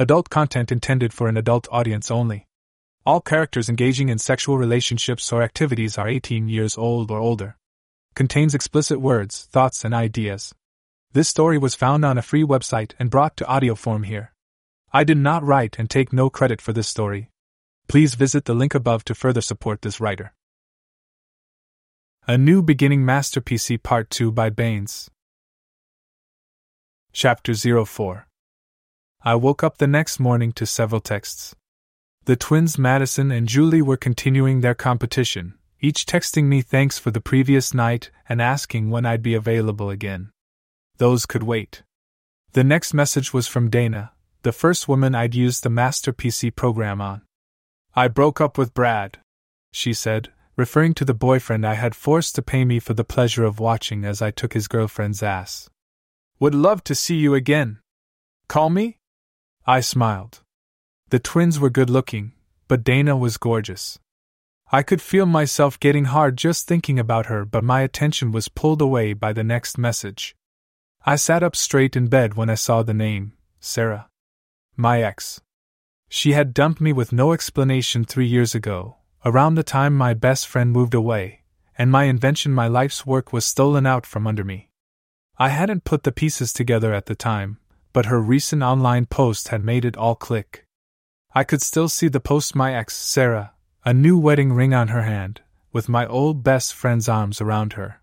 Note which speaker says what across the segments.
Speaker 1: Adult content intended for an adult audience only. All characters engaging in sexual relationships or activities are 18 years old or older. Contains explicit words, thoughts, and ideas. This story was found on a free website and brought to audio form here. I did not write and take no credit for this story. Please visit the link above to further support this writer. A New Beginning Master PC Part 2 by Banes. Chapter 04 I woke up the next morning to several texts. The twins Madison and Julie were continuing their competition, each texting me thanks for the previous night and asking when I'd be available again. Those could wait. The next message was from Dana, the first woman I'd used the Master PC program on. I broke up with Brad, she said, referring to the boyfriend I had forced to pay me for the pleasure of watching as I took his girlfriend's ass. Would love to see you again. Call me? I smiled. The twins were good looking, but Dana was gorgeous. I could feel myself getting hard just thinking about her, but my attention was pulled away by the next message. I sat up straight in bed when I saw the name Sarah. My ex. She had dumped me with no explanation three years ago, around the time my best friend moved away, and my invention, my life's work, was stolen out from under me. I hadn't put the pieces together at the time, but her recent online post had made it all click. I could still see the post my ex, Sarah, a new wedding ring on her hand, with my old best friend's arms around her.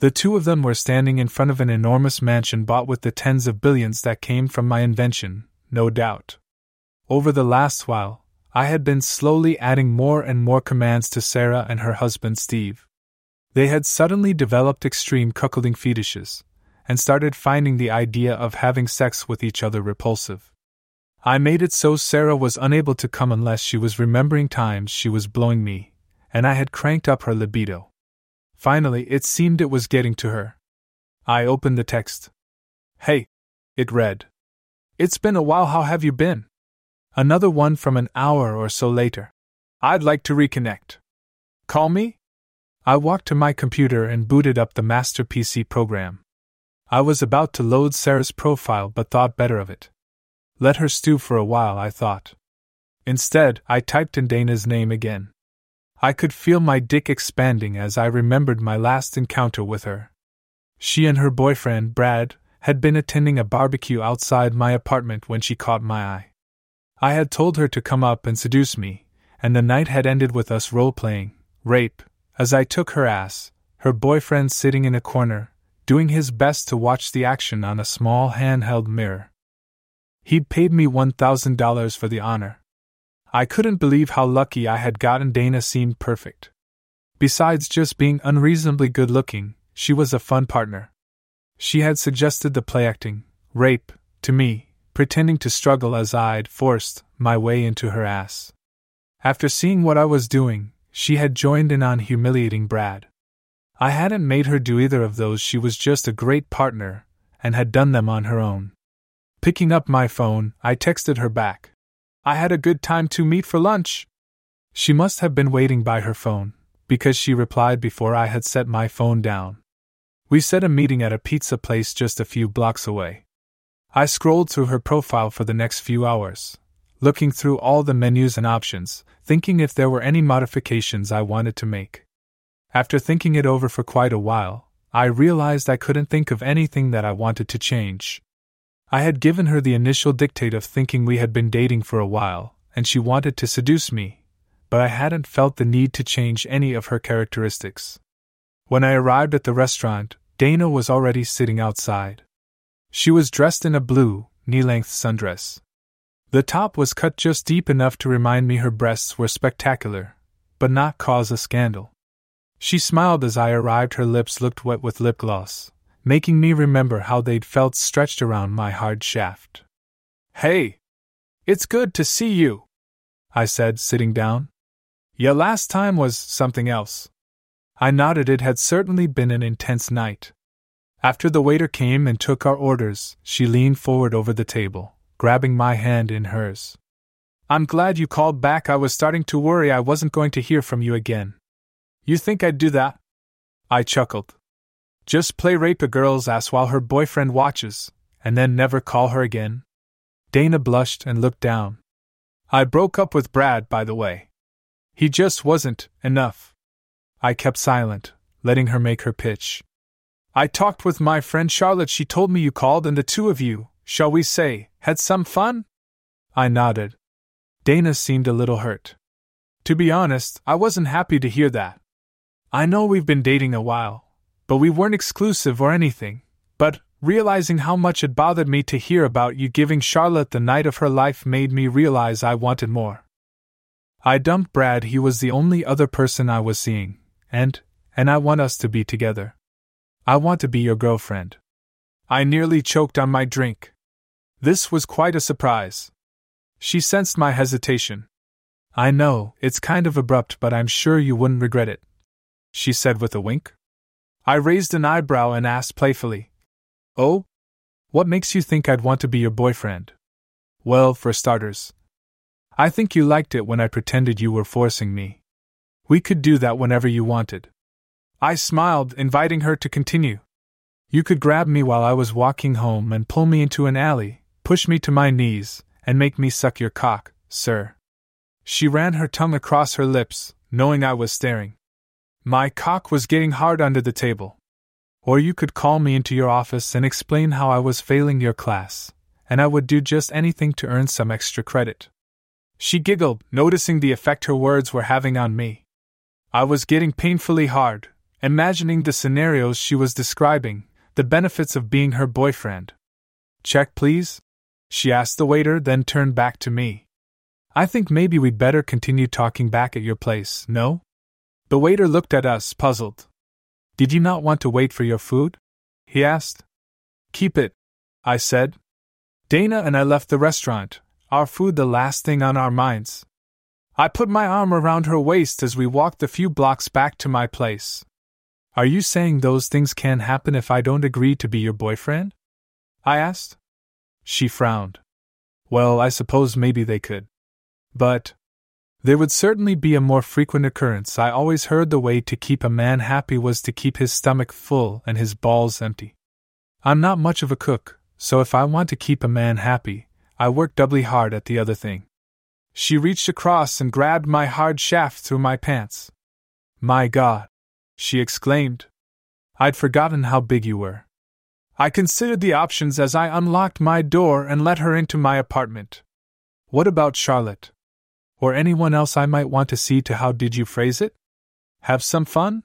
Speaker 1: The two of them were standing in front of an enormous mansion bought with the tens of billions that came from my invention, no doubt. Over the last while, I had been slowly adding more and more commands to Sarah and her husband Steve. They had suddenly developed extreme cuckolding fetishes, and started finding the idea of having sex with each other repulsive. I made it so Sarah was unable to come unless she was remembering times she was blowing me, and I had cranked up her libido. Finally, it seemed it was getting to her. I opened the text. Hey! It read. It's been a while, how have you been? Another one from an hour or so later. I'd like to reconnect. Call me? I walked to my computer and booted up the Master PC program. I was about to load Sarah's profile but thought better of it. Let her stew for a while, I thought. Instead, I typed in Dana's name again. I could feel my dick expanding as I remembered my last encounter with her. She and her boyfriend, Brad, had been attending a barbecue outside my apartment when she caught my eye. I had told her to come up and seduce me, and the night had ended with us role playing rape, as I took her ass, her boyfriend sitting in a corner, doing his best to watch the action on a small handheld mirror. He'd paid me $1,000 for the honor. I couldn't believe how lucky I had gotten Dana seemed perfect. Besides just being unreasonably good looking, she was a fun partner. She had suggested the play acting, rape, to me, pretending to struggle as I'd forced my way into her ass. After seeing what I was doing, she had joined in on humiliating Brad. I hadn't made her do either of those, she was just a great partner, and had done them on her own. Picking up my phone, I texted her back. I had a good time to meet for lunch. She must have been waiting by her phone, because she replied before I had set my phone down. We set a meeting at a pizza place just a few blocks away. I scrolled through her profile for the next few hours, looking through all the menus and options, thinking if there were any modifications I wanted to make. After thinking it over for quite a while, I realized I couldn't think of anything that I wanted to change. I had given her the initial dictate of thinking we had been dating for a while, and she wanted to seduce me, but I hadn't felt the need to change any of her characteristics. When I arrived at the restaurant, Dana was already sitting outside. She was dressed in a blue, knee length sundress. The top was cut just deep enough to remind me her breasts were spectacular, but not cause a scandal. She smiled as I arrived, her lips looked wet with lip gloss, making me remember how they'd felt stretched around my hard shaft. Hey! It's good to see you, I said, sitting down. Your last time was something else. I nodded, it had certainly been an intense night. After the waiter came and took our orders, she leaned forward over the table, grabbing my hand in hers. I'm glad you called back. I was starting to worry I wasn't going to hear from you again. You think I'd do that? I chuckled. Just play rape a girl's ass while her boyfriend watches, and then never call her again? Dana blushed and looked down. I broke up with Brad, by the way. He just wasn't enough. I kept silent, letting her make her pitch. I talked with my friend Charlotte. She told me you called, and the two of you, shall we say, had some fun? I nodded. Dana seemed a little hurt. To be honest, I wasn't happy to hear that. I know we've been dating a while, but we weren't exclusive or anything. But, realizing how much it bothered me to hear about you giving Charlotte the night of her life made me realize I wanted more. I dumped Brad, he was the only other person I was seeing, and, and I want us to be together. I want to be your girlfriend. I nearly choked on my drink. This was quite a surprise. She sensed my hesitation. I know, it's kind of abrupt, but I'm sure you wouldn't regret it. She said with a wink. I raised an eyebrow and asked playfully, Oh? What makes you think I'd want to be your boyfriend? Well, for starters, I think you liked it when I pretended you were forcing me. We could do that whenever you wanted. I smiled, inviting her to continue. You could grab me while I was walking home and pull me into an alley, push me to my knees, and make me suck your cock, sir. She ran her tongue across her lips, knowing I was staring. My cock was getting hard under the table. Or you could call me into your office and explain how I was failing your class, and I would do just anything to earn some extra credit. She giggled, noticing the effect her words were having on me. I was getting painfully hard, imagining the scenarios she was describing, the benefits of being her boyfriend. Check, please? She asked the waiter, then turned back to me. I think maybe we'd better continue talking back at your place, no? The waiter looked at us, puzzled. Did you not want to wait for your food? he asked. Keep it, I said. Dana and I left the restaurant, our food the last thing on our minds. I put my arm around her waist as we walked the few blocks back to my place. Are you saying those things can happen if I don't agree to be your boyfriend? I asked. She frowned. Well, I suppose maybe they could. But, there would certainly be a more frequent occurrence. I always heard the way to keep a man happy was to keep his stomach full and his balls empty. I'm not much of a cook, so if I want to keep a man happy, I work doubly hard at the other thing. She reached across and grabbed my hard shaft through my pants. My God! she exclaimed. I'd forgotten how big you were. I considered the options as I unlocked my door and let her into my apartment. What about Charlotte? Or anyone else I might want to see to how did you phrase it? Have some fun?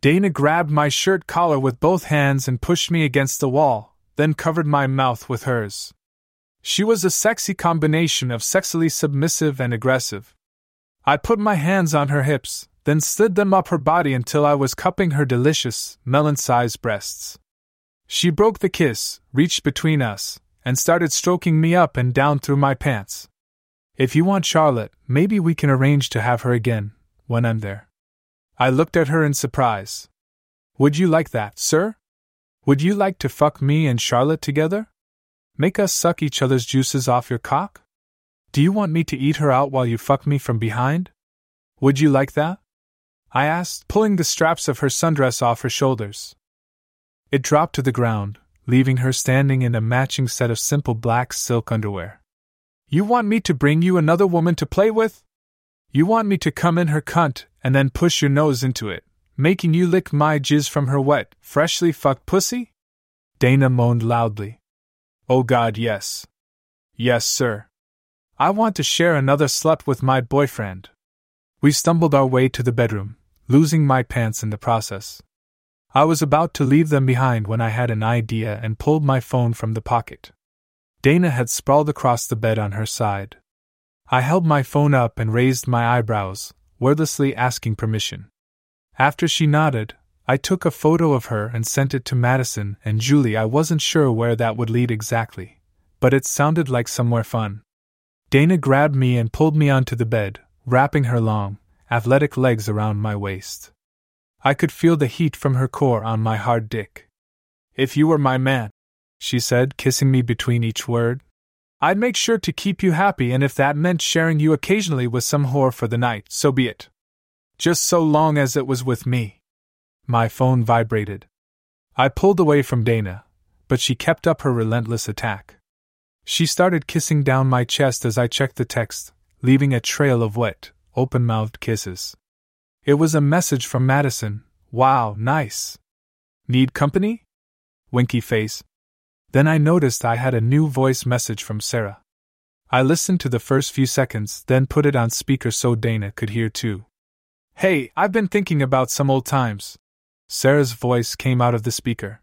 Speaker 1: Dana grabbed my shirt collar with both hands and pushed me against the wall, then covered my mouth with hers. She was a sexy combination of sexily submissive and aggressive. I put my hands on her hips, then slid them up her body until I was cupping her delicious, melon sized breasts. She broke the kiss, reached between us, and started stroking me up and down through my pants. If you want Charlotte, maybe we can arrange to have her again, when I'm there. I looked at her in surprise. Would you like that, sir? Would you like to fuck me and Charlotte together? Make us suck each other's juices off your cock? Do you want me to eat her out while you fuck me from behind? Would you like that? I asked, pulling the straps of her sundress off her shoulders. It dropped to the ground, leaving her standing in a matching set of simple black silk underwear. You want me to bring you another woman to play with? You want me to come in her cunt and then push your nose into it, making you lick my jizz from her wet, freshly fucked pussy? Dana moaned loudly. Oh God, yes. Yes, sir. I want to share another slut with my boyfriend. We stumbled our way to the bedroom, losing my pants in the process. I was about to leave them behind when I had an idea and pulled my phone from the pocket. Dana had sprawled across the bed on her side. I held my phone up and raised my eyebrows, wordlessly asking permission. After she nodded, I took a photo of her and sent it to Madison and Julie. I wasn't sure where that would lead exactly, but it sounded like somewhere fun. Dana grabbed me and pulled me onto the bed, wrapping her long, athletic legs around my waist. I could feel the heat from her core on my hard dick. If you were my man, she said, kissing me between each word. I'd make sure to keep you happy, and if that meant sharing you occasionally with some whore for the night, so be it. Just so long as it was with me. My phone vibrated. I pulled away from Dana, but she kept up her relentless attack. She started kissing down my chest as I checked the text, leaving a trail of wet, open mouthed kisses. It was a message from Madison. Wow, nice. Need company? Winky face. Then I noticed I had a new voice message from Sarah. I listened to the first few seconds, then put it on speaker so Dana could hear too. Hey, I've been thinking about some old times. Sarah's voice came out of the speaker.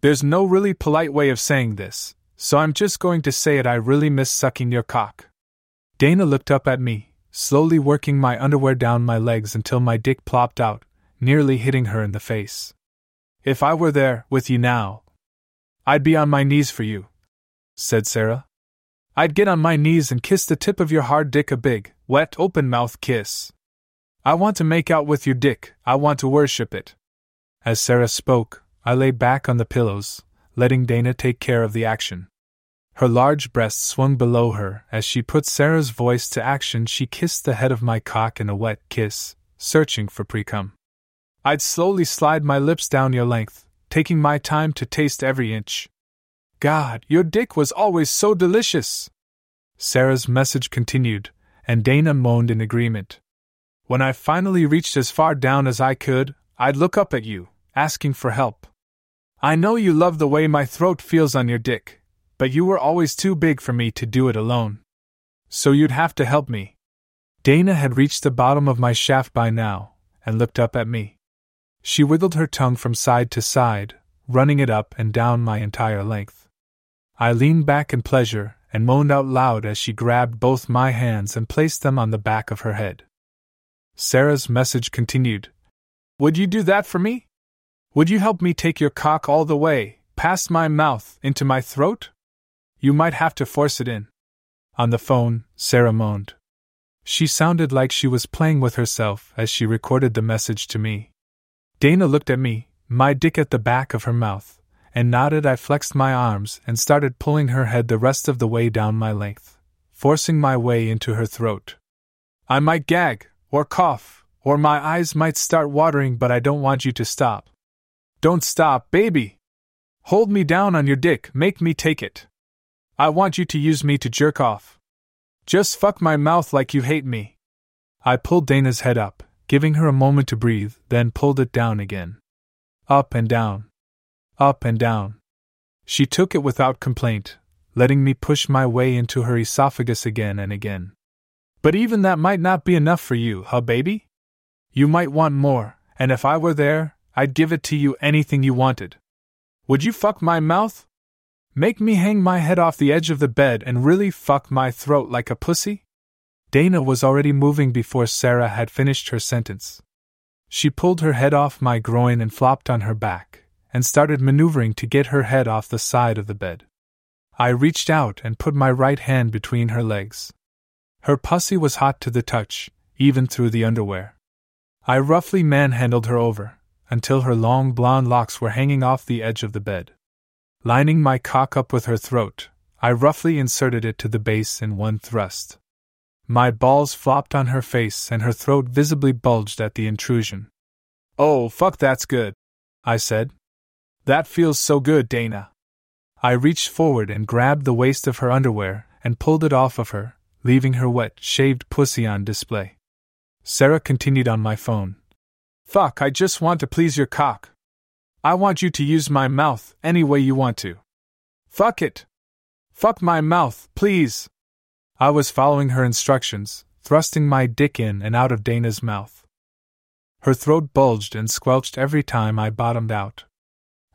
Speaker 1: There's no really polite way of saying this, so I'm just going to say it I really miss sucking your cock. Dana looked up at me, slowly working my underwear down my legs until my dick plopped out, nearly hitting her in the face. If I were there, with you now, I'd be on my knees for you, said Sarah. I'd get on my knees and kiss the tip of your hard dick a big, wet, open mouth kiss. I want to make out with your dick, I want to worship it. As Sarah spoke, I lay back on the pillows, letting Dana take care of the action. Her large breasts swung below her as she put Sarah's voice to action. She kissed the head of my cock in a wet kiss, searching for precum. I'd slowly slide my lips down your length, taking my time to taste every inch. God, your dick was always so delicious! Sarah's message continued, and Dana moaned in agreement. When I finally reached as far down as I could, I'd look up at you, asking for help. I know you love the way my throat feels on your dick, but you were always too big for me to do it alone. So you'd have to help me. Dana had reached the bottom of my shaft by now, and looked up at me. She wiggled her tongue from side to side, running it up and down my entire length. I leaned back in pleasure and moaned out loud as she grabbed both my hands and placed them on the back of her head. Sarah's message continued Would you do that for me? Would you help me take your cock all the way, past my mouth, into my throat? You might have to force it in. On the phone, Sarah moaned. She sounded like she was playing with herself as she recorded the message to me. Dana looked at me, my dick at the back of her mouth, and nodded, I flexed my arms and started pulling her head the rest of the way down my length, forcing my way into her throat. I might gag, or cough, or my eyes might start watering, but I don't want you to stop. Don't stop, baby! Hold me down on your dick, make me take it. I want you to use me to jerk off. Just fuck my mouth like you hate me. I pulled Dana's head up, giving her a moment to breathe, then pulled it down again. Up and down, up and down. She took it without complaint, letting me push my way into her esophagus again and again. But even that might not be enough for you, huh, baby? You might want more, and if I were there, I'd give it to you anything you wanted. Would you fuck my mouth? Make me hang my head off the edge of the bed and really fuck my throat like a pussy? Dana was already moving before Sarah had finished her sentence. She pulled her head off my groin and flopped on her back, and started maneuvering to get her head off the side of the bed. I reached out and put my right hand between her legs. Her pussy was hot to the touch, even through the underwear. I roughly manhandled her over, until her long blonde locks were hanging off the edge of the bed. Lining my cock up with her throat, I roughly inserted it to the base in one thrust. My balls flopped on her face and her throat visibly bulged at the intrusion. Oh, fuck, that's good, I said, that feels so good, Dana. I reached forward and grabbed the waist of her underwear and pulled it off of her, leaving her wet, shaved pussy on display. Sarah continued on my phone. Fuck, I just want to please your cock. I want you to use my mouth any way you want to. Fuck it. Fuck my mouth, please. I was following her instructions, thrusting my dick in and out of Dana's mouth. Her throat bulged and squelched every time I bottomed out.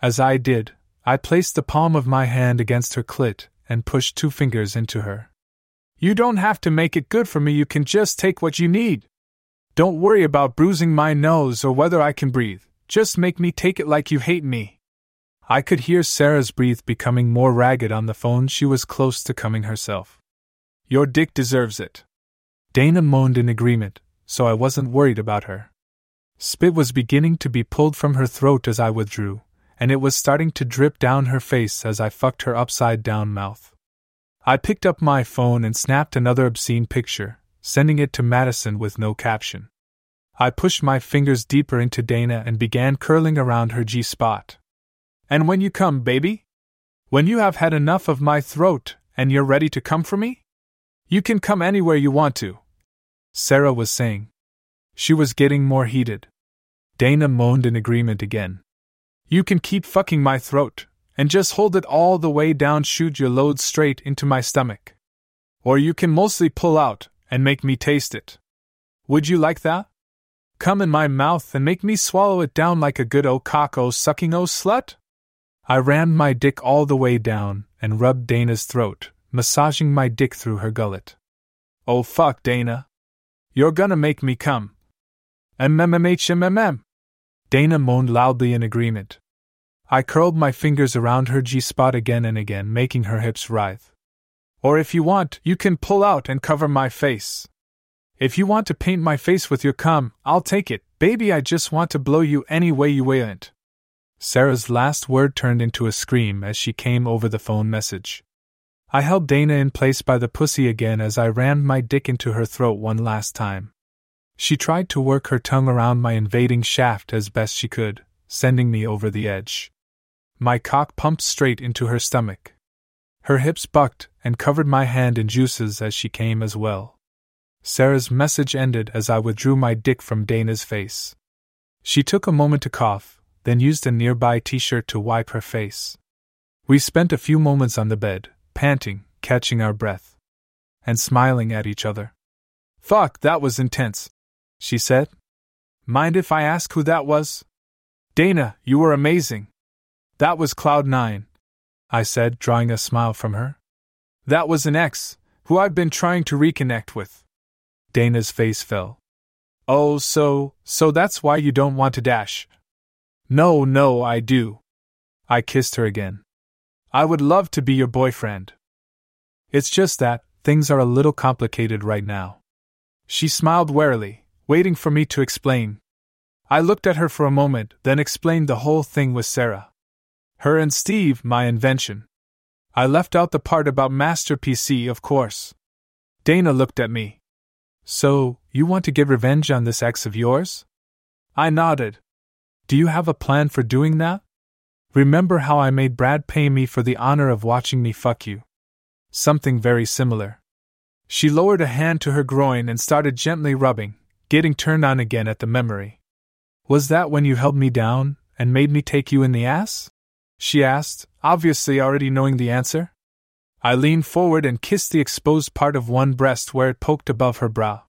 Speaker 1: As I did, I placed the palm of my hand against her clit and pushed two fingers into her. You don't have to make it good for me, you can just take what you need. Don't worry about bruising my nose or whether I can breathe, just make me take it like you hate me. I could hear Sarah's breath becoming more ragged on the phone, she was close to coming herself. Your dick deserves it. Dana moaned in agreement, so I wasn't worried about her. Spit was beginning to be pulled from her throat as I withdrew, and it was starting to drip down her face as I fucked her upside down mouth. I picked up my phone and snapped another obscene picture, sending it to Madison with no caption. I pushed my fingers deeper into Dana and began curling around her G spot. And when you come, baby? When you have had enough of my throat and you're ready to come for me? You can come anywhere you want to. Sarah was saying. She was getting more heated. Dana moaned in agreement again. You can keep fucking my throat, and just hold it all the way down, shoot your load straight into my stomach. Or you can mostly pull out and make me taste it. Would you like that? Come in my mouth and make me swallow it down like a good old cock o sucking o slut? I rammed my dick all the way down and rubbed Dana's throat, massaging my dick through her gullet. Oh fuck, Dana. You're gonna make me come. MMMHMMM. Dana moaned loudly in agreement. I curled my fingers around her G spot again and again, making her hips writhe. Or if you want, you can pull out and cover my face. If you want to paint my face with your cum, I'll take it. Baby, I just want to blow you any way you want. Sarah's last word turned into a scream as she came over the phone message. I held Dana in place by the pussy again as I rammed my dick into her throat one last time. She tried to work her tongue around my invading shaft as best she could, sending me over the edge. My cock pumped straight into her stomach. Her hips bucked and covered my hand in juices as she came as well. Sarah's message ended as I withdrew my dick from Dana's face. She took a moment to cough, then used a nearby t shirt to wipe her face. We spent a few moments on the bed, panting, catching our breath, and smiling at each other. Fuck, that was intense, she said. Mind if I ask who that was? Dana, you were amazing. That was Cloud Nine, I said, drawing a smile from her. That was an ex, who I've been trying to reconnect with. Dana's face fell. Oh, so, so that's why you don't want to dash. No, no, I do. I kissed her again. I would love to be your boyfriend. It's just that, things are a little complicated right now. She smiled warily, waiting for me to explain. I looked at her for a moment, then explained the whole thing with Sarah. Her and Steve, my invention. I left out the part about Master PC, of course. Dana looked at me. So, you want to get revenge on this ex of yours? I nodded. Do you have a plan for doing that? Remember how I made Brad pay me for the honor of watching me fuck you? Something very similar. She lowered a hand to her groin and started gently rubbing, getting turned on again at the memory. Was that when you held me down and made me take you in the ass? She asked, obviously already knowing the answer. I leaned forward and kissed the exposed part of one breast where it poked above her brow.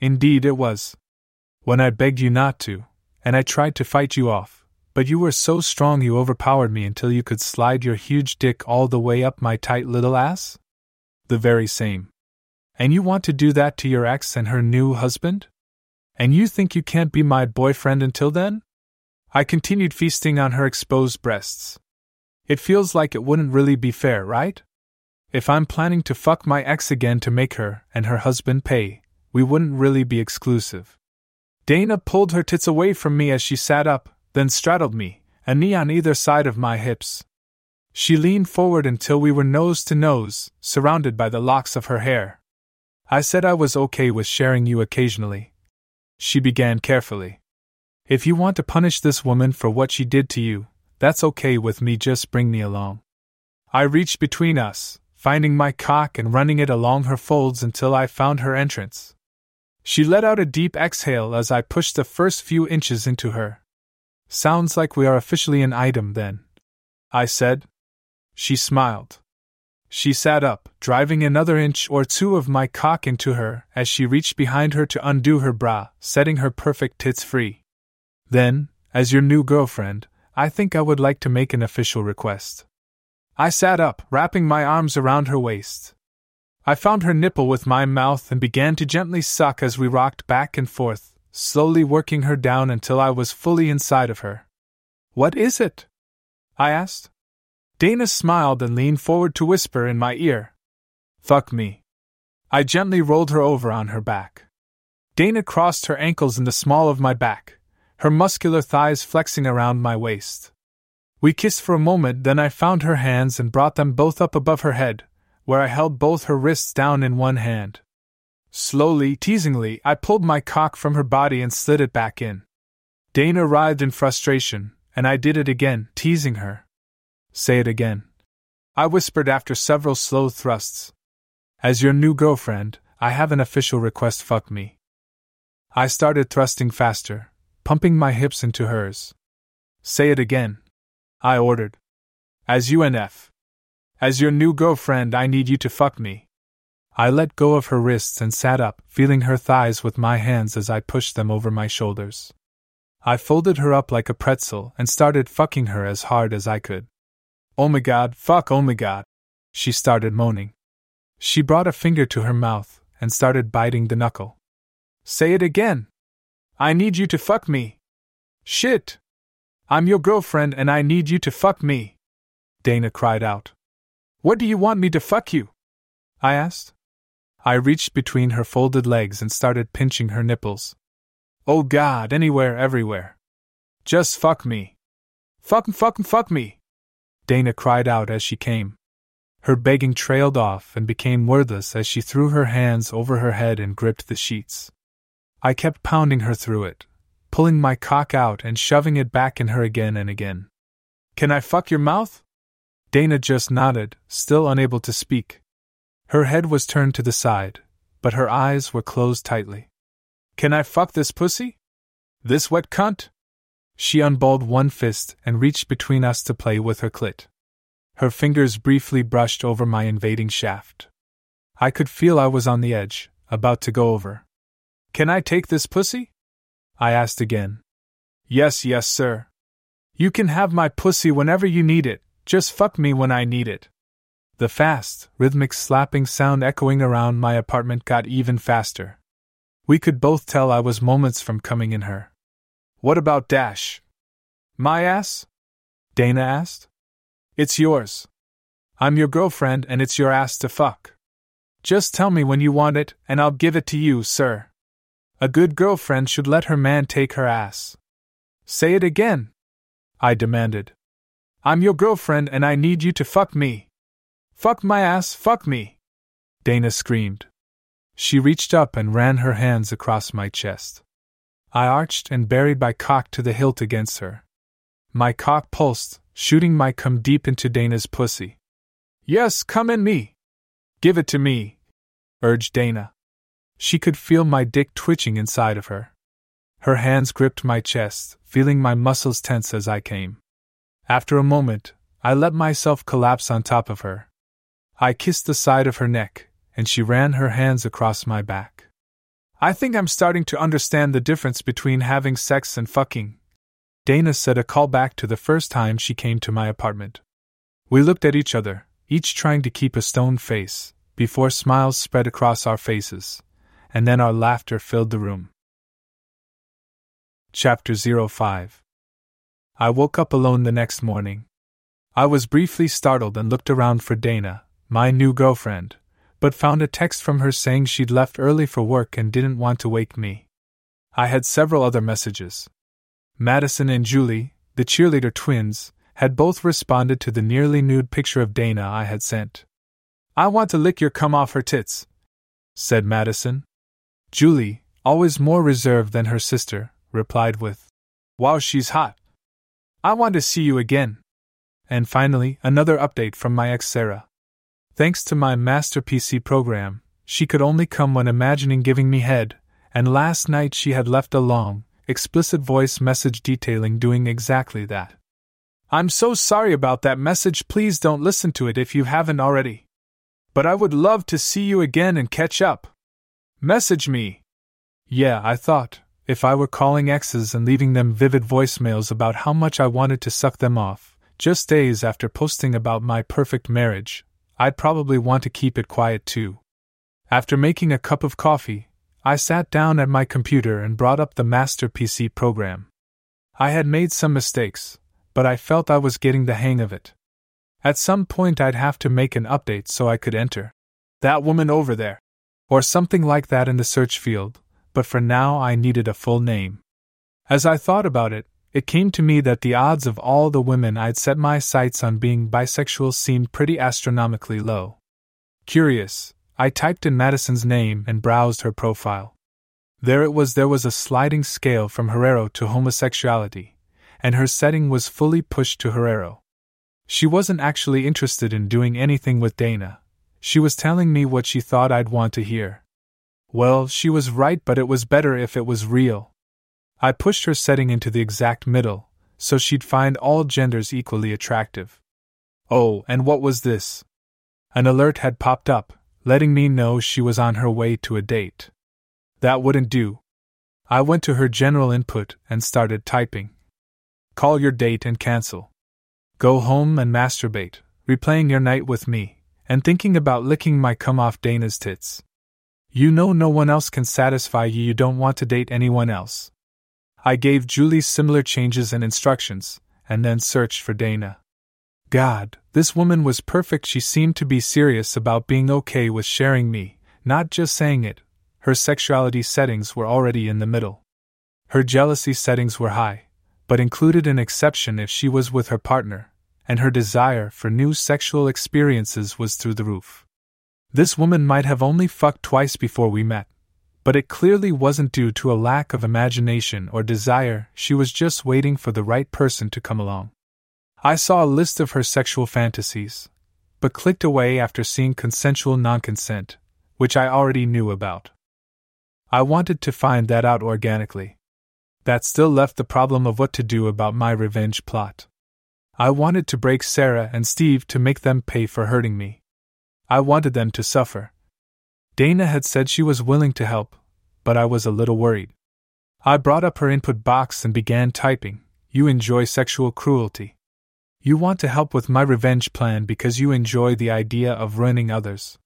Speaker 1: Indeed, it was. When I begged you not to, and I tried to fight you off, but you were so strong you overpowered me until you could slide your huge dick all the way up my tight little ass? The very same. And you want to do that to your ex and her new husband? And you think you can't be my boyfriend until then? I continued feasting on her exposed breasts. It feels like it wouldn't really be fair, right? If I'm planning to fuck my ex again to make her and her husband pay, we wouldn't really be exclusive. Dana pulled her tits away from me as she sat up, then straddled me, a knee on either side of my hips. She leaned forward until we were nose to nose, surrounded by the locks of her hair. I said I was okay with sharing you occasionally. She began carefully. If you want to punish this woman for what she did to you, that's okay with me, just bring me along. I reached between us, finding my cock and running it along her folds until I found her entrance. She let out a deep exhale as I pushed the first few inches into her. Sounds like we are officially an item then. I said. She smiled. She sat up, driving another inch or two of my cock into her as she reached behind her to undo her bra, setting her perfect tits free. Then, as your new girlfriend, I think I would like to make an official request. I sat up, wrapping my arms around her waist. I found her nipple with my mouth and began to gently suck as we rocked back and forth, slowly working her down until I was fully inside of her. What is it? I asked. Dana smiled and leaned forward to whisper in my ear. Fuck me. I gently rolled her over on her back. Dana crossed her ankles in the small of my back, her muscular thighs flexing around my waist. We kissed for a moment, then I found her hands and brought them both up above her head, where I held both her wrists down in one hand. Slowly, teasingly, I pulled my cock from her body and slid it back in. Dana writhed in frustration, and I did it again, teasing her. Say it again. I whispered after several slow thrusts. As your new girlfriend, I have an official request fuck me. I started thrusting faster, pumping my hips into hers. Say it again. I ordered. As UNF. As your new girlfriend, I need you to fuck me. I let go of her wrists and sat up, feeling her thighs with my hands as I pushed them over my shoulders. I folded her up like a pretzel and started fucking her as hard as I could. Oh my god, fuck, oh my god. She started moaning. She brought a finger to her mouth and started biting the knuckle. Say it again. I need you to fuck me. Shit. I'm your girlfriend and I need you to fuck me. Dana cried out. What do you want me to fuck you? I asked. I reached between her folded legs and started pinching her nipples. Oh god, anywhere, everywhere. Just fuck me. Fuck, fuck, fuck me. Dana cried out as she came. Her begging trailed off and became wordless as she threw her hands over her head and gripped the sheets. I kept pounding her through it, pulling my cock out and shoving it back in her again and again. Can I fuck your mouth? Dana just nodded, still unable to speak. Her head was turned to the side, but her eyes were closed tightly. Can I fuck this pussy? This wet cunt? She unballed one fist and reached between us to play with her clit. Her fingers briefly brushed over my invading shaft. I could feel I was on the edge, about to go over. Can I take this pussy? I asked again. Yes, yes, sir. You can have my pussy whenever you need it, just fuck me when I need it. The fast, rhythmic slapping sound echoing around my apartment got even faster. We could both tell I was moments from coming in her. What about Dash? My ass? Dana asked. It's yours. I'm your girlfriend and it's your ass to fuck. Just tell me when you want it and I'll give it to you, sir. A good girlfriend should let her man take her ass. Say it again. I demanded. I'm your girlfriend and I need you to fuck me. Fuck my ass, fuck me! Dana screamed. She reached up and ran her hands across my chest. I arched and buried my cock to the hilt against her. My cock pulsed, shooting my cum deep into Dana's pussy. Yes, come in me! Give it to me! urged Dana. She could feel my dick twitching inside of her. Her hands gripped my chest, feeling my muscles tense as I came. After a moment, I let myself collapse on top of her. I kissed the side of her neck, and she ran her hands across my back. I think I'm starting to understand the difference between having sex and fucking. Dana said a call back to the first time she came to my apartment. We looked at each other, each trying to keep a stone face, before smiles spread across our faces, and then our laughter filled the room. Chapter 05 I woke up alone the next morning. I was briefly startled and looked around for Dana, my new girlfriend, but found a text from her saying she'd left early for work and didn't want to wake me. I had several other messages. Madison and Julie, the cheerleader twins, had both responded to the nearly nude picture of Dana I had sent. I want to lick your cum off her tits, said Madison. Julie, always more reserved than her sister, replied with, Wow, she's hot. I want to see you again. And finally, another update from my ex Sarah. Thanks to my master PC program, she could only come when imagining giving me head, and last night she had left a long, explicit voice message detailing doing exactly that. I'm so sorry about that message, please don't listen to it if you haven't already. But I would love to see you again and catch up. Message me. Yeah, I thought, if I were calling exes and leaving them vivid voicemails about how much I wanted to suck them off, just days after posting about my perfect marriage, I'd probably want to keep it quiet too. After making a cup of coffee, I sat down at my computer and brought up the Master PC program. I had made some mistakes, but I felt I was getting the hang of it. At some point, I'd have to make an update so I could enter that woman over there, or something like that in the search field, but for now I needed a full name. As I thought about it, it came to me that the odds of all the women I'd set my sights on being bisexual seemed pretty astronomically low. Curious, I typed in Madison's name and browsed her profile. There it was, there was a sliding scale from hetero to homosexuality, and her setting was fully pushed to hetero. She wasn't actually interested in doing anything with Dana. She was telling me what she thought I'd want to hear. Well, she was right, but it was better if it was real. I pushed her setting into the exact middle, so she'd find all genders equally attractive. Oh, and what was this? An alert had popped up, letting me know she was on her way to a date. That wouldn't do. I went to her general input and started typing. Call your date and cancel. Go home and masturbate, replaying your night with me, and thinking about licking my come off Dana's tits. You know no one else can satisfy you, you don't want to date anyone else. I gave Julie similar changes and instructions, and then searched for Dana. God, this woman was perfect. She seemed to be serious about being okay with sharing me, not just saying it. Her sexuality settings were already in the middle. Her jealousy settings were high, but included an exception if she was with her partner, and her desire for new sexual experiences was through the roof. This woman might have only fucked twice before we met, but it clearly wasn't due to a lack of imagination or desire, she was just waiting for the right person to come along. I saw a list of her sexual fantasies, but clicked away after seeing consensual non consent, which I already knew about. I wanted to find that out organically. That still left the problem of what to do about my revenge plot. I wanted to break Sarah and Steve to make them pay for hurting me. I wanted them to suffer. Dana had said she was willing to help, but I was a little worried. I brought up her input box and began typing You enjoy sexual cruelty. You want to help with my revenge plan because you enjoy the idea of ruining others.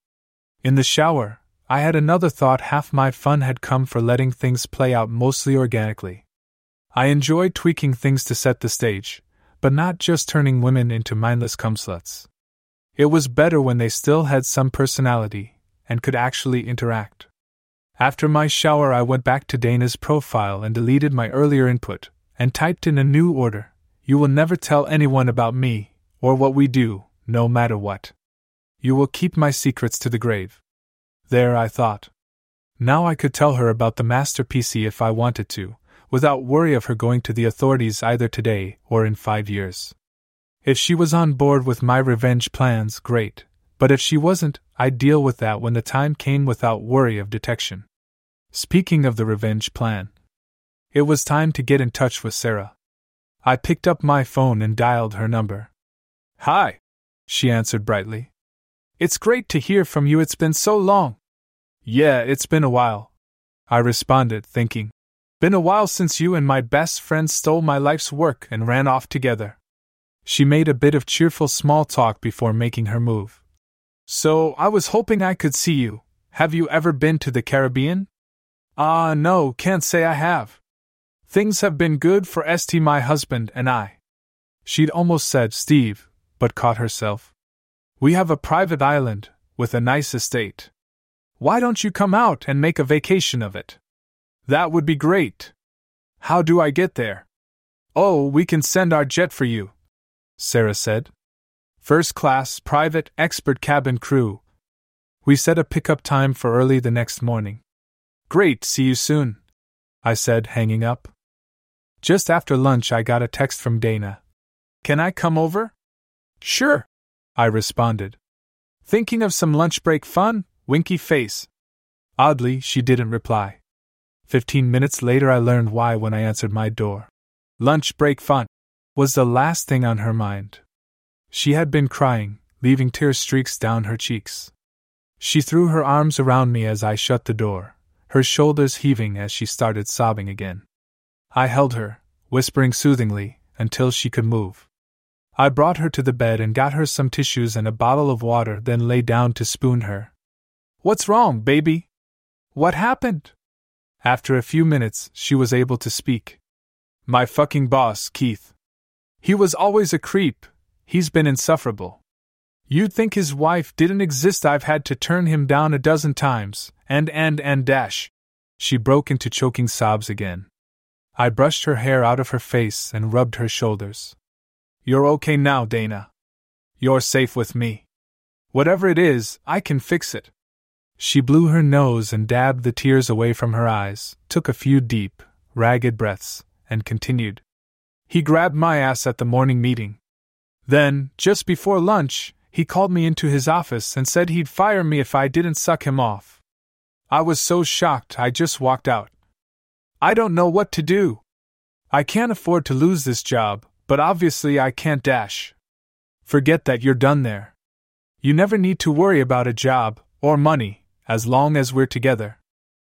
Speaker 1: In the shower, I had another thought half my fun had come for letting things play out mostly organically. I enjoyed tweaking things to set the stage, but not just turning women into mindless cumsluts. It was better when they still had some personality and could actually interact. After my shower, I went back to Dana's profile and deleted my earlier input and typed in a new order you will never tell anyone about me, or what we do, no matter what. You will keep my secrets to the grave. There, I thought. Now I could tell her about the master PC if I wanted to, without worry of her going to the authorities either today or in five years. If she was on board with my revenge plans, great, but if she wasn't, I'd deal with that when the time came without worry of detection. Speaking of the revenge plan, it was time to get in touch with Sarah. I picked up my phone and dialed her number. Hi, she answered brightly. It's great to hear from you, it's been so long. Yeah, it's been a while. I responded, thinking. Been a while since you and my best friend stole my life's work and ran off together. She made a bit of cheerful small talk before making her move. So, I was hoping I could see you. Have you ever been to the Caribbean? Ah, uh, no, can't say I have. Things have been good for St. my husband and I. She'd almost said Steve, but caught herself. We have a private island, with a nice estate. Why don't you come out and make a vacation of it? That would be great. How do I get there? Oh, we can send our jet for you, Sarah said. First class, private, expert cabin crew. We set a pickup time for early the next morning. Great, see you soon, I said, hanging up. Just after lunch, I got a text from Dana. Can I come over? Sure, I responded. Thinking of some lunch break fun? Winky face. Oddly, she didn't reply. Fifteen minutes later, I learned why when I answered my door. Lunch break fun was the last thing on her mind. She had been crying, leaving tear streaks down her cheeks. She threw her arms around me as I shut the door, her shoulders heaving as she started sobbing again. I held her, whispering soothingly, until she could move. I brought her to the bed and got her some tissues and a bottle of water, then lay down to spoon her. What's wrong, baby? What happened? After a few minutes, she was able to speak. My fucking boss, Keith. He was always a creep, he's been insufferable. You'd think his wife didn't exist, I've had to turn him down a dozen times, and and and dash. She broke into choking sobs again. I brushed her hair out of her face and rubbed her shoulders. You're okay now, Dana. You're safe with me. Whatever it is, I can fix it. She blew her nose and dabbed the tears away from her eyes, took a few deep, ragged breaths, and continued. He grabbed my ass at the morning meeting. Then, just before lunch, he called me into his office and said he'd fire me if I didn't suck him off. I was so shocked I just walked out. I don't know what to do. I can't afford to lose this job, but obviously I can't dash. Forget that you're done there. You never need to worry about a job, or money, as long as we're together.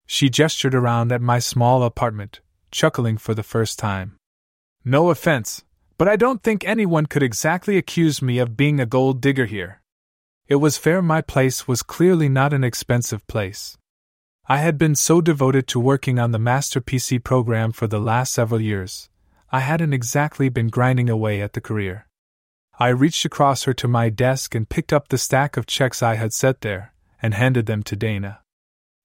Speaker 1: She gestured around at my small apartment, chuckling for the first time. No offense, but I don't think anyone could exactly accuse me of being a gold digger here. It was fair my place was clearly not an expensive place. I had been so devoted to working on the Master PC program for the last several years, I hadn't exactly been grinding away at the career. I reached across her to my desk and picked up the stack of checks I had set there, and handed them to Dana.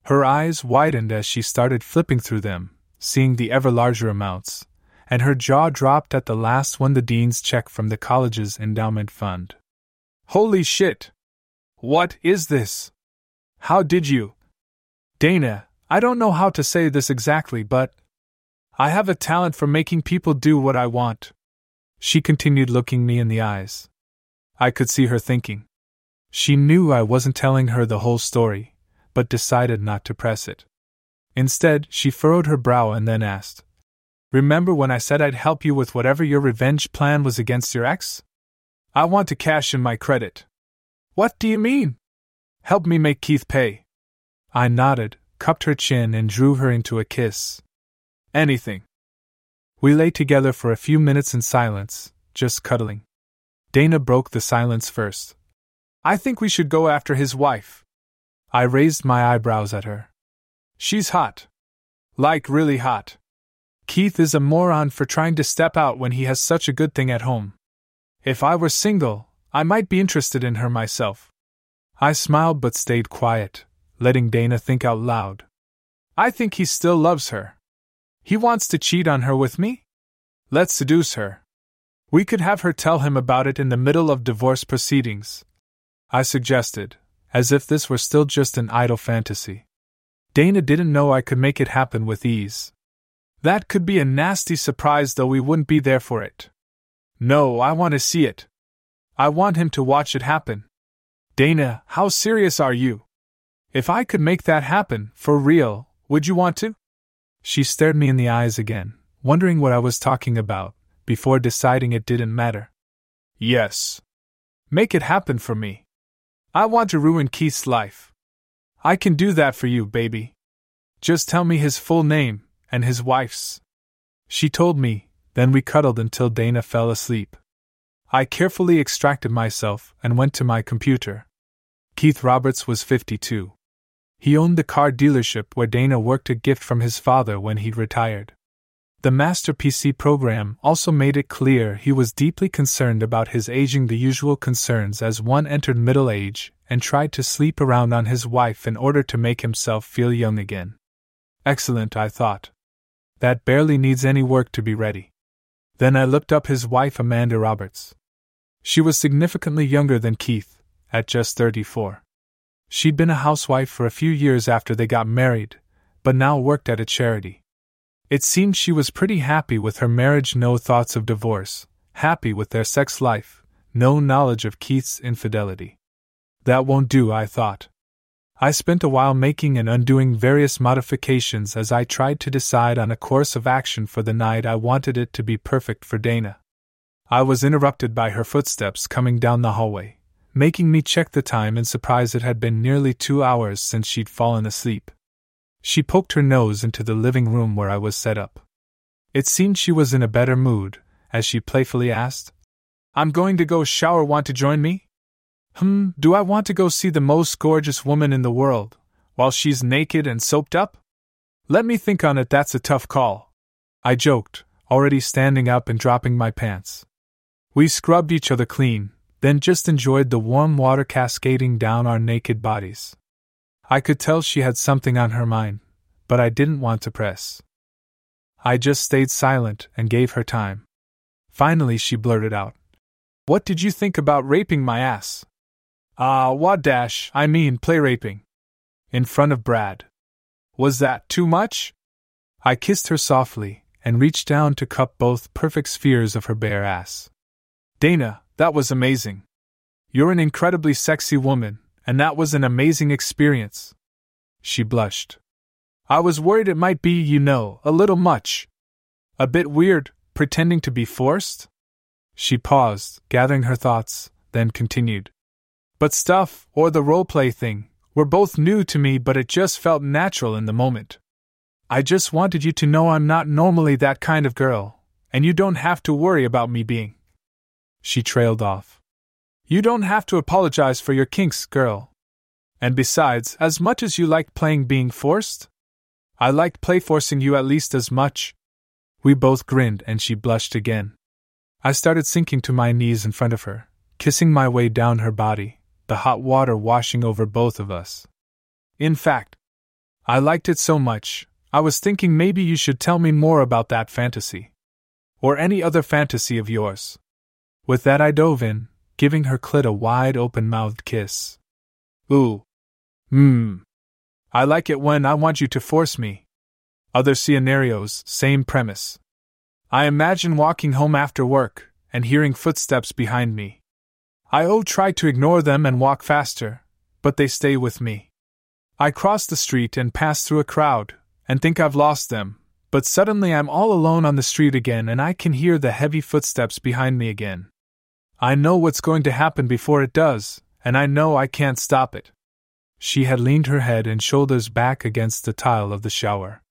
Speaker 1: Her eyes widened as she started flipping through them, seeing the ever larger amounts, and her jaw dropped at the last one the dean's check from the college's endowment fund. Holy shit! What is this? How did you? Dana, I don't know how to say this exactly, but I have a talent for making people do what I want. She continued looking me in the eyes. I could see her thinking. She knew I wasn't telling her the whole story, but decided not to press it. Instead, she furrowed her brow and then asked, Remember when I said I'd help you with whatever your revenge plan was against your ex? I want to cash in my credit. What do you mean? Help me make Keith pay. I nodded, cupped her chin, and drew her into a kiss. Anything. We lay together for a few minutes in silence, just cuddling. Dana broke the silence first. I think we should go after his wife. I raised my eyebrows at her. She's hot. Like, really hot. Keith is a moron for trying to step out when he has such a good thing at home. If I were single, I might be interested in her myself. I smiled but stayed quiet, letting Dana think out loud. I think he still loves her. He wants to cheat on her with me? Let's seduce her. We could have her tell him about it in the middle of divorce proceedings. I suggested, as if this were still just an idle fantasy. Dana didn't know I could make it happen with ease. That could be a nasty surprise, though we wouldn't be there for it. No, I want to see it. I want him to watch it happen. Dana, how serious are you? If I could make that happen, for real, would you want to? She stared me in the eyes again, wondering what I was talking about, before deciding it didn't matter. Yes. Make it happen for me. I want to ruin Keith's life. I can do that for you, baby. Just tell me his full name, and his wife's. She told me, then we cuddled until Dana fell asleep. I carefully extracted myself and went to my computer. Keith Roberts was 52. He owned the car dealership where Dana worked a gift from his father when he'd retired. The Master PC program also made it clear he was deeply concerned about his aging, the usual concerns as one entered middle age and tried to sleep around on his wife in order to make himself feel young again. Excellent, I thought. That barely needs any work to be ready. Then I looked up his wife, Amanda Roberts. She was significantly younger than Keith, at just 34. She'd been a housewife for a few years after they got married, but now worked at a charity. It seemed she was pretty happy with her marriage, no thoughts of divorce, happy with their sex life, no knowledge of Keith's infidelity. That won't do, I thought. I spent a while making and undoing various modifications as I tried to decide on a course of action for the night. I wanted it to be perfect for Dana. I was interrupted by her footsteps coming down the hallway making me check the time in surprise it had been nearly two hours since she'd fallen asleep. She poked her nose into the living room where I was set up. It seemed she was in a better mood, as she playfully asked, I'm going to go shower. Want to join me? Hmm, do I want to go see the most gorgeous woman in the world, while she's naked and soaped up? Let me think on it, that's a tough call. I joked, already standing up and dropping my pants. We scrubbed each other clean, then just enjoyed the warm water cascading down our naked bodies. I could tell she had something on her mind, but I didn't want to press. I just stayed silent and gave her time. Finally, she blurted out, What did you think about raping my ass? Ah, uh, what dash, I mean play raping. In front of Brad. Was that too much? I kissed her softly and reached down to cup both perfect spheres of her bare ass. Dana, That was amazing. You're an incredibly sexy woman, and that was an amazing experience. She blushed. I was worried it might be, you know, a little much. A bit weird, pretending to be forced? She paused, gathering her thoughts, then continued. But stuff, or the roleplay thing, were both new to me, but it just felt natural in the moment. I just wanted you to know I'm not normally that kind of girl, and you don't have to worry about me being. She trailed off. You don't have to apologize for your kinks, girl. And besides, as much as you liked playing being forced, I liked play forcing you at least as much. We both grinned and she blushed again. I started sinking to my knees in front of her, kissing my way down her body, the hot water washing over both of us. In fact, I liked it so much, I was thinking maybe you should tell me more about that fantasy. Or any other fantasy of yours. With that, I dove in, giving her clit a wide open mouthed kiss. Ooh. Mmm. I like it when I want you to force me. Other scenarios, same premise. I imagine walking home after work and hearing footsteps behind me. I oh try to ignore them and walk faster, but they stay with me. I cross the street and pass through a crowd and think I've lost them, but suddenly I'm all alone on the street again and I can hear the heavy footsteps behind me again. I know what's going to happen before it does, and I know I can't stop it. She had leaned her head and shoulders back against the tile of the shower.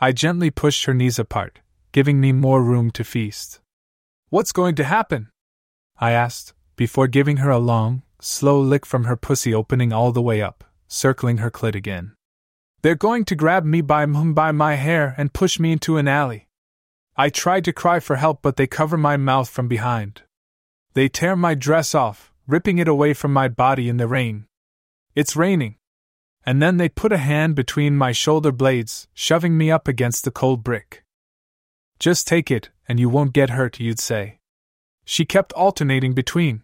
Speaker 1: I gently pushed her knees apart, giving me more room to feast. What's going to happen? I asked, before giving her a long, slow lick from her pussy opening all the way up, circling her clit again. They're going to grab me by, by my hair and push me into an alley. I tried to cry for help, but they cover my mouth from behind. They tear my dress off, ripping it away from my body in the rain. It's raining. And then they put a hand between my shoulder blades, shoving me up against the cold brick. Just take it, and you won't get hurt, you'd say. She kept alternating between,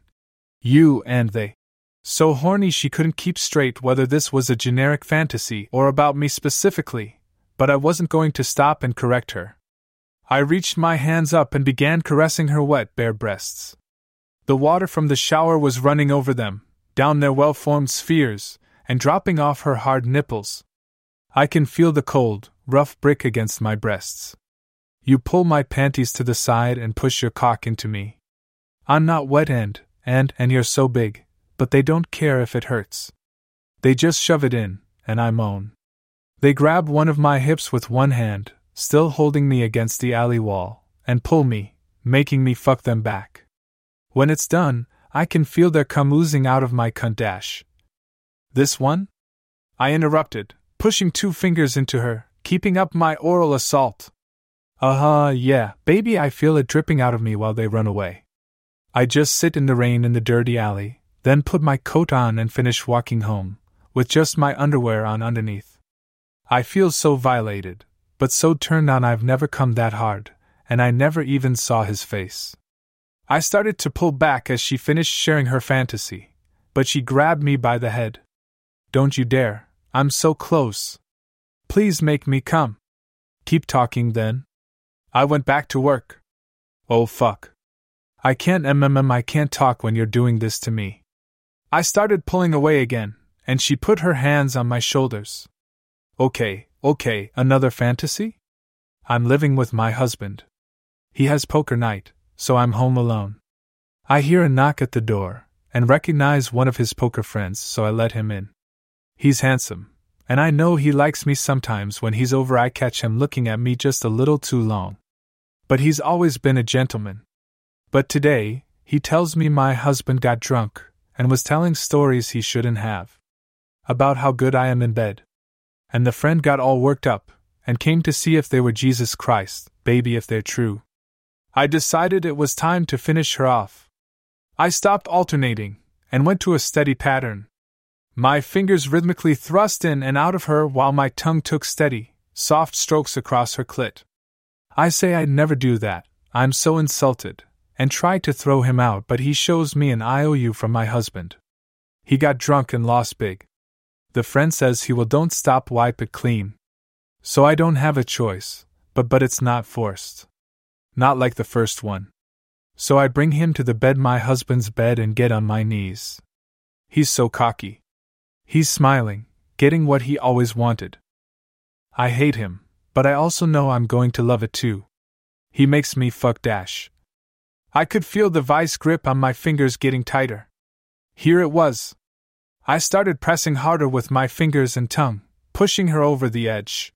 Speaker 1: you and they. So horny she couldn't keep straight whether this was a generic fantasy or about me specifically, but I wasn't going to stop and correct her. I reached my hands up and began caressing her wet, bare breasts. The water from the shower was running over them, down their well formed spheres, and dropping off her hard nipples. I can feel the cold, rough brick against my breasts. You pull my panties to the side and push your cock into me. I'm not wet end, and and you're so big, but they don't care if it hurts. They just shove it in, and I moan. They grab one of my hips with one hand, still holding me against the alley wall, and pull me, making me fuck them back. When it's done, I can feel their cum oozing out of my cunt dash. This one? I interrupted, pushing two fingers into her, keeping up my oral assault. Uh huh, yeah, baby, I feel it dripping out of me while they run away. I just sit in the rain in the dirty alley, then put my coat on and finish walking home, with just my underwear on underneath. I feel so violated, but so turned on I've never come that hard, and I never even saw his face. I started to pull back as she finished sharing her fantasy, but she grabbed me by the head. Don't you dare, I'm so close. Please make me come. Keep talking then. I went back to work. Oh fuck. I can't mmm, I can't talk when you're doing this to me. I started pulling away again, and she put her hands on my shoulders. Okay, okay, another fantasy? I'm living with my husband. He has poker night, so I'm home alone. I hear a knock at the door, and recognize one of his poker friends, so I let him in. He's handsome, and I know he likes me sometimes when he's over, I catch him looking at me just a little too long. But he's always been a gentleman, but today, he tells me my husband got drunk and was telling stories he shouldn't have. About how good I am in bed. And the friend got all worked up and came to see if they were Jesus Christ, baby, if they're true. I decided it was time to finish her off. I stopped alternating and went to a steady pattern. My fingers rhythmically thrust in and out of her while my tongue took steady, soft strokes across her clit. I say I'd never do that, I'm so insulted, and tried to throw him out, but he shows me an IOU from my husband. He got drunk and lost big. The friend says he will don't stop wipe it clean. So I don't have a choice, but but it's not forced. Not like the first one. So I bring him to the bed, my husband's bed, and get on my knees. He's so cocky. He's smiling, getting what he always wanted. I hate him, but I also know I'm going to love it too. He makes me fuck dash. I could feel the vice grip on my fingers getting tighter. Here it was. I started pressing harder with my fingers and tongue, pushing her over the edge.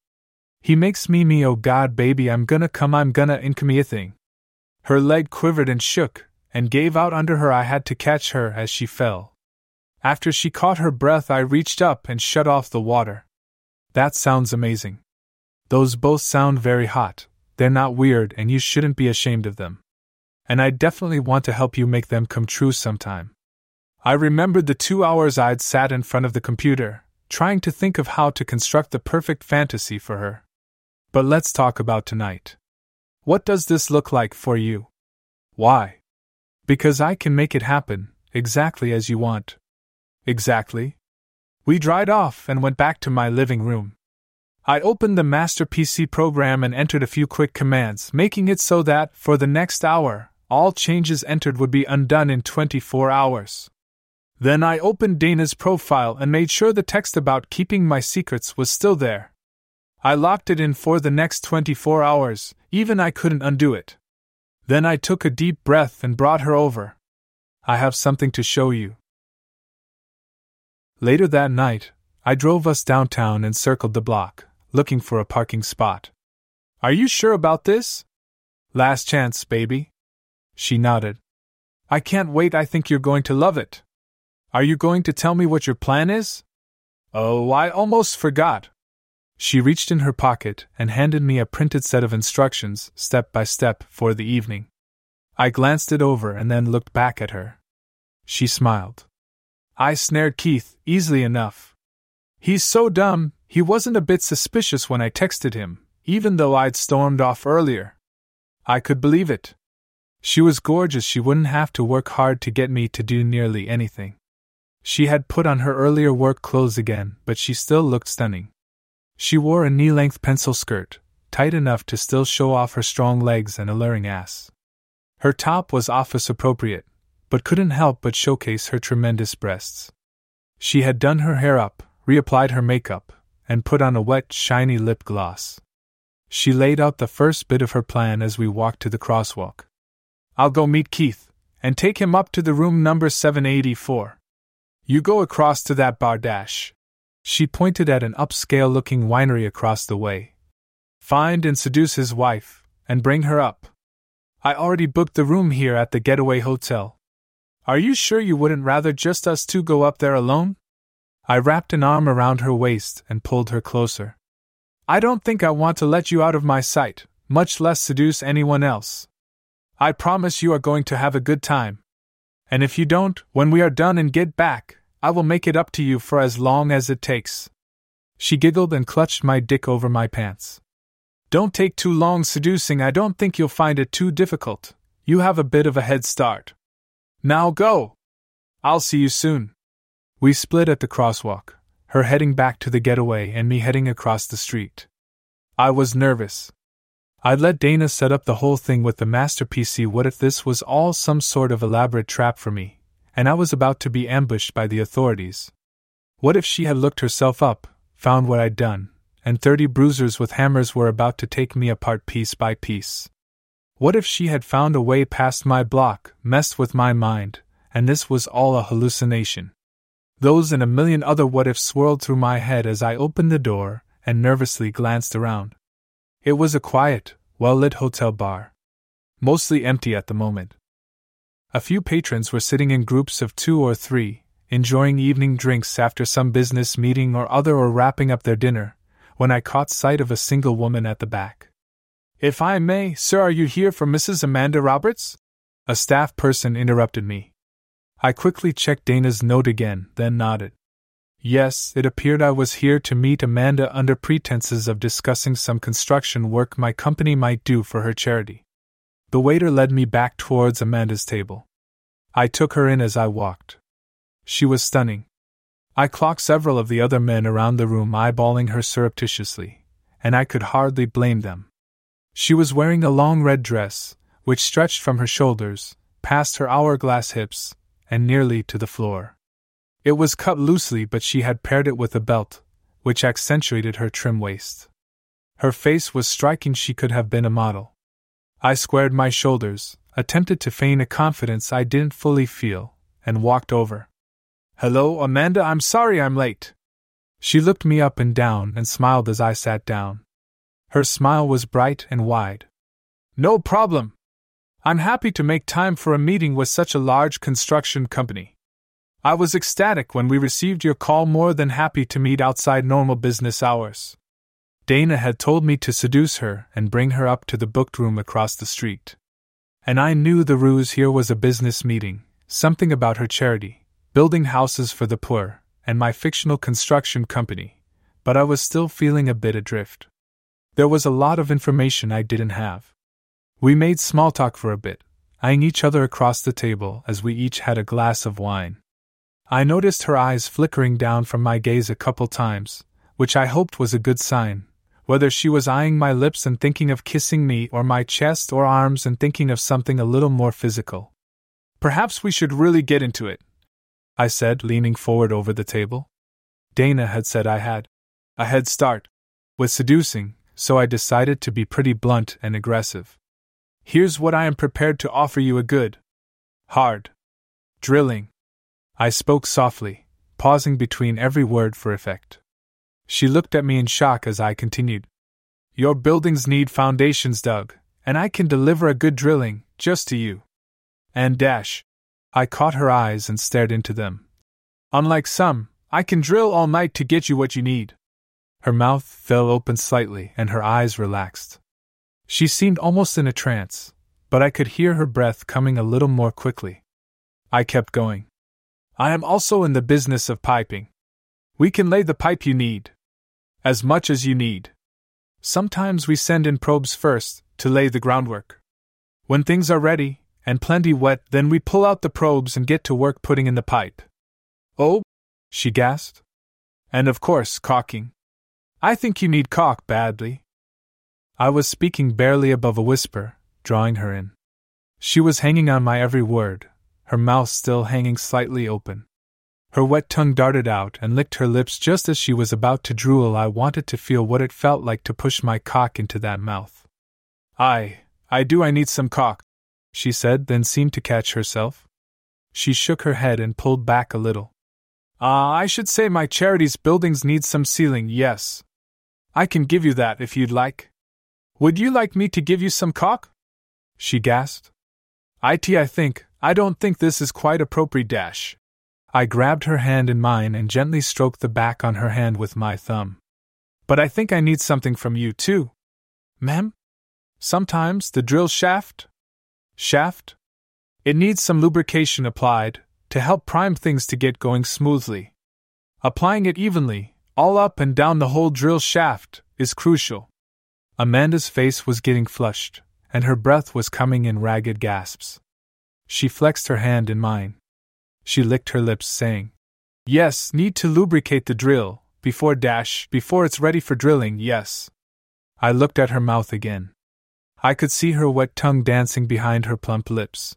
Speaker 1: He makes me me oh god baby I'm gonna come I'm gonna inca me a thing. Her leg quivered and shook, and gave out under her I had to catch her as she fell. After she caught her breath I reached up and shut off the water. That sounds amazing. Those both sound very hot, they're not weird and you shouldn't be ashamed of them. And I definitely want to help you make them come true sometime. I remembered the two hours I'd sat in front of the computer, trying to think of how to construct the perfect fantasy for her. But let's talk about tonight. What does this look like for you? Why? Because I can make it happen, exactly as you want. Exactly? We dried off and went back to my living room. I opened the Master PC program and entered a few quick commands, making it so that, for the next hour, all changes entered would be undone in 24 hours. Then I opened Dana's profile and made sure the text about keeping my secrets was still there. I locked it in for the next 24 hours, even I couldn't undo it. Then I took a deep breath and brought her over. I have something to show you. Later that night, I drove us downtown and circled the block, looking for a parking spot. Are you sure about this? Last chance, baby. She nodded. I can't wait, I think you're going to love it. Are you going to tell me what your plan is? Oh, I almost forgot. She reached in her pocket and handed me a printed set of instructions, step by step, for the evening. I glanced it over and then looked back at her. She smiled. I snared Keith, easily enough. He's so dumb, he wasn't a bit suspicious when I texted him, even though I'd stormed off earlier. I could believe it. She was gorgeous, she wouldn't have to work hard to get me to do nearly anything. She had put on her earlier work clothes again, but she still looked stunning. She wore a knee length pencil skirt, tight enough to still show off her strong legs and alluring ass. Her top was office appropriate, but couldn't help but showcase her tremendous breasts. She had done her hair up, reapplied her makeup, and put on a wet, shiny lip gloss. She laid out the first bit of her plan as we walked to the crosswalk. I'll go meet Keith, and take him up to the room number 784. You go across to that bar dash. She pointed at an upscale looking winery across the way. Find and seduce his wife, and bring her up. I already booked the room here at the Getaway Hotel. Are you sure you wouldn't rather just us two go up there alone? I wrapped an arm around her waist and pulled her closer. I don't think I want to let you out of my sight, much less seduce anyone else. I promise you are going to have a good time. And if you don't, when we are done and get back, I will make it up to you for as long as it takes. She giggled and clutched my dick over my pants. Don't take too long seducing, I don't think you'll find it too difficult. You have a bit of a head start. Now go! I'll see you soon. We split at the crosswalk, her heading back to the getaway and me heading across the street. I was nervous. I'd let Dana set up the whole thing with the master PC. What if this was all some sort of elaborate trap for me? and I was about to be ambushed by the authorities. What if she had looked herself up, found what I'd done, and thirty bruisers with hammers were about to take me apart piece by piece? What if she had found a way past my block, messed with my mind, and this was all a hallucination? Those and a million other what ifs swirled through my head as I opened the door and nervously glanced around. It was a quiet, well lit hotel bar. Mostly empty at the moment. A few patrons were sitting in groups of two or three, enjoying evening drinks after some business meeting or other or wrapping up their dinner, when I caught sight of a single woman at the back. If I may, sir, are you here for Mrs. Amanda Roberts? A staff person interrupted me. I quickly checked Dana's note again, then nodded. Yes, it appeared I was here to meet Amanda under pretenses of discussing some construction work my company might do for her charity. The waiter led me back towards Amanda's table. I took her in as I walked. She was stunning. I clocked several of the other men around the room eyeballing her surreptitiously, and I could hardly blame them. She was wearing a long red dress, which stretched from her shoulders, past her hourglass hips, and nearly to the floor. It was cut loosely, but she had paired it with a belt, which accentuated her trim waist. Her face was striking, she could have been a model. I squared my shoulders, attempted to feign a confidence I didn't fully feel, and walked over. Hello, Amanda, I'm sorry I'm late. She looked me up and down and smiled as I sat down. Her smile was bright and wide. No problem. I'm happy to make time for a meeting with such a large construction company. I was ecstatic when we received your call, more than happy to meet outside normal business hours. Dana had told me to seduce her and bring her up to the booked room across the street. And I knew the ruse here was a business meeting, something about her charity, building houses for the poor, and my fictional construction company, but I was still feeling a bit adrift. There was a lot of information I didn't have. We made small talk for a bit, eyeing each other across the table as we each had a glass of wine. I noticed her eyes flickering down from my gaze a couple times, which I hoped was a good sign, whether she was eyeing my lips and thinking of kissing me or my chest or arms and thinking of something a little more physical. Perhaps we should really get into it, I said, leaning forward over the table. Dana had said I had a head start with seducing, so I decided to be pretty blunt and aggressive. Here's what I am prepared to offer you a good, hard, drilling. I spoke softly, pausing between every word for effect. She looked at me in shock as I continued. Your buildings need foundations dug, and I can deliver a good drilling, just to you. And dash. I caught her eyes and stared into them. Unlike some, I can drill all night to get you what you need. Her mouth fell open slightly and her eyes relaxed. She seemed almost in a trance, but I could hear her breath coming a little more quickly. I kept going. I am also in the business of piping. We can lay the pipe you need. As much as you need. Sometimes we send in probes first, to lay the groundwork. When things are ready, and plenty wet, then we pull out the probes and get to work putting in the pipe. Oh? She gasped. And of course, caulking. I think you need caulk badly. I was speaking barely above a whisper, drawing her in. She was hanging on my every word, her mouth still hanging slightly open. Her wet tongue darted out and licked her lips just as she was about to drool. I wanted to feel what it felt like to push my cock into that mouth. I, I do, I need some cock, she said, then seemed to catch herself. She shook her head and pulled back a little. Ah, uh, I should say my charity's buildings need some ceiling, yes. I can give you that if you'd like. Would you like me to give you some cock? She gasped. It, I think, I don't think this is quite appropriate. Dash. I grabbed her hand in mine and gently stroked the back on her hand with my thumb. But I think I need something from you, too. Ma'am? Sometimes the drill shaft? Shaft? It needs some lubrication applied, to help prime things to get going smoothly. Applying it evenly, all up and down the whole drill shaft, is crucial. Amanda's face was getting flushed, and her breath was coming in ragged gasps. She flexed her hand in mine. She licked her lips, saying, Yes, need to lubricate the drill, before dash, before it's ready for drilling, yes. I looked at her mouth again. I could see her wet tongue dancing behind her plump lips.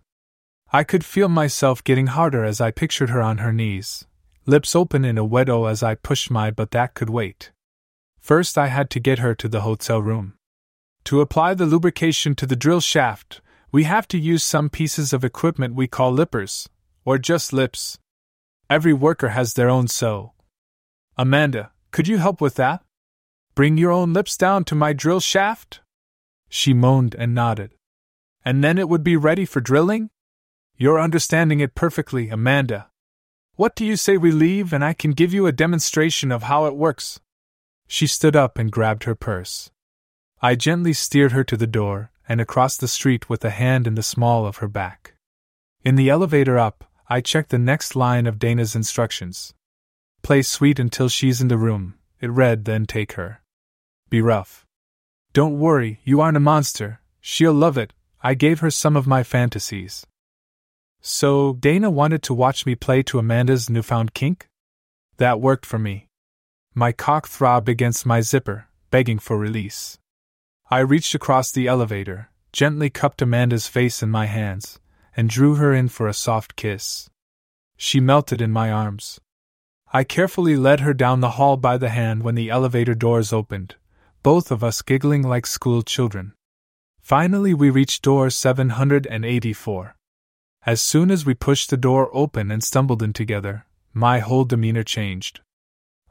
Speaker 1: I could feel myself getting harder as I pictured her on her knees, lips open in a wet O as I pushed my but that could wait. First, I had to get her to the hotel room. To apply the lubrication to the drill shaft, we have to use some pieces of equipment we call lippers, or just lips. Every worker has their own, so. Amanda, could you help with that? Bring your own lips down to my drill shaft? She moaned and nodded. And then it would be ready for drilling? You're understanding it perfectly, Amanda. What do you say we leave and I can give you a demonstration of how it works? She stood up and grabbed her purse. I gently steered her to the door and across the street with a hand in the small of her back. In the elevator up, I checked the next line of Dana's instructions. Play sweet until she's in the room, it read, then take her. Be rough. Don't worry, you aren't a monster, she'll love it. I gave her some of my fantasies. So, Dana wanted to watch me play to Amanda's newfound kink? That worked for me. My cock throbbed against my zipper, begging for release. I reached across the elevator, gently cupped Amanda's face in my hands, and drew her in for a soft kiss. She melted in my arms. I carefully led her down the hall by the hand when the elevator doors opened, both of us giggling like school children. Finally, we reached door 784. As soon as we pushed the door open and stumbled in together, my whole demeanor changed.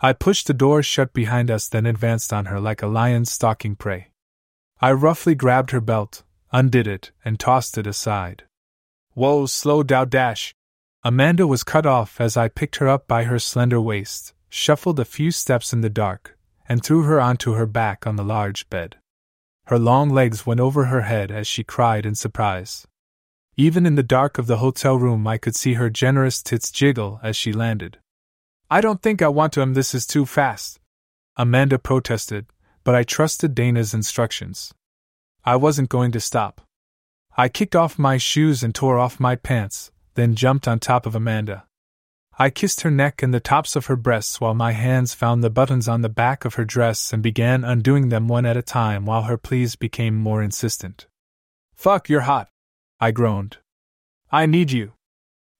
Speaker 1: I pushed the door shut behind us, then advanced on her like a lion stalking prey. I roughly grabbed her belt, undid it, and tossed it aside. Whoa, slow down, Dash! Amanda was cut off as I picked her up by her slender waist, shuffled a few steps in the dark, and threw her onto her back on the large bed. Her long legs went over her head as she cried in surprise. Even in the dark of the hotel room, I could see her generous tits jiggle as she landed. I don't think I want to, um, this is too fast. Amanda protested, but I trusted Dana's instructions. I wasn't going to stop. I kicked off my shoes and tore off my pants, then jumped on top of Amanda. I kissed her neck and the tops of her breasts while my hands found the buttons on the back of her dress and began undoing them one at a time while her pleas became more insistent. Fuck, you're hot, I groaned. I need you.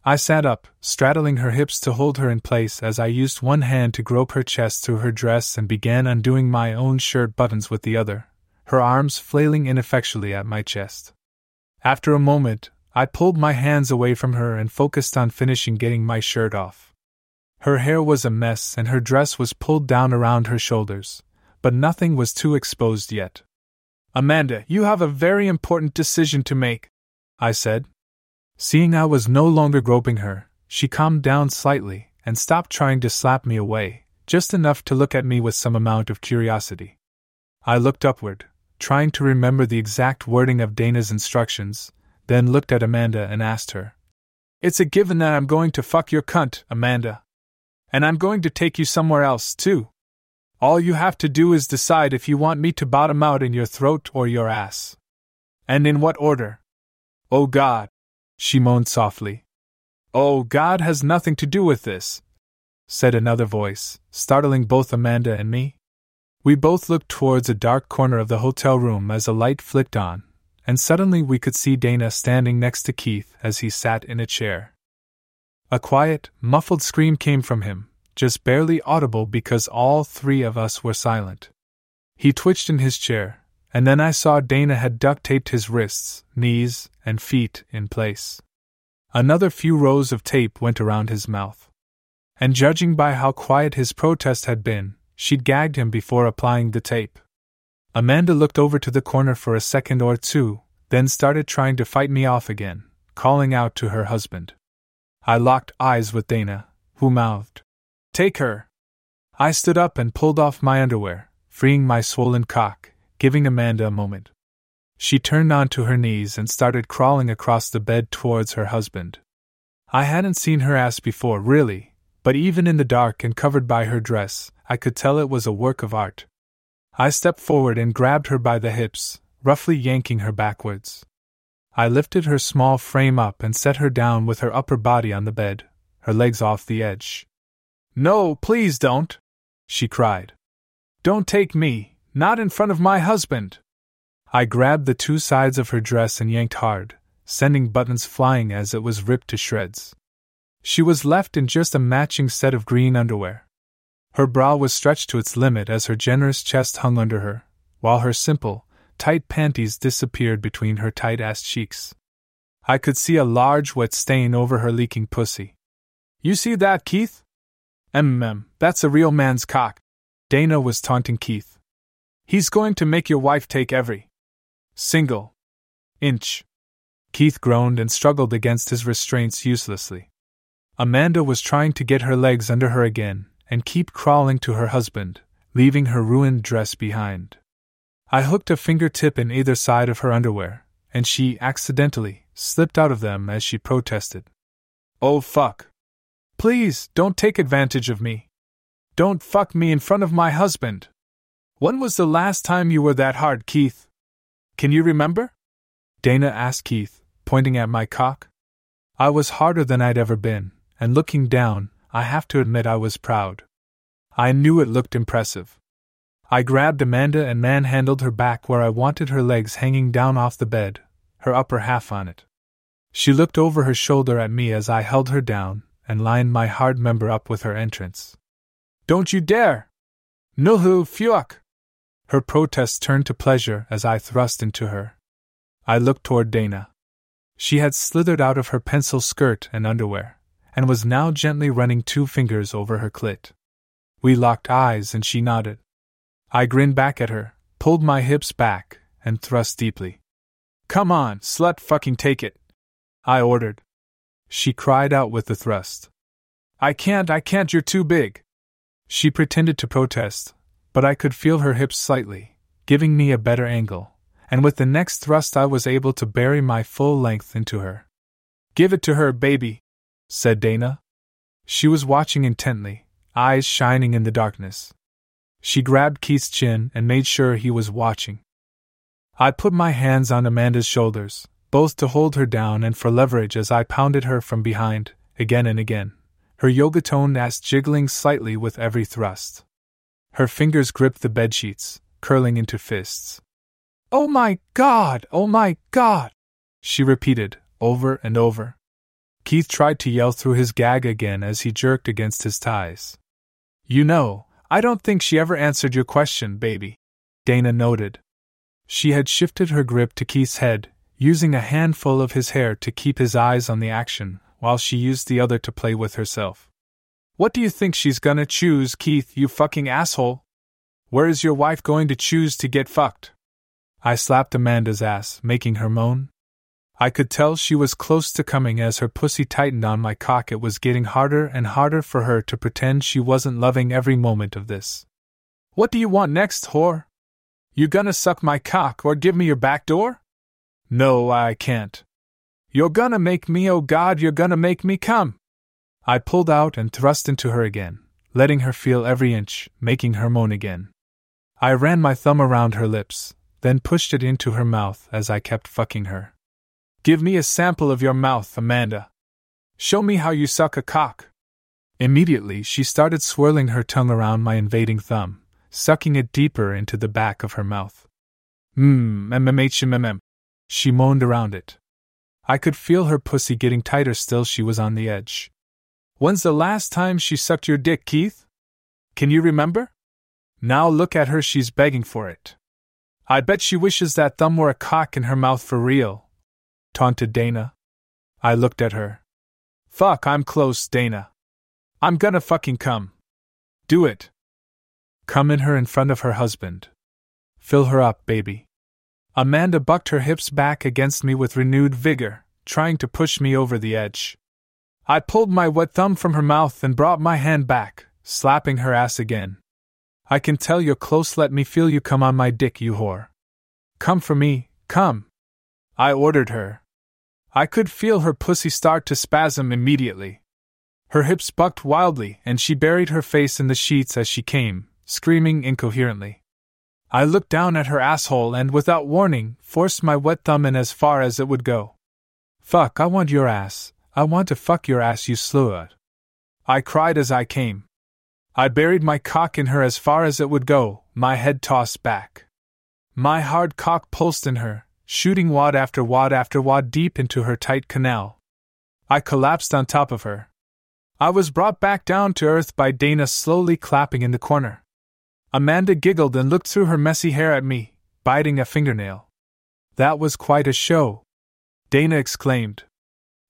Speaker 1: I sat up, straddling her hips to hold her in place as I used one hand to grope her chest through her dress and began undoing my own shirt buttons with the other, her arms flailing ineffectually at my chest. After a moment, I pulled my hands away from her and focused on finishing getting my shirt off. Her hair was a mess and her dress was pulled down around her shoulders, but nothing was too exposed yet. Amanda, you have a very important decision to make, I said. Seeing I was no longer groping her, she calmed down slightly and stopped trying to slap me away, just enough to look at me with some amount of curiosity. I looked upward, trying to remember the exact wording of Dana's instructions, then looked at Amanda and asked her. It's a given that I'm going to fuck your cunt, Amanda. And I'm going to take you somewhere else, too. All you have to do is decide if you want me to bottom out in your throat or your ass. And in what order. Oh God, she moaned softly. Oh, God has nothing to do with this, said another voice, startling both Amanda and me. We both looked towards a dark corner of the hotel room as a light flicked on, and suddenly we could see Dana standing next to Keith as he sat in a chair. A quiet, muffled scream came from him, just barely audible because all three of us were silent. He twitched in his chair, and then I saw Dana had duct taped his wrists, knees, and feet in place. Another few rows of tape went around his mouth. And judging by how quiet his protest had been, she'd gagged him before applying the tape. Amanda looked over to the corner for a second or two, then started trying to fight me off again, calling out to her husband. I locked eyes with Dana, who mouthed, Take her! I stood up and pulled off my underwear, freeing my swollen cock, giving Amanda a moment. She turned onto her knees and started crawling across the bed towards her husband. I hadn't seen her ass before, really, but even in the dark and covered by her dress, I could tell it was a work of art. I stepped forward and grabbed her by the hips, roughly yanking her backwards. I lifted her small frame up and set her down with her upper body on the bed, her legs off the edge. No, please don't! she cried. Don't take me, not in front of my husband! I grabbed the two sides of her dress and yanked hard, sending buttons flying as it was ripped to shreds. She was left in just a matching set of green underwear. Her brow was stretched to its limit as her generous chest hung under her, while her simple, tight panties disappeared between her tight ass cheeks. I could see a large wet stain over her leaking pussy. You see that, Keith? Mm, that's a real man's cock. Dana was taunting Keith. He's going to make your wife take every single inch. Keith groaned and struggled against his restraints uselessly. Amanda was trying to get her legs under her again, and keep crawling to her husband, leaving her ruined dress behind. I hooked a fingertip in either side of her underwear, and she accidentally slipped out of them as she protested. Oh fuck. Please, don't take advantage of me. Don't fuck me in front of my husband. When was the last time you were that hard, Keith? Can you remember? Dana asked Keith, pointing at my cock. I was harder than I'd ever been, and looking down, I have to admit I was proud. I knew it looked impressive. I grabbed Amanda and manhandled her back where I wanted her legs hanging down off the bed, her upper half on it. She looked over her shoulder at me as I held her down and lined my hard member up with her entrance. Don't you dare! Nulhu fuck! Her protest turned to pleasure as I thrust into her. I looked toward Dana. She had slithered out of her pencil skirt and underwear, and was now gently running two fingers over her clit. We locked eyes and she nodded. I grinned back at her, pulled my hips back, and thrust deeply. Come on, slut fucking take it! I ordered. She cried out with the thrust. I can't, I can't, you're too big! She pretended to protest, but I could feel her hips slightly, giving me a better angle, and with the next thrust I was able to bury my full length into her. Give it to her, baby, said Dana. She was watching intently, eyes shining in the darkness. She grabbed Keith's chin and made sure he was watching. I put my hands on Amanda's shoulders, both to hold her down and for leverage as I pounded her from behind, again and again, her yoga toned ass jiggling slightly with every thrust. Her fingers gripped the bedsheets, curling into fists. Oh my god! Oh my god! She repeated, over and over. Keith tried to yell through his gag again as he jerked against his ties. You know, I don't think she ever answered your question, baby. Dana noted. She had shifted her grip to Keith's head, using a handful of his hair to keep his eyes on the action, while she used the other to play with herself. What do you think she's gonna choose, Keith, you fucking asshole? Where is your wife going to choose to get fucked? I slapped Amanda's ass, making her moan. I could tell she was close to coming as her pussy tightened on my cock. It was getting harder and harder for her to pretend she wasn't loving every moment of this. What do you want next, whore? You gonna suck my cock or give me your back door? No, I can't. You're gonna make me, oh God, you're gonna make me come. I pulled out and thrust into her again, letting her feel every inch, making her moan again. I ran my thumb around her lips, then pushed it into her mouth as I kept fucking her. Give me a sample of your mouth, Amanda. Show me how you suck a cock. Immediately, she started swirling her tongue around my invading thumb, sucking it deeper into the back of her mouth. Mmm, mmhm. She moaned around it. I could feel her pussy getting tighter still, she was on the edge. When's the last time she sucked your dick, Keith? Can you remember? Now look at her, she's begging for it. I bet she wishes that thumb were a cock in her mouth for real, taunted Dana. I looked at her. Fuck, I'm close, Dana. I'm gonna fucking come. Do it. Come in her in front of her husband. Fill her up, baby. Amanda bucked her hips back against me with renewed vigor, trying to push me over the edge. I pulled my wet thumb from her mouth and brought my hand back, slapping her ass again. I can tell you're close, let me feel you come on my dick, you whore. Come for me, come. I ordered her. I could feel her pussy start to spasm immediately. Her hips bucked wildly, and she buried her face in the sheets as she came, screaming incoherently. I looked down at her asshole and, without warning, forced my wet thumb in as far as it would go. Fuck, I want your ass. I want to fuck your ass, you slut. I cried as I came. I buried my cock in her as far as it would go, my head tossed back. My hard cock pulsed in her, shooting wad after wad after wad deep into her tight canal. I collapsed on top of her. I was brought back down to earth by Dana slowly clapping in the corner. Amanda giggled and looked through her messy hair at me, biting a fingernail. That was quite a show. Dana exclaimed.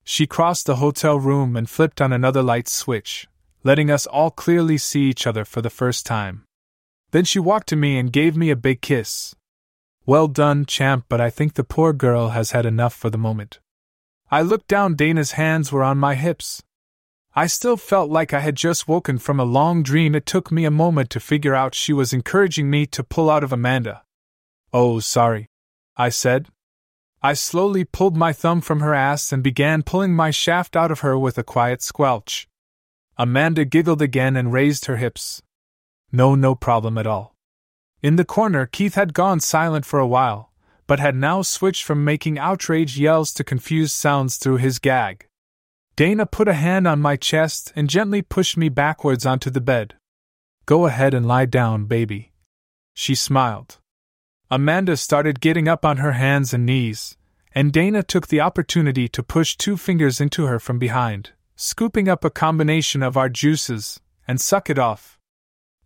Speaker 1: She crossed the hotel room and flipped on another light switch, letting us all clearly see each other for the first time. Then she walked to me and gave me a big kiss, well done, champ, but I think the poor girl has had enough for the moment. I looked down, Dana's hands were on my hips. I still felt like I had just woken from a long dream. It took me a moment to figure out she was encouraging me to pull out of Amanda. Oh, sorry, I said. I slowly pulled my thumb from her ass and began pulling my shaft out of her with a quiet squelch. Amanda giggled again and raised her hips. No, no problem at all. In the corner, Keith had gone silent for a while, but had now switched from making outraged yells to confused sounds through his gag. Dana put a hand on my chest and gently pushed me backwards onto the bed. Go ahead and lie down, baby. She smiled. Amanda started getting up on her hands and knees, and Dana took the opportunity to push two fingers into her from behind, scooping up a combination of our juices, and suck it off.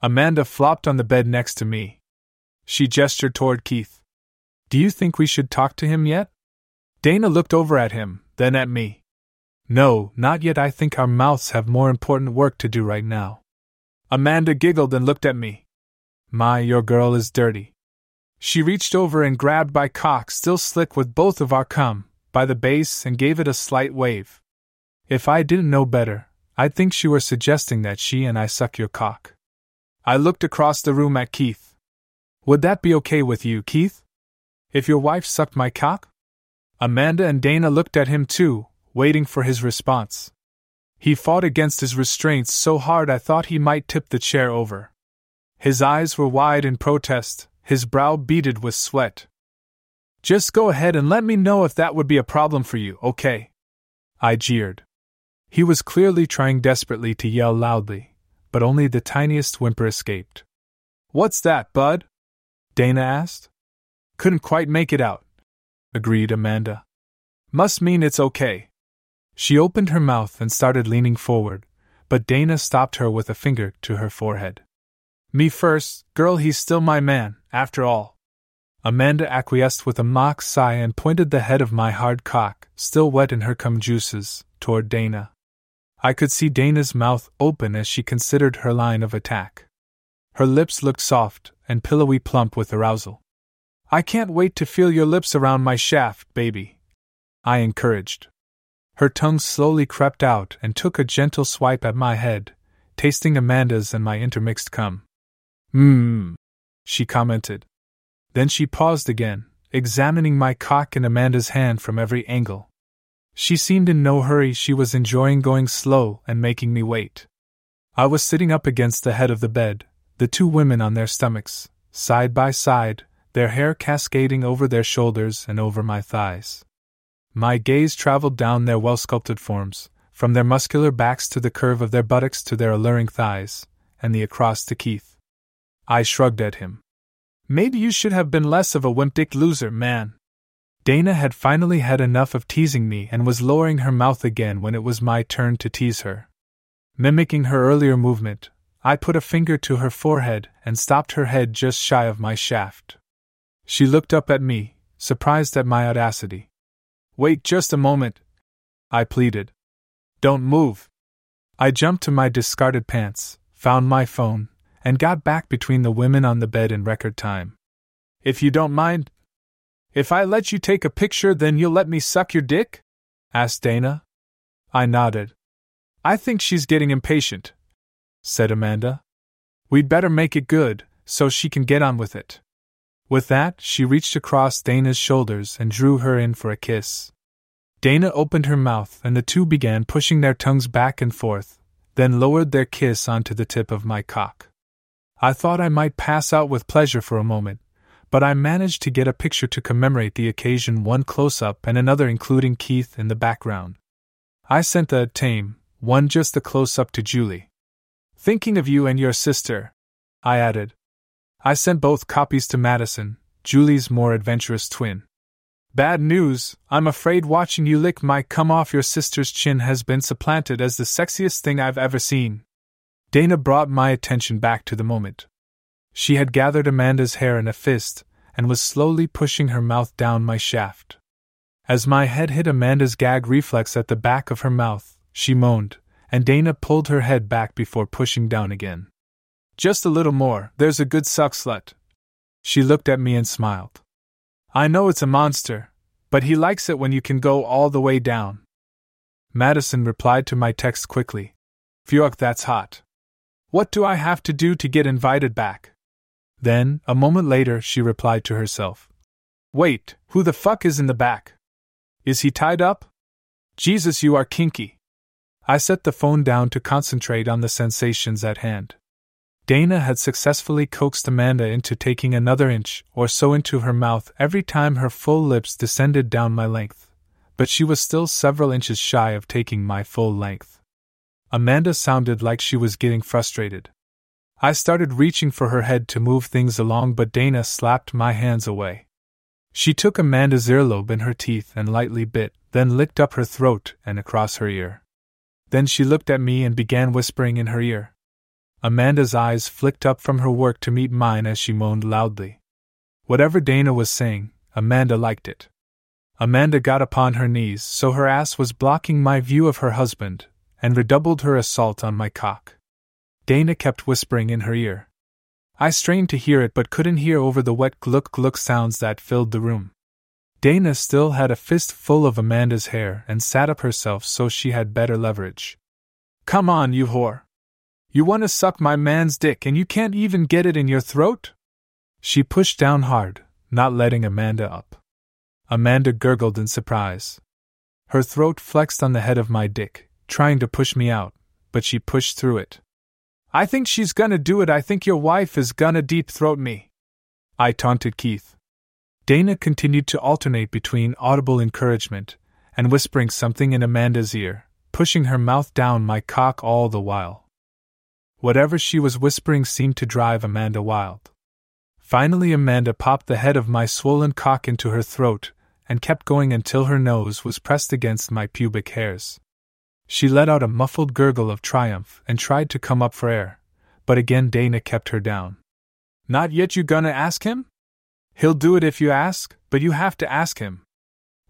Speaker 1: Amanda flopped on the bed next to me. She gestured toward Keith. Do you think we should talk to him yet? Dana looked over at him, then at me. No, not yet. I think our mouths have more important work to do right now. Amanda giggled and looked at me. My, your girl is dirty. She reached over and grabbed my cock, still slick with both of our cum, by the base and gave it a slight wave. If I didn't know better, I'd think she were suggesting that she and I suck your cock. I looked across the room at Keith. Would that be okay with you, Keith? If your wife sucked my cock? Amanda and Dana looked at him too, waiting for his response. He fought against his restraints so hard I thought he might tip the chair over. His eyes were wide in protest, his brow beaded with sweat. Just go ahead and let me know if that would be a problem for you, okay? I jeered. He was clearly trying desperately to yell loudly, but only the tiniest whimper escaped. What's that, bud? Dana asked. Couldn't quite make it out, agreed Amanda. Must mean it's okay. She opened her mouth and started leaning forward, but Dana stopped her with a finger to her forehead. Me first, girl, he's still my man, after all. Amanda acquiesced with a mock sigh and pointed the head of my hard cock, still wet in her cum juices, toward Dana. I could see Dana's mouth open as she considered her line of attack. Her lips looked soft and pillowy plump with arousal. I can't wait to feel your lips around my shaft, baby. I encouraged. Her tongue slowly crept out and took a gentle swipe at my head, tasting Amanda's and my intermixed cum. Mmm, she commented. Then she paused again, examining my cock and Amanda's hand from every angle. She seemed in no hurry, she was enjoying going slow and making me wait. I was sitting up against the head of the bed, the two women on their stomachs, side by side, their hair cascading over their shoulders and over my thighs. My gaze traveled down their well sculpted forms, from their muscular backs to the curve of their buttocks to their alluring thighs, and the across to Keith. I shrugged at him. Maybe you should have been less of a wimp dick loser, man. Dana had finally had enough of teasing me and was lowering her mouth again when it was my turn to tease her. Mimicking her earlier movement, I put a finger to her forehead and stopped her head just shy of my shaft. She looked up at me, surprised at my audacity. Wait just a moment, I pleaded. Don't move. I jumped to my discarded pants, found my phone, and got back between the women on the bed in record time. If you don't mind, if I let you take a picture, then you'll let me suck your dick? asked Dana. I nodded. I think she's getting impatient, said Amanda. We'd better make it good, so she can get on with it. With that, she reached across Dana's shoulders and drew her in for a kiss. Dana opened her mouth, and the two began pushing their tongues back and forth, then lowered their kiss onto the tip of my cock. I thought I might pass out with pleasure for a moment, but I managed to get a picture to commemorate the occasion one close up and another including Keith in the background. I sent the tame, one just the close up to Julie. Thinking of you and your sister, I added. I sent both copies to Madison, Julie's more adventurous twin. Bad news, I'm afraid watching you lick my cum off your sister's chin has been supplanted as the sexiest thing I've ever seen. Dana brought my attention back to the moment. She had gathered Amanda's hair in a fist and was slowly pushing her mouth down my shaft. As my head hit Amanda's gag reflex at the back of her mouth, she moaned, and Dana pulled her head back before pushing down again. Just a little more, there's a good suck slut. She looked at me and smiled. I know it's a monster, but he likes it when you can go all the way down. Madison replied to my text quickly. Fuck, that's hot. What do I have to do to get invited back? Then, a moment later, she replied to herself. Wait, who the fuck is in the back? Is he tied up? Jesus, you are kinky. I set the phone down to concentrate on the sensations at hand. Dana had successfully coaxed Amanda into taking another inch or so into her mouth every time her full lips descended down my length, but she was still several inches shy of taking my full length. Amanda sounded like she was getting frustrated. I started reaching for her head to move things along, but Dana slapped my hands away. She took Amanda's earlobe in her teeth and lightly bit, then licked up her throat and across her ear. Then she looked at me and began whispering in her ear. Amanda's eyes flicked up from her work to meet mine as she moaned loudly. Whatever Dana was saying, Amanda liked it. Amanda got upon her knees so her ass was blocking my view of her husband, and redoubled her assault on my cock. Dana kept whispering in her ear. I strained to hear it but couldn't hear over the wet gluck gluck sounds that filled the room. Dana still had a fist full of Amanda's hair and sat up herself so she had better leverage. Come on, you whore! You want to suck my man's dick and you can't even get it in your throat? She pushed down hard, not letting Amanda up. Amanda gurgled in surprise. Her throat flexed on the head of my dick, trying to push me out, but she pushed through it. I think she's gonna do it. I think your wife is gonna deep throat me. I taunted Keith. Dana continued to alternate between audible encouragement and whispering something in Amanda's ear, pushing her mouth down my cock all the while. Whatever she was whispering seemed to drive Amanda wild. Finally, Amanda popped the head of my swollen cock into her throat and kept going until her nose was pressed against my pubic hairs. She let out a muffled gurgle of triumph and tried to come up for air, but again Dana kept her down. Not yet you gonna ask him? He'll do it if you ask, but you have to ask him.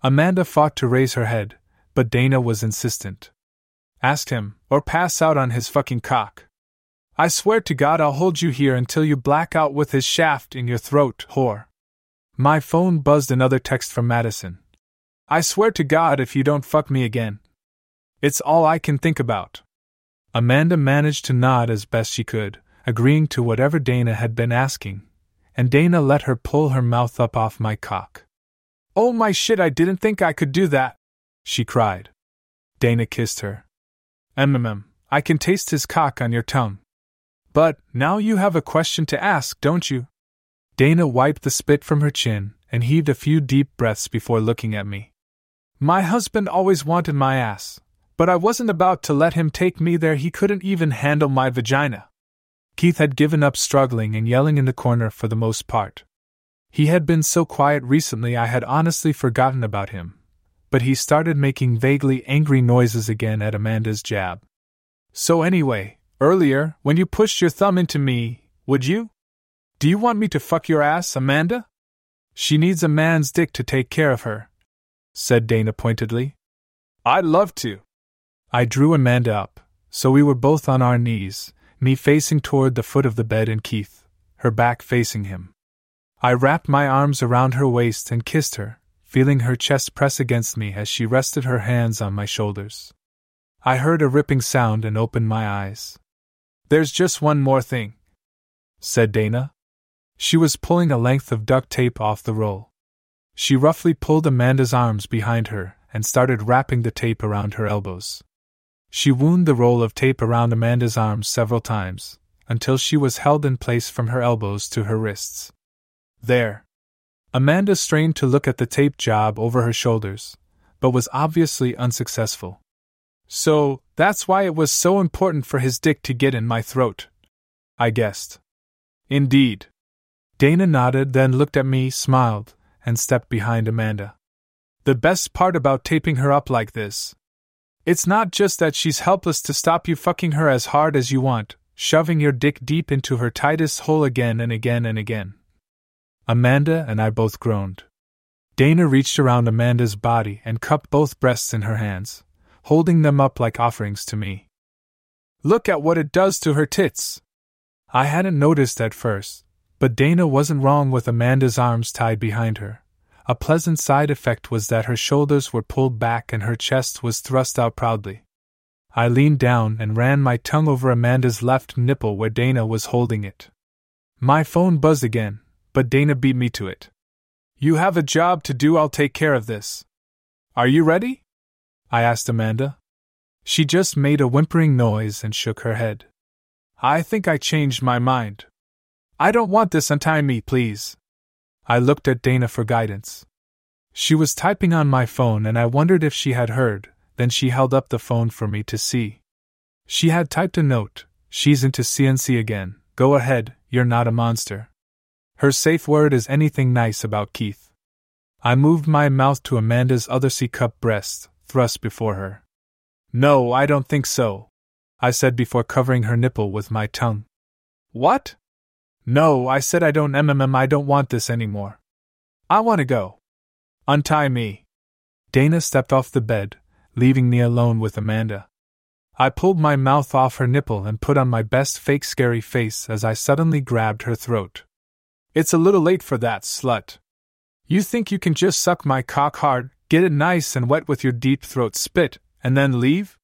Speaker 1: Amanda fought to raise her head, but Dana was insistent. Ask him, or pass out on his fucking cock. I swear to God I'll hold you here until you black out with his shaft in your throat, whore. My phone buzzed another text from Madison. I swear to God if you don't fuck me again. It's all I can think about. Amanda managed to nod as best she could, agreeing to whatever Dana had been asking, and Dana let her pull her mouth up off my cock. Oh my shit, I didn't think I could do that, she cried. Dana kissed her. MMM, I can taste his cock on your tongue. But, now you have a question to ask, don't you? Dana wiped the spit from her chin and heaved a few deep breaths before looking at me. My husband always wanted my ass, but I wasn't about to let him take me there, he couldn't even handle my vagina. Keith had given up struggling and yelling in the corner for the most part. He had been so quiet recently I had honestly forgotten about him, but he started making vaguely angry noises again at Amanda's jab. So, anyway, earlier, when you pushed your thumb into me, would you? Do you want me to fuck your ass, Amanda? She needs a man's dick to take care of her, said Dana pointedly. I'd love to. I drew Amanda up, so we were both on our knees, me facing toward the foot of the bed and Keith, her back facing him. I wrapped my arms around her waist and kissed her, feeling her chest press against me as she rested her hands on my shoulders. I heard a ripping sound and opened my eyes. There's just one more thing, said Dana. She was pulling a length of duct tape off the roll. She roughly pulled Amanda's arms behind her and started wrapping the tape around her elbows. She wound the roll of tape around Amanda's arms several times, until she was held in place from her elbows to her wrists. There. Amanda strained to look at the tape job over her shoulders, but was obviously unsuccessful. So, that's why it was so important for his dick to get in my throat. I guessed. Indeed. Dana nodded, then looked at me, smiled, and stepped behind Amanda. The best part about taping her up like this, it's not just that she's helpless to stop you fucking her as hard as you want, shoving your dick deep into her tightest hole again and again and again. Amanda and I both groaned. Dana reached around Amanda's body and cupped both breasts in her hands, holding them up like offerings to me. Look at what it does to her tits! I hadn't noticed at first, but Dana wasn't wrong with Amanda's arms tied behind her. A pleasant side effect was that her shoulders were pulled back and her chest was thrust out proudly. I leaned down and ran my tongue over Amanda's left nipple where Dana was holding it. My phone buzzed again, but Dana beat me to it. You have a job to do, I'll take care of this. Are you ready? I asked Amanda. She just made a whimpering noise and shook her head. I think I changed my mind. I don't want this, untie me, please. I looked at Dana for guidance. She was typing on my phone and I wondered if she had heard, then she held up the phone for me to see. She had typed a note, she's into CNC again, Go ahead, you're not a monster. Her safe word is anything nice about Keith. I moved my mouth to Amanda's other C cup breast, thrust before her. No, I don't think so, I said before covering her nipple with my tongue. What? No, I said I don't mmm, I don't want this anymore. I want to go. Untie me. Dana stepped off the bed, leaving me alone with Amanda. I pulled my mouth off her nipple and put on my best fake scary face as I suddenly grabbed her throat. It's a little late for that, slut. You think you can just suck my cock hard, get it nice and wet with your deep throat spit, and then leave?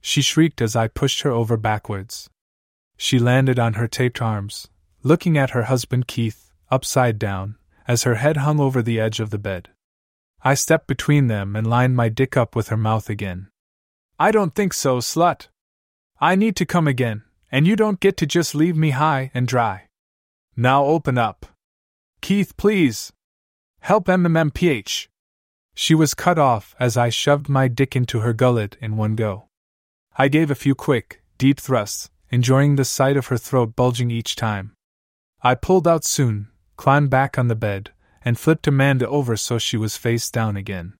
Speaker 1: She shrieked as I pushed her over backwards. She landed on her taped arms, looking at her husband Keith, upside down, as her head hung over the edge of the bed. I stepped between them and lined my dick up with her mouth again. I don't think so, slut. I need to come again, and you don't get to just leave me high and dry. Now open up. Keith, please. Help MMMPH. She was cut off as I shoved my dick into her gullet in one go. I gave a few quick, deep thrusts, enjoying the sight of her throat bulging each time. I pulled out soon, climbed back on the bed, and flipped Amanda over so she was face down again.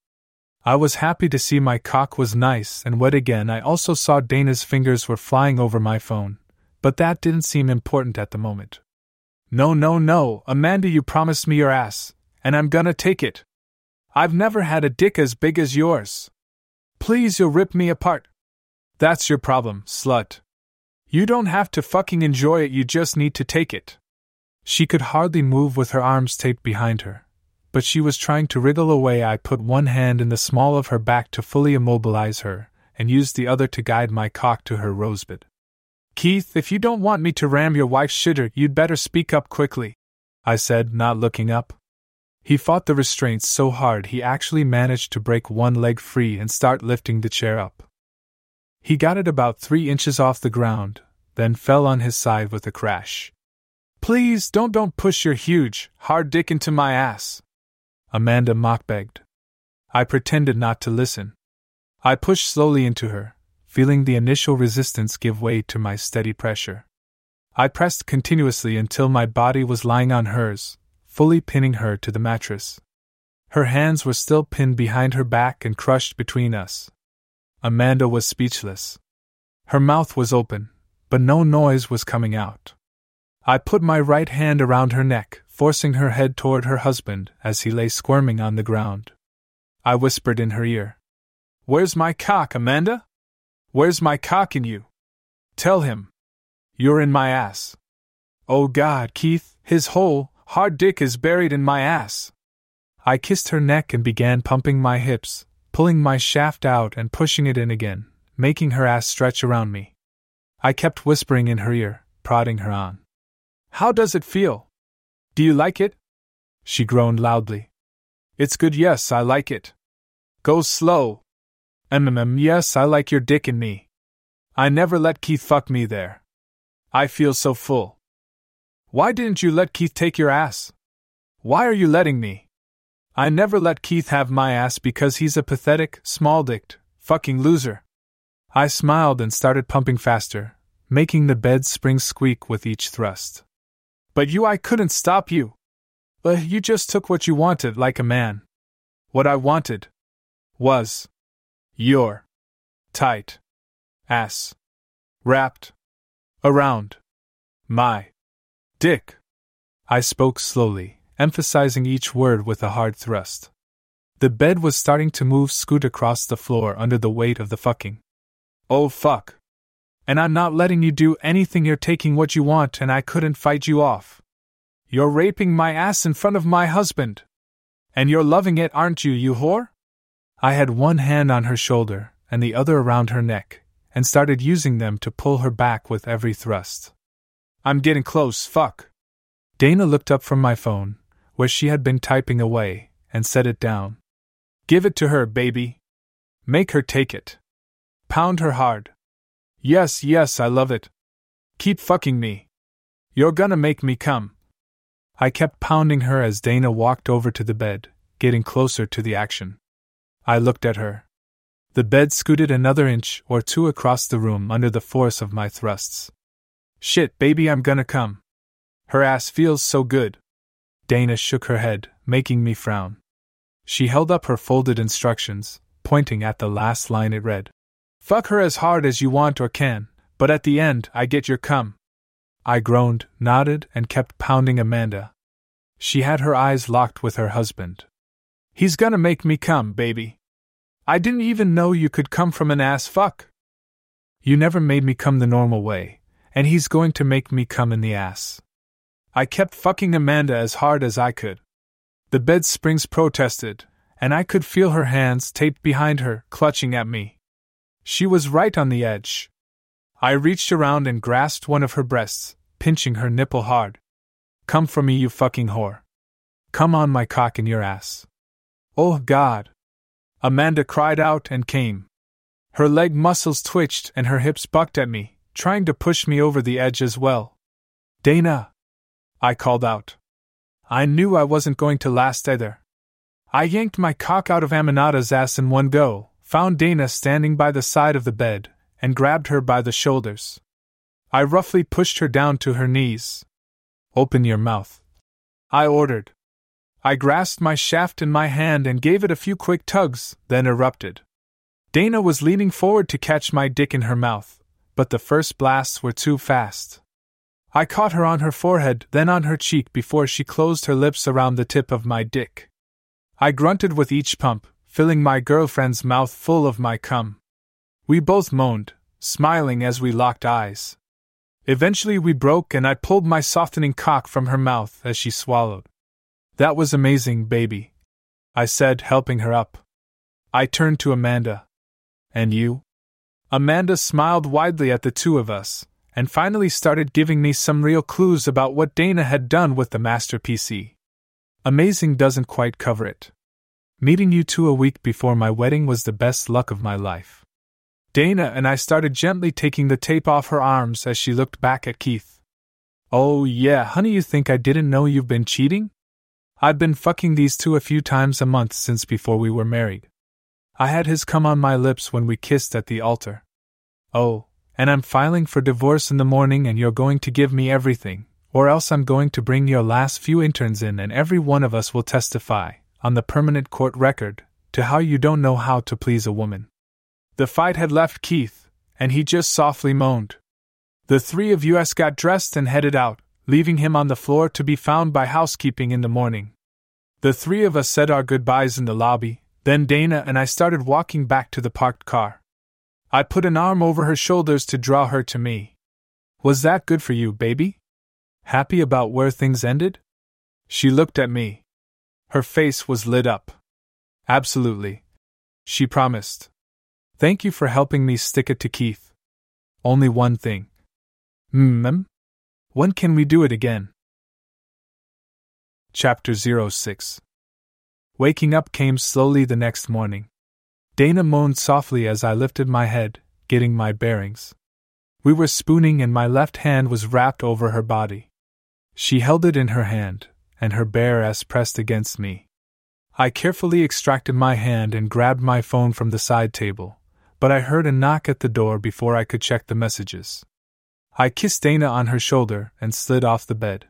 Speaker 1: I was happy to see my cock was nice and wet again. I also saw Dana's fingers were flying over my phone, but that didn't seem important at the moment. No, no, no, Amanda, you promised me your ass, and I'm gonna take it. I've never had a dick as big as yours. Please, you'll rip me apart. That's your problem, slut. You don't have to fucking enjoy it, you just need to take it. She could hardly move with her arms taped behind her, but she was trying to wriggle away. I put one hand in the small of her back to fully immobilize her, and used the other to guide my cock to her rosebud. Keith, if you don't want me to ram your wife's shitter, you'd better speak up quickly, I said, not looking up. He fought the restraints so hard he actually managed to break one leg free and start lifting the chair up. He got it about three inches off the ground, then fell on his side with a crash. Please don't don't push your huge, hard dick into my ass. Amanda mock begged. I pretended not to listen. I pushed slowly into her, feeling the initial resistance give way to my steady pressure. I pressed continuously until my body was lying on hers, fully pinning her to the mattress. Her hands were still pinned behind her back and crushed between us. Amanda was speechless. Her mouth was open, but no noise was coming out. I put my right hand around her neck, forcing her head toward her husband as he lay squirming on the ground. I whispered in her ear, Where's my cock, Amanda? Where's my cock in you? Tell him. You're in my ass. Oh God, Keith, his whole, hard dick is buried in my ass. I kissed her neck and began pumping my hips, pulling my shaft out and pushing it in again, making her ass stretch around me. I kept whispering in her ear, prodding her on. How does it feel? Do you like it? She groaned loudly. It's good, yes, I like it. Go slow. MMM, yes, I like your dick in me. I never let Keith fuck me there. I feel so full. Why didn't you let Keith take your ass? Why are you letting me? I never let Keith have my ass because he's a pathetic, small dicked, fucking loser. I smiled and started pumping faster, making the bed spring squeak with each thrust. But you, I couldn't stop you. But you just took what you wanted like a man. What I wanted was your tight ass wrapped around my dick. I spoke slowly, emphasizing each word with a hard thrust. The bed was starting to move scoot across the floor under the weight of the fucking. Oh fuck. And I'm not letting you do anything, you're taking what you want, and I couldn't fight you off. You're raping my ass in front of my husband. And you're loving it, aren't you, you whore? I had one hand on her shoulder and the other around her neck, and started using them to pull her back with every thrust. I'm getting close, fuck. Dana looked up from my phone, where she had been typing away, and set it down. Give it to her, baby. Make her take it. Pound her hard. Yes, yes, I love it. Keep fucking me. You're gonna make me come. I kept pounding her as Dana walked over to the bed, getting closer to the action. I looked at her. The bed scooted another inch or two across the room under the force of my thrusts. Shit, baby, I'm gonna come. Her ass feels so good. Dana shook her head, making me frown. She held up her folded instructions, pointing at the last line it read Fuck her as hard as you want or can, but at the end, I get your cum. I groaned, nodded, and kept pounding Amanda. She had her eyes locked with her husband. He's gonna make me come, baby. I didn't even know you could come from an ass fuck. You never made me come the normal way, and he's going to make me come in the ass. I kept fucking Amanda as hard as I could. The bed springs protested, and I could feel her hands taped behind her, clutching at me. She was right on the edge. I reached around and grasped one of her breasts, pinching her nipple hard. Come for me, you fucking whore. Come on my cock in your ass. Oh, God. Amanda cried out and came. Her leg muscles twitched and her hips bucked at me, trying to push me over the edge as well. Dana! I called out. I knew I wasn't going to last either. I yanked my cock out of Amanda's ass in one go, found Dana standing by the side of the bed, and grabbed her by the shoulders. I roughly pushed her down to her knees. Open your mouth. I ordered. I grasped my shaft in my hand and gave it a few quick tugs, then erupted. Dana was leaning forward to catch my dick in her mouth, but the first blasts were too fast. I caught her on her forehead, then on her cheek before she closed her lips around the tip of my dick. I grunted with each pump, filling my girlfriend's mouth full of my cum. We both moaned, smiling as we locked eyes. Eventually we broke and I pulled my softening cock from her mouth as she swallowed. That was amazing, baby. I said, helping her up. I turned to Amanda. And you? Amanda smiled widely at the two of us, and finally started giving me some real clues about what Dana had done with the Master PC. Amazing doesn't quite cover it. Meeting you two a week before my wedding was the best luck of my life. Dana and I started gently taking the tape off her arms as she looked back at Keith. Oh, yeah, honey, you think I didn't know you've been cheating? I'd been fucking these two a few times a month since before we were married. I had his come on my lips when we kissed at the altar. Oh, and I'm filing for divorce in the morning, and you're going to give me everything, or else I'm going to bring your last few interns in, and every one of us will testify, on the permanent court record, to how you don't know how to please a woman. The fight had left Keith, and he just softly moaned. The three of us got dressed and headed out, leaving him on the floor to be found by housekeeping in the morning. The three of us said our goodbyes in the lobby, then Dana and I started walking back to the parked car. I put an arm over her shoulders to draw her to me. Was that good for you, baby? Happy about where things ended? She looked at me. Her face was lit up. Absolutely. She promised. Thank you for helping me stick it to Keith. Only one thing. Hmm? When can we do it again? Chapter 06 Waking up came slowly the next morning. Dana moaned softly as I lifted my head, getting my bearings. We were spooning, and my left hand was wrapped over her body. She held it in her hand, and her bare ass pressed against me. I carefully extracted my hand and grabbed my phone from the side table, but I heard a knock at the door before I could check the messages. I kissed Dana on her shoulder and slid off the bed.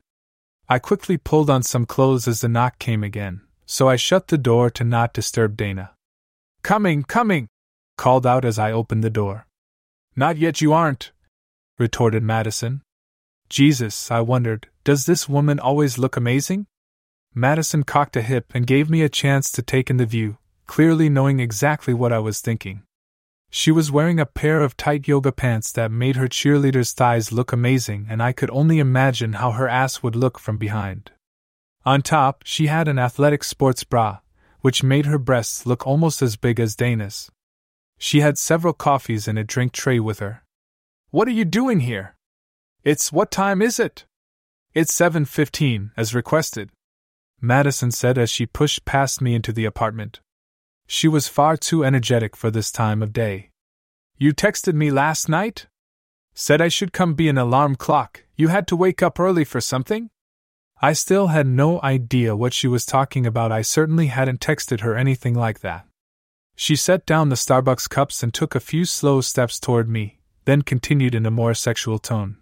Speaker 1: I quickly pulled on some clothes as the knock came again, so I shut the door to not disturb Dana. Coming, coming! called out as I opened the door. Not yet, you aren't, retorted Madison. Jesus, I wondered, does this woman always look amazing? Madison cocked a hip and gave me a chance to take in the view, clearly knowing exactly what I was thinking. She was wearing a pair of tight yoga pants that made her cheerleader's thighs look amazing, and I could only imagine how her ass would look from behind. On top, she had an athletic sports bra, which made her breasts look almost as big as Dana's. She had several coffees and a drink tray with her. What are you doing here? It's what time is it? It's 7:15 as requested. Madison said as she pushed past me into the apartment. She was far too energetic for this time of day. You texted me last night? Said I should come be an alarm clock. You had to wake up early for something? I still had no idea what she was talking about. I certainly hadn't texted her anything like that. She set down the Starbucks cups and took a few slow steps toward me, then continued in a more sexual tone.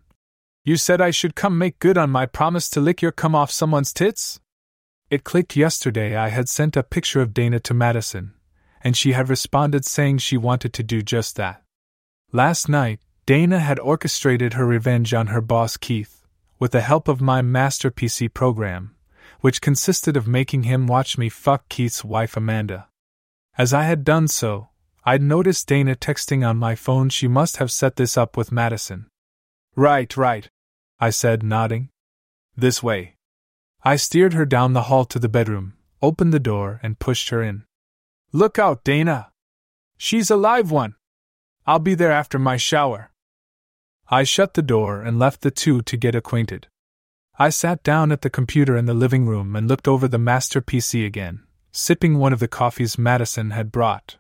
Speaker 1: You said I should come make good on my promise to lick your cum off someone's tits? It clicked yesterday I had sent a picture of Dana to Madison, and she had responded saying she wanted to do just that. Last night, Dana had orchestrated her revenge on her boss Keith, with the help of my master PC program, which consisted of making him watch me fuck Keith's wife Amanda. As I had done so, I'd noticed Dana texting on my phone she must have set this up with Madison. Right, right, I said, nodding. This way. I steered her down the hall to the bedroom, opened the door, and pushed her in. Look out, Dana! She's a live one! I'll be there after my shower. I shut the door and left the two to get acquainted. I sat down at the computer in the living room and looked over the master PC again, sipping one of the coffees Madison had brought.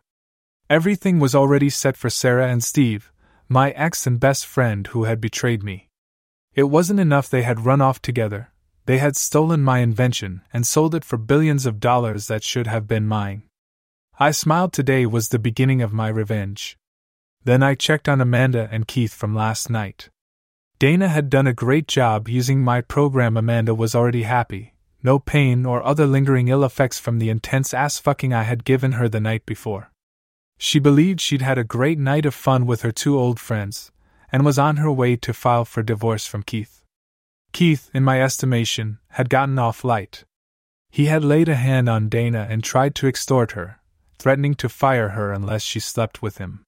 Speaker 1: Everything was already set for Sarah and Steve, my ex and best friend who had betrayed me. It wasn't enough they had run off together, they had stolen my invention and sold it for billions of dollars that should have been mine. I smiled today was the beginning of my revenge. Then I checked on Amanda and Keith from last night. Dana had done a great job using my program. Amanda was already happy, no pain or other lingering ill effects from the intense ass fucking I had given her the night before. She believed she'd had a great night of fun with her two old friends, and was on her way to file for divorce from Keith. Keith, in my estimation, had gotten off light. He had laid a hand on Dana and tried to extort her, threatening to fire her unless she slept with him.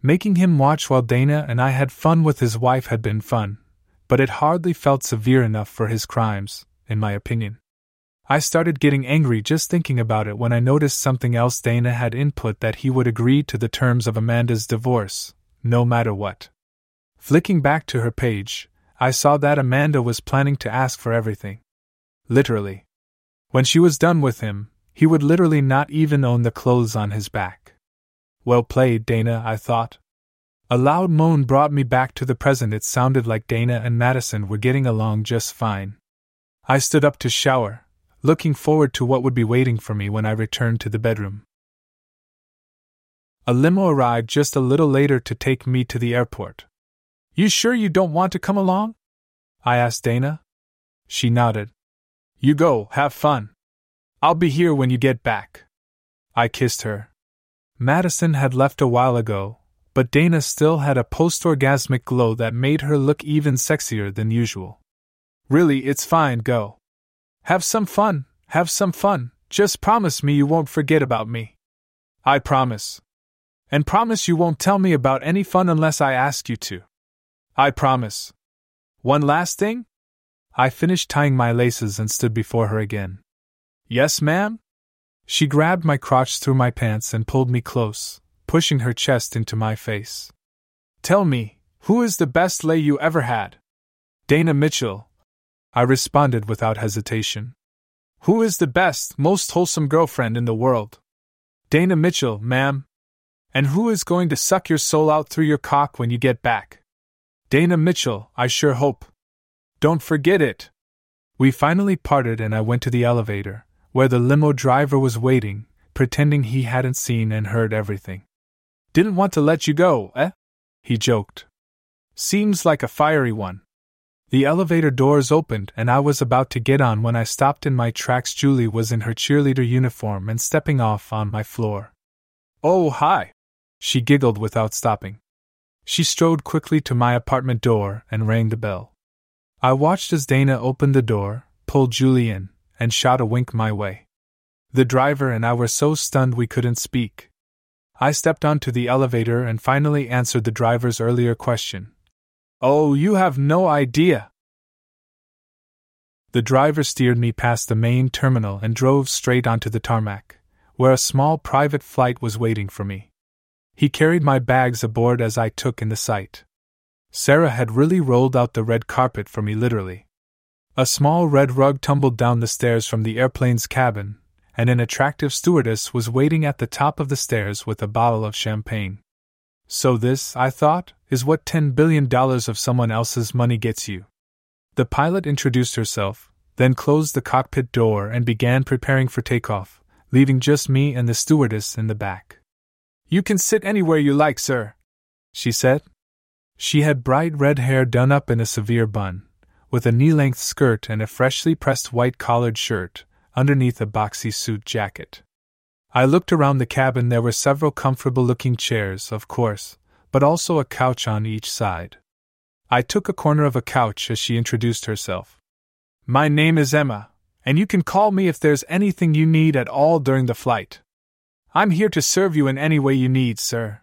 Speaker 1: Making him watch while Dana and I had fun with his wife had been fun, but it hardly felt severe enough for his crimes, in my opinion. I started getting angry just thinking about it when I noticed something else Dana had input that he would agree to the terms of Amanda's divorce, no matter what. Flicking back to her page, I saw that Amanda was planning to ask for everything. Literally. When she was done with him, he would literally not even own the clothes on his back. Well played, Dana, I thought. A loud moan brought me back to the present. It sounded like Dana and Madison were getting along just fine. I stood up to shower, looking forward to what would be waiting for me when I returned to the bedroom. A limo arrived just a little later to take me to the airport. You sure you don't want to come along? I asked Dana. She nodded. You go, have fun. I'll be here when you get back. I kissed her. Madison had left a while ago, but Dana still had a post orgasmic glow that made her look even sexier than usual. Really, it's fine, go. Have some fun, have some fun, just promise me you won't forget about me. I promise. And promise you won't tell me about any fun unless I ask you to. I promise. One last thing? I finished tying my laces and stood before her again. Yes, ma'am? She grabbed my crotch through my pants and pulled me close, pushing her chest into my face. Tell me, who is the best lay you ever had? Dana Mitchell. I responded without hesitation. Who is the best, most wholesome girlfriend in the world? Dana Mitchell, ma'am. And who is going to suck your soul out through your cock when you get back? Dana Mitchell, I sure hope. Don't forget it. We finally parted and I went to the elevator, where the limo driver was waiting, pretending he hadn't seen and heard everything. Didn't want to let you go, eh? He joked. Seems like a fiery one. The elevator doors opened and I was about to get on when I stopped in my tracks. Julie was in her cheerleader uniform and stepping off on my floor. Oh, hi! She giggled without stopping. She strode quickly to my apartment door and rang the bell. I watched as Dana opened the door, pulled Julie in, and shot a wink my way. The driver and I were so stunned we couldn't speak. I stepped onto the elevator and finally answered the driver's earlier question. Oh, you have no idea! The driver steered me past the main terminal and drove straight onto the tarmac, where a small private flight was waiting for me. He carried my bags aboard as I took in the sight. Sarah had really rolled out the red carpet for me literally. A small red rug tumbled down the stairs from the airplane's cabin, and an attractive stewardess was waiting at the top of the stairs with a bottle of champagne. So, this, I thought, is what $10 billion of someone else's money gets you. The pilot introduced herself, then closed the cockpit door and began preparing for takeoff, leaving just me and the stewardess in the back. You can sit anywhere you like, sir, she said. She had bright red hair done up in a severe bun, with a knee length skirt and a freshly pressed white collared shirt, underneath a boxy suit jacket. I looked around the cabin. There were several comfortable looking chairs, of course, but also a couch on each side. I took a corner of a couch as she introduced herself. My name is Emma, and you can call me if there's anything you need at all during the flight. I'm here to serve you in any way you need, sir.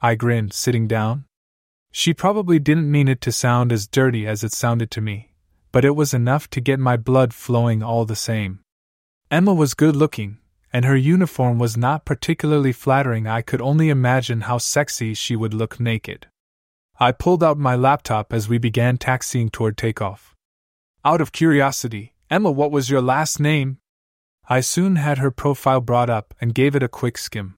Speaker 1: I grinned, sitting down. She probably didn't mean it to sound as dirty as it sounded to me, but it was enough to get my blood flowing all the same. Emma was good looking, and her uniform was not particularly flattering. I could only imagine how sexy she would look naked. I pulled out my laptop as we began taxiing toward takeoff. Out of curiosity, Emma, what was your last name? I soon had her profile brought up and gave it a quick skim.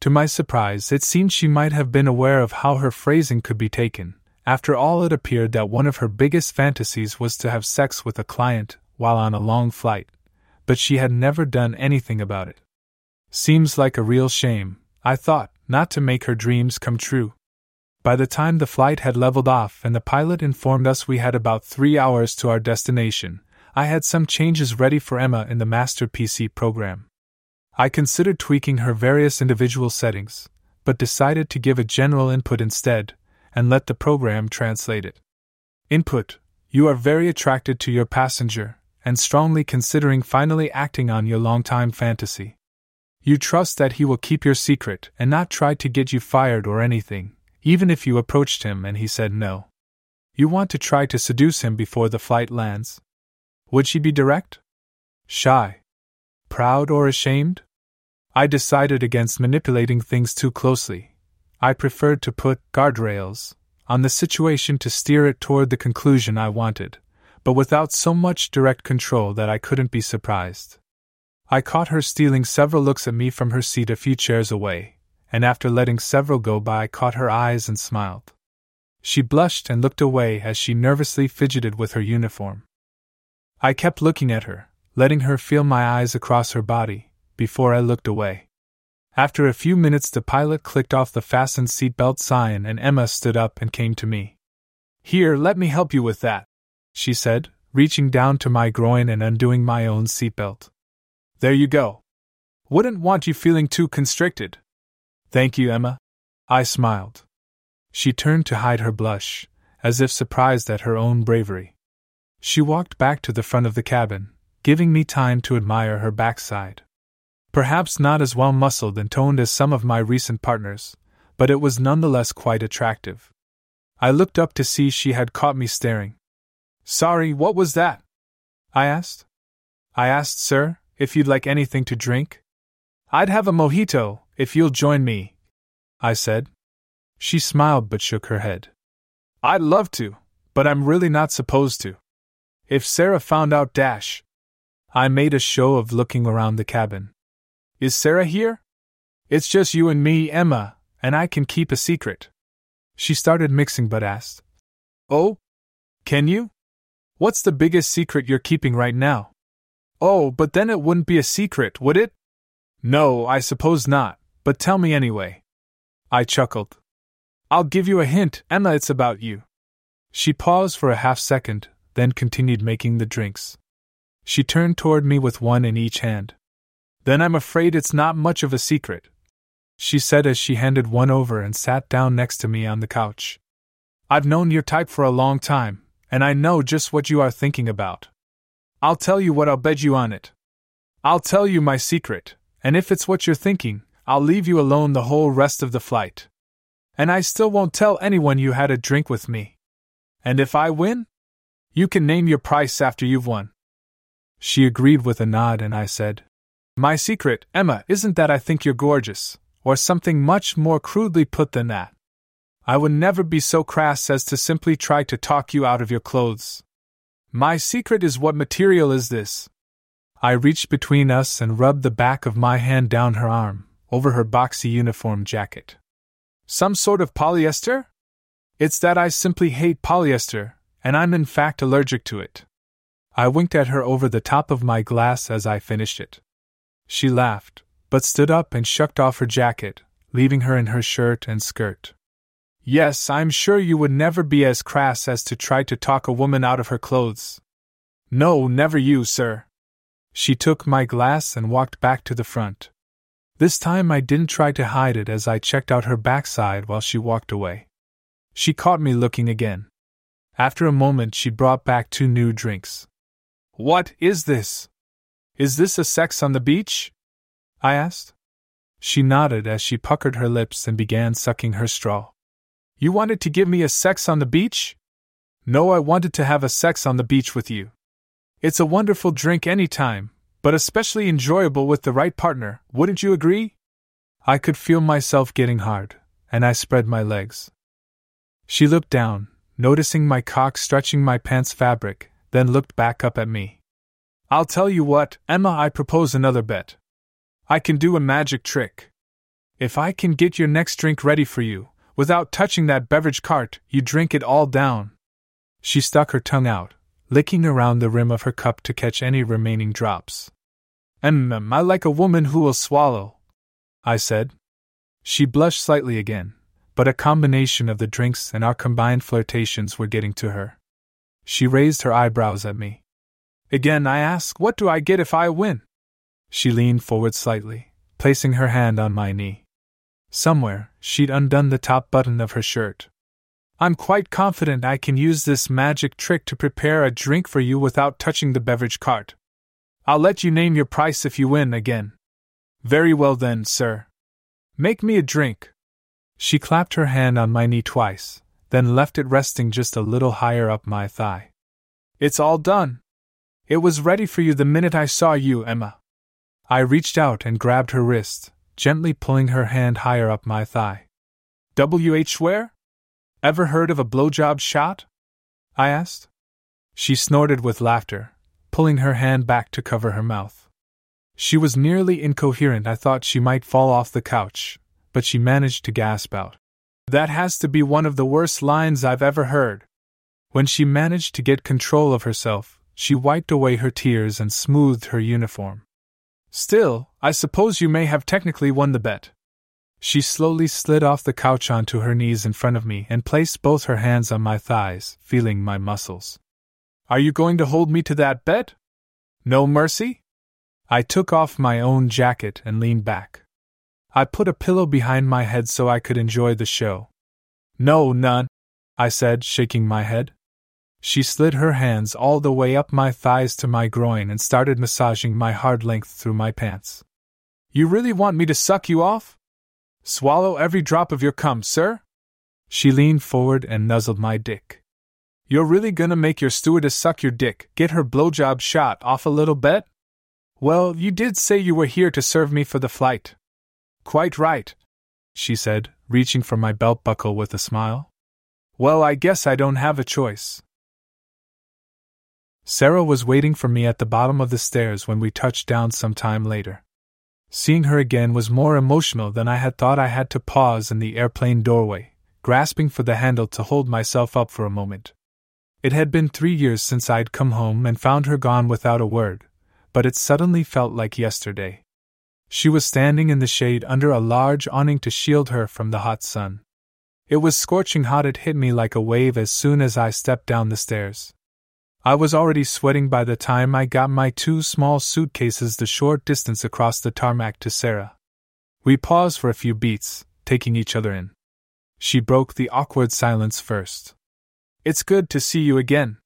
Speaker 1: To my surprise, it seemed she might have been aware of how her phrasing could be taken. After all, it appeared that one of her biggest fantasies was to have sex with a client while on a long flight, but she had never done anything about it. Seems like a real shame, I thought, not to make her dreams come true. By the time the flight had leveled off and the pilot informed us we had about three hours to our destination, I had some changes ready for Emma in the master PC program. I considered tweaking her various individual settings, but decided to give a general input instead, and let the program translate it. Input You are very attracted to your passenger, and strongly considering finally acting on your long-time fantasy. You trust that he will keep your secret and not try to get you fired or anything, even if you approached him and he said no. You want to try to seduce him before the flight lands. Would she be direct? Shy? Proud or ashamed? I decided against manipulating things too closely. I preferred to put guardrails on the situation to steer it toward the conclusion I wanted, but without so much direct control that I couldn't be surprised. I caught her stealing several looks at me from her seat a few chairs away, and after letting several go by, I caught her eyes and smiled. She blushed and looked away as she nervously fidgeted with her uniform. I kept looking at her, letting her feel my eyes across her body, before I looked away. After a few minutes, the pilot clicked off the fastened seatbelt sign and Emma stood up and came to me. Here, let me help you with that, she said, reaching down to my groin and undoing my own seatbelt. There you go. Wouldn't want you feeling too constricted. Thank you, Emma. I smiled. She turned to hide her blush, as if surprised at her own bravery. She walked back to the front of the cabin, giving me time to admire her backside. Perhaps not as well muscled and toned as some of my recent partners, but it was nonetheless quite attractive. I looked up to see she had caught me staring. Sorry, what was that? I asked. I asked, sir, if you'd like anything to drink? I'd have a mojito, if you'll join me, I said. She smiled but shook her head. I'd love to, but I'm really not supposed to. If Sarah found out Dash. I made a show of looking around the cabin. Is Sarah here? It's just you and me, Emma, and I can keep a secret. She started mixing but asked, Oh? Can you? What's the biggest secret you're keeping right now? Oh, but then it wouldn't be a secret, would it? No, I suppose not. But tell me anyway. I chuckled. I'll give you a hint, Emma, it's about you. She paused for a half second, then continued making the drinks. She turned toward me with one in each hand. Then I'm afraid it's not much of a secret, she said as she handed one over and sat down next to me on the couch. I've known your type for a long time, and I know just what you are thinking about. I'll tell you what I'll bet you on it. I'll tell you my secret, and if it's what you're thinking, I'll leave you alone the whole rest of the flight. And I still won't tell anyone you had a drink with me. And if I win? You can name your price after you've won. She agreed with a nod, and I said, My secret, Emma, isn't that I think you're gorgeous, or something much more crudely put than that. I would never be so crass as to simply try to talk you out of your clothes. My secret is what material is this? I reached between us and rubbed the back of my hand down her arm over her boxy uniform jacket. Some sort of polyester? It's that I simply hate polyester, and I'm in fact allergic to it. I winked at her over the top of my glass as I finished it. She laughed, but stood up and shucked off her jacket, leaving her in her shirt and skirt. Yes, I'm sure you would never be as crass as to try to talk a woman out of her clothes. No, never you, sir. She took my glass and walked back to the front. This time I didn't try to hide it as I checked out her backside while she walked away. She caught me looking again. After a moment, she brought back two new drinks. What is this? Is this a sex on the beach? I asked. She nodded as she puckered her lips and began sucking her straw. You wanted to give me a sex on the beach? No, I wanted to have a sex on the beach with you. It's a wonderful drink any time, but especially enjoyable with the right partner, wouldn't you agree? I could feel myself getting hard, and I spread my legs. She looked down, noticing my cock stretching my pants fabric, then looked back up at me. I'll tell you what, Emma, I propose another bet. I can do a magic trick. If I can get your next drink ready for you, without touching that beverage cart, you drink it all down. She stuck her tongue out, licking around the rim of her cup to catch any remaining drops. Mm, I like a woman who will swallow, I said. She blushed slightly again, but a combination of the drinks and our combined flirtations were getting to her. She raised her eyebrows at me. Again, I ask, what do I get if I win? She leaned forward slightly, placing her hand on my knee. Somewhere, she'd undone the top button of her shirt. I'm quite confident I can use this magic trick to prepare a drink for you without touching the beverage cart. I'll let you name your price if you win again. Very well then, sir. Make me a drink. She clapped her hand on my knee twice, then left it resting just a little higher up my thigh. It's all done. It was ready for you the minute I saw you, Emma. I reached out and grabbed her wrist, gently pulling her hand higher up my thigh. W.H. Ware? Ever heard of a blowjob shot? I asked. She snorted with laughter, pulling her hand back to cover her mouth. She was nearly incoherent. I thought she might fall off the couch, but she managed to gasp out. That has to be one of the worst lines I've ever heard. When she managed to get control of herself, she wiped away her tears and smoothed her uniform. Still, I suppose you may have technically won the bet. She slowly slid off the couch onto her knees in front of me and placed both her hands on my thighs, feeling my muscles. Are you going to hold me to that bet? No mercy? I took off my own jacket and leaned back. I put a pillow behind my head so I could enjoy the show. No, none, I said, shaking my head. She slid her hands all the way up my thighs to my groin and started massaging my hard length through my pants. You really want me to suck you off? Swallow every drop of your cum, sir? She leaned forward and nuzzled my dick. You're really gonna make your stewardess suck your dick, get her blowjob shot off a little bet? Well, you did say you were here to serve me for the flight. Quite right, she said, reaching for my belt buckle with a smile. Well, I guess I don't have a choice. Sarah was waiting for me at the bottom of the stairs when we touched down some time later. Seeing her again was more emotional than I had thought. I had to pause in the airplane doorway, grasping for the handle to hold myself up for a moment. It had been three years since I'd come home and found her gone without a word, but it suddenly felt like yesterday. She was standing in the shade under a large awning to shield her from the hot sun. It was scorching hot, it hit me like a wave as soon as I stepped down the stairs. I was already sweating by the time I got my two small suitcases the short distance across the tarmac to Sarah. We paused for a few beats, taking each other in. She broke the awkward silence first. It's good to see you again.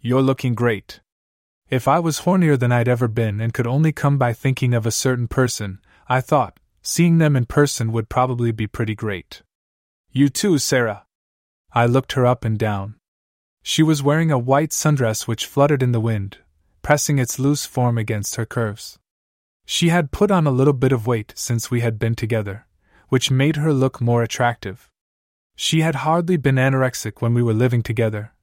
Speaker 1: You're looking great. If I was hornier than I'd ever been and could only come by thinking of a certain person, I thought, seeing them in person would probably be pretty great. You too, Sarah. I looked her up and down, she was wearing a white sundress which fluttered in the wind, pressing its loose form against her curves. She had put on a little bit of weight since we had been together, which made her look more attractive. She had hardly been anorexic when we were living together,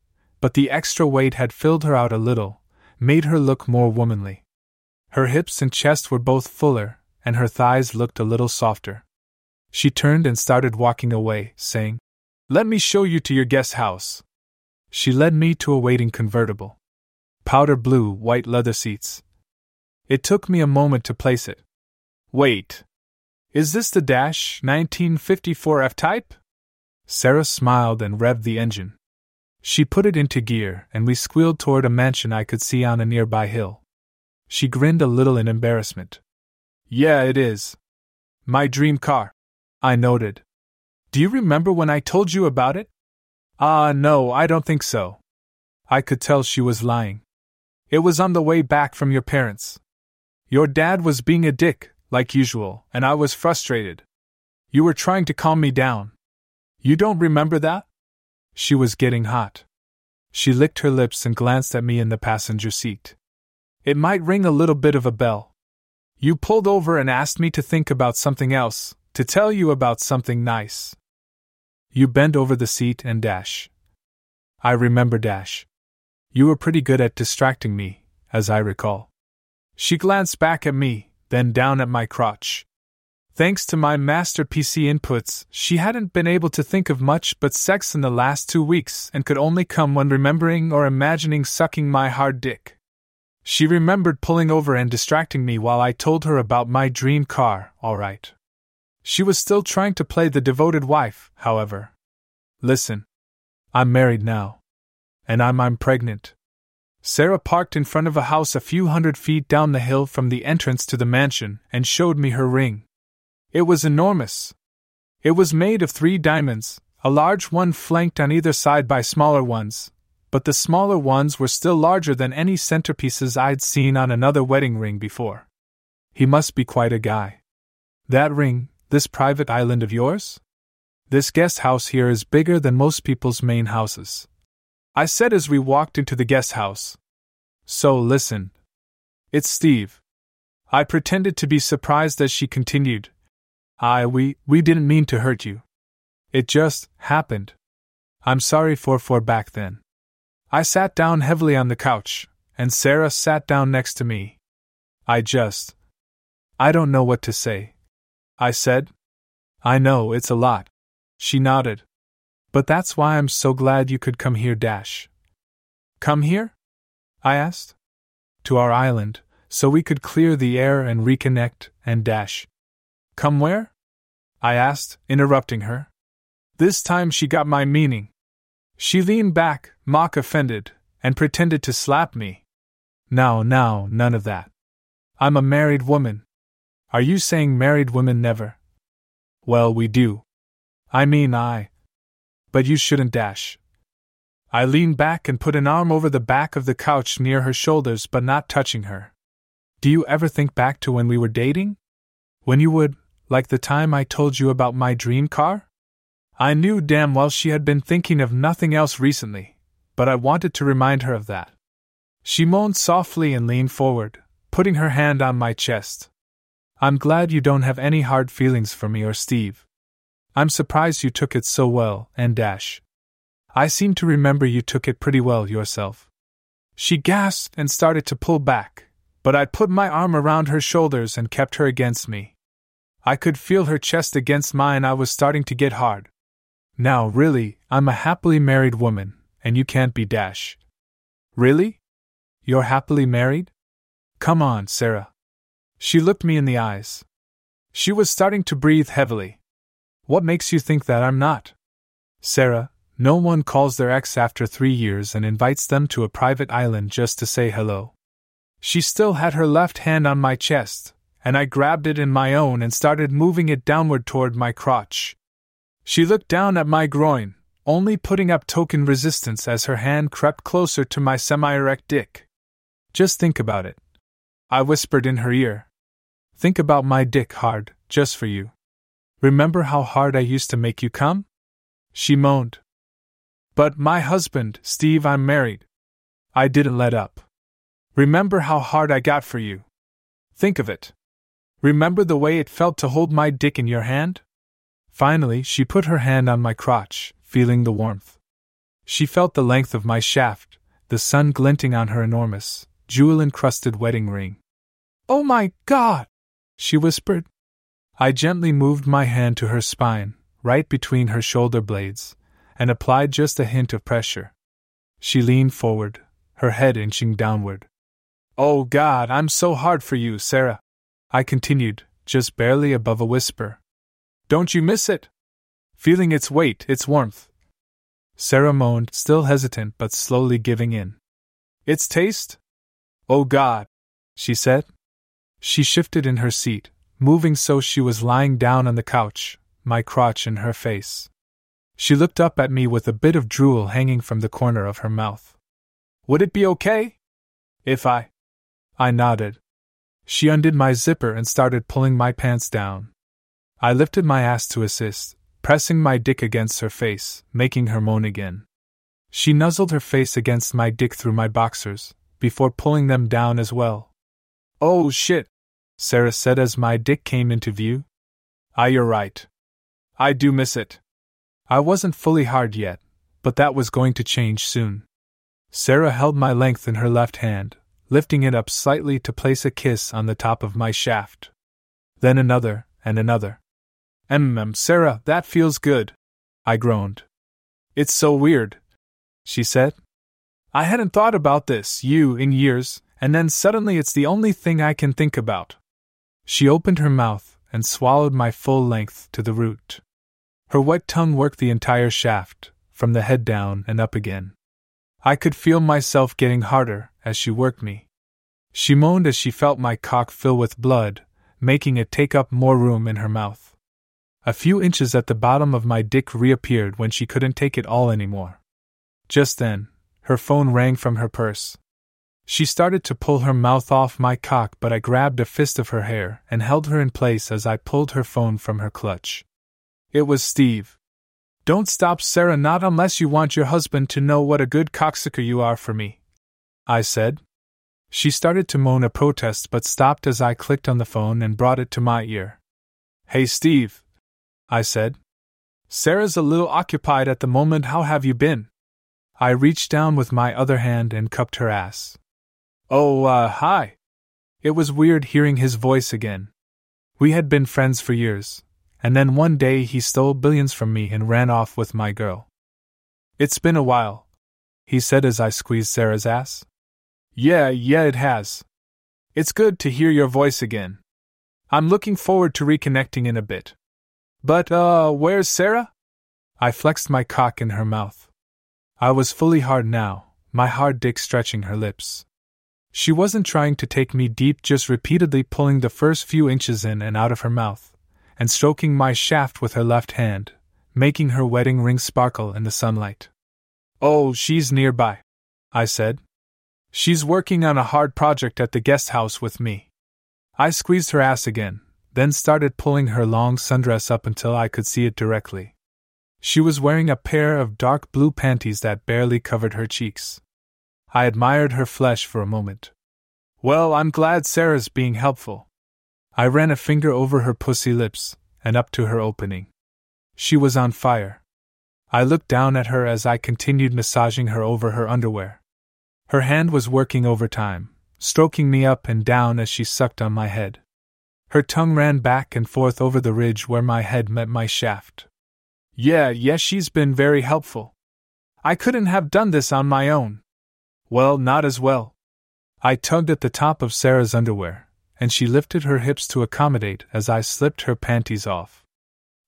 Speaker 1: but the extra weight had filled her out a little, made her look more womanly. Her hips and chest were both fuller, and her thighs looked a little softer. She turned and started walking away, saying, Let me show you to your guest house. She led me to a waiting convertible. Powder blue, white leather seats. It took me a moment to place it. Wait. Is this the Dash 1954 F type? Sarah smiled and revved the engine. She put it into gear, and we squealed toward a mansion I could see on a nearby hill. She grinned a little in embarrassment. Yeah, it is. My dream car. I noted. Do you remember when I told you about it? Ah, no, I don't think so. I could tell she was lying. It was on the way back from your parents. Your dad was being a dick, like usual, and I was frustrated. You were trying to calm me down. You don't remember that? She was getting hot. She licked her lips and glanced at me in the passenger seat. It might ring a little bit of a bell. You pulled over and asked me to think about something else, to tell you about something nice. You bent over the seat and Dash. I remember Dash. You were pretty good at distracting me, as I recall. She glanced back at me, then down at my crotch. Thanks to my master PC inputs, she hadn't been able to think of much but sex in the last two weeks and could only come when remembering or imagining sucking my hard dick. She remembered pulling over and distracting me while I told her about my dream car, alright. She was still trying to play the devoted wife, however. Listen. I'm married now. And I'm I'm pregnant. Sarah parked in front of a house a few hundred feet down the hill from the entrance to the mansion and showed me her ring. It was enormous. It was made of three diamonds, a large one flanked on either side by smaller ones, but the smaller ones were still larger than any centerpieces I'd seen on another wedding ring before. He must be quite a guy. That ring, this private island of yours? This guest house here is bigger than most people's main houses. I said as we walked into the guest house. So listen. It's Steve. I pretended to be surprised as she continued. I, we, we didn't mean to hurt you. It just happened. I'm sorry for for back then. I sat down heavily on the couch, and Sarah sat down next to me. I just. I don't know what to say. I said. I know, it's a lot. She nodded. But that's why I'm so glad you could come here, Dash. Come here? I asked. To our island, so we could clear the air and reconnect, and Dash. Come where? I asked, interrupting her. This time she got my meaning. She leaned back, mock offended, and pretended to slap me. Now, now, none of that. I'm a married woman, are you saying married women never? Well, we do. I mean, I. But you shouldn't dash. I leaned back and put an arm over the back of the couch near her shoulders, but not touching her. Do you ever think back to when we were dating? When you would, like the time I told you about my dream car? I knew damn well she had been thinking of nothing else recently, but I wanted to remind her of that. She moaned softly and leaned forward, putting her hand on my chest. I'm glad you don't have any hard feelings for me or Steve. I'm surprised you took it so well, and Dash. I seem to remember you took it pretty well yourself. She gasped and started to pull back, but I put my arm around her shoulders and kept her against me. I could feel her chest against mine, I was starting to get hard. Now, really, I'm a happily married woman, and you can't be Dash. Really? You're happily married? Come on, Sarah. She looked me in the eyes. She was starting to breathe heavily. What makes you think that I'm not? Sarah, no one calls their ex after three years and invites them to a private island just to say hello. She still had her left hand on my chest, and I grabbed it in my own and started moving it downward toward my crotch. She looked down at my groin, only putting up token resistance as her hand crept closer to my semi erect dick. Just think about it. I whispered in her ear, Think about my dick hard, just for you. Remember how hard I used to make you come? She moaned. But my husband, Steve, I'm married. I didn't let up. Remember how hard I got for you. Think of it. Remember the way it felt to hold my dick in your hand? Finally, she put her hand on my crotch, feeling the warmth. She felt the length of my shaft, the sun glinting on her enormous, jewel encrusted wedding ring. Oh my God! She whispered. I gently moved my hand to her spine, right between her shoulder blades, and applied just a hint of pressure. She leaned forward, her head inching downward. Oh God, I'm so hard for you, Sarah. I continued, just barely above a whisper. Don't you miss it? feeling its weight, its warmth. Sarah moaned, still hesitant but slowly giving in. Its taste? Oh God, she said. She shifted in her seat, moving so she was lying down on the couch, my crotch in her face. She looked up at me with a bit of drool hanging from the corner of her mouth. Would it be okay? If I. I nodded. She undid my zipper and started pulling my pants down. I lifted my ass to assist, pressing my dick against her face, making her moan again. She nuzzled her face against my dick through my boxers, before pulling them down as well. Oh shit, Sarah said as my dick came into view. Ah, you're right. I do miss it. I wasn't fully hard yet, but that was going to change soon. Sarah held my length in her left hand, lifting it up slightly to place a kiss on the top of my shaft. Then another, and another. Mm, Sarah, that feels good. I groaned. It's so weird, she said. I hadn't thought about this, you, in years, and then suddenly it's the only thing I can think about. She opened her mouth and swallowed my full length to the root. Her wet tongue worked the entire shaft, from the head down and up again. I could feel myself getting harder as she worked me. She moaned as she felt my cock fill with blood, making it take up more room in her mouth. A few inches at the bottom of my dick reappeared when she couldn't take it all anymore. Just then, her phone rang from her purse. She started to pull her mouth off my cock, but I grabbed a fist of her hair and held her in place as I pulled her phone from her clutch. It was Steve. Don't stop, Sarah, not unless you want your husband to know what a good cocksucker you are for me. I said. She started to moan a protest but stopped as I clicked on the phone and brought it to my ear. Hey, Steve. I said. Sarah's a little occupied at the moment. How have you been? I reached down with my other hand and cupped her ass. Oh, uh, hi. It was weird hearing his voice again. We had been friends for years, and then one day he stole billions from me and ran off with my girl. It's been a while, he said as I squeezed Sarah's ass. Yeah, yeah, it has. It's good to hear your voice again. I'm looking forward to reconnecting in a bit. But, uh, where's Sarah? I flexed my cock in her mouth. I was fully hard now, my hard dick stretching her lips. She wasn't trying to take me deep, just repeatedly pulling the first few inches in and out of her mouth and stroking my shaft with her left hand, making her wedding ring sparkle in the sunlight. Oh, she's nearby, I said. She's working on a hard project at the guest house with me. I squeezed her ass again, then started pulling her long sundress up until I could see it directly. She was wearing a pair of dark blue panties that barely covered her cheeks. I admired her flesh for a moment. Well, I'm glad Sarah's being helpful. I ran a finger over her pussy lips and up to her opening. She was on fire. I looked down at her as I continued massaging her over her underwear. Her hand was working overtime, stroking me up and down as she sucked on my head. Her tongue ran back and forth over the ridge where my head met my shaft. Yeah, yes, she's been very helpful. I couldn't have done this on my own. Well, not as well. I tugged at the top of Sarah's underwear, and she lifted her hips to accommodate as I slipped her panties off.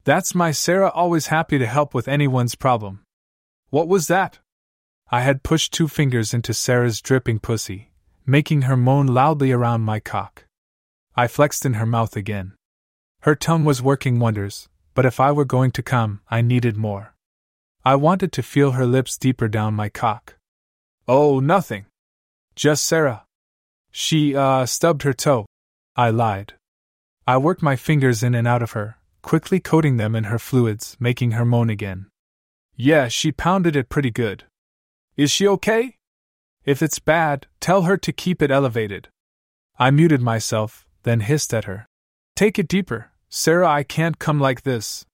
Speaker 1: That's my Sarah, always happy to help with anyone's problem. What was that? I had pushed two fingers into Sarah's dripping pussy, making her moan loudly around my cock. I flexed in her mouth again. Her tongue was working wonders, but if I were going to come, I needed more. I wanted to feel her lips deeper down my cock. Oh, nothing. Just Sarah. She, uh, stubbed her toe, I lied. I worked my fingers in and out of her, quickly coating them in her fluids, making her moan again. Yeah, she pounded it pretty good. Is she okay? If it's bad, tell her to keep it elevated. I muted myself, then hissed at her. Take it deeper, Sarah, I can't come like this.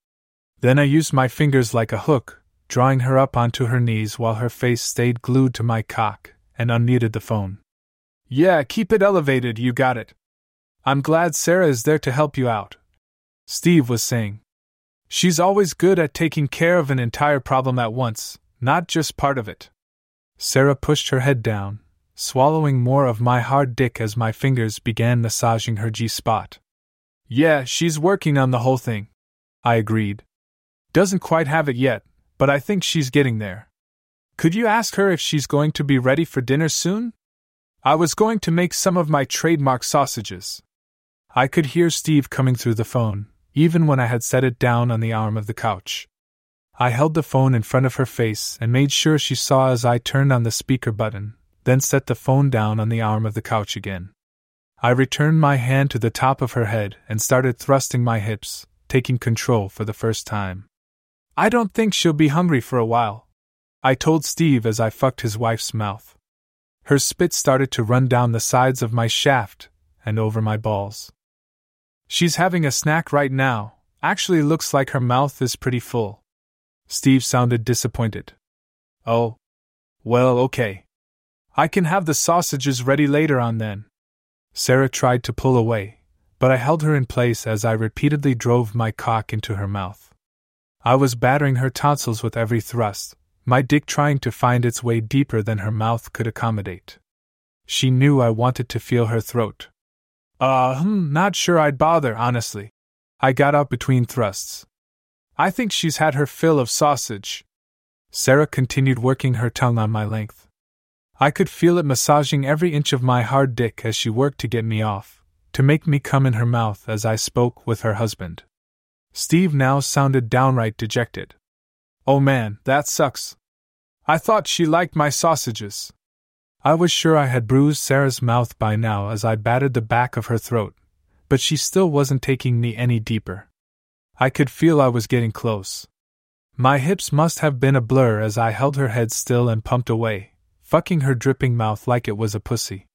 Speaker 1: Then I used my fingers like a hook, drawing her up onto her knees while her face stayed glued to my cock, and unmuted the phone. Yeah, keep it elevated, you got it. I'm glad Sarah is there to help you out. Steve was saying. She's always good at taking care of an entire problem at once, not just part of it. Sarah pushed her head down, swallowing more of my hard dick as my fingers began massaging her G spot. Yeah, she's working on the whole thing. I agreed. Doesn't quite have it yet, but I think she's getting there. Could you ask her if she's going to be ready for dinner soon? I was going to make some of my trademark sausages. I could hear Steve coming through the phone, even when I had set it down on the arm of the couch. I held the phone in front of her face and made sure she saw as I turned on the speaker button, then set the phone down on the arm of the couch again. I returned my hand to the top of her head and started thrusting my hips, taking control for the first time. I don't think she'll be hungry for a while, I told Steve as I fucked his wife's mouth. Her spit started to run down the sides of my shaft and over my balls. She's having a snack right now, actually looks like her mouth is pretty full. Steve sounded disappointed. Oh. Well, okay. I can have the sausages ready later on then. Sarah tried to pull away, but I held her in place as I repeatedly drove my cock into her mouth. I was battering her tonsils with every thrust, my dick trying to find its way deeper than her mouth could accommodate. She knew I wanted to feel her throat. Uh, hmm, not sure I'd bother, honestly. I got up between thrusts. I think she's had her fill of sausage. Sarah continued working her tongue on my length. I could feel it massaging every inch of my hard dick as she worked to get me off, to make me come in her mouth as I spoke with her husband. Steve now sounded downright dejected. Oh man, that sucks. I thought she liked my sausages. I was sure I had bruised Sarah's mouth by now as I batted the back of her throat, but she still wasn't taking me any deeper. I could feel I was getting close. My hips must have been a blur as I held her head still and pumped away, fucking her dripping mouth like it was a pussy.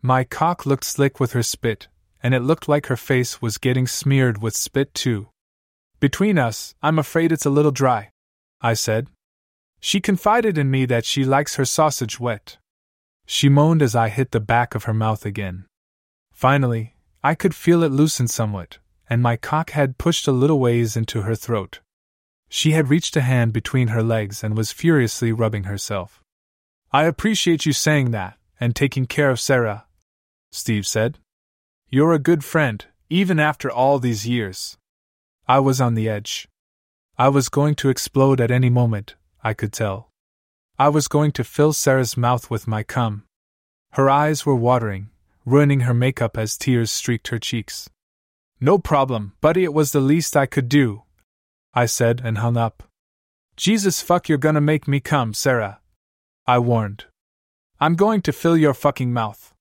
Speaker 1: My cock looked slick with her spit, and it looked like her face was getting smeared with spit too. Between us, I'm afraid it's a little dry, I said. She confided in me that she likes her sausage wet. She moaned as I hit the back of her mouth again. Finally, I could feel it loosen somewhat, and my cock had pushed a little ways into her throat. She had reached a hand between her legs and was furiously rubbing herself. I appreciate you saying that, and taking care of Sarah, Steve said. You're a good friend, even after all these years. I was on the edge. I was going to explode at any moment, I could tell. I was going to fill Sarah's mouth with my cum. Her eyes were watering, ruining her makeup as tears streaked her cheeks. No problem, buddy, it was the least I could do. I said and hung up. Jesus fuck, you're gonna make me come, Sarah. I warned. I'm going to fill your fucking mouth.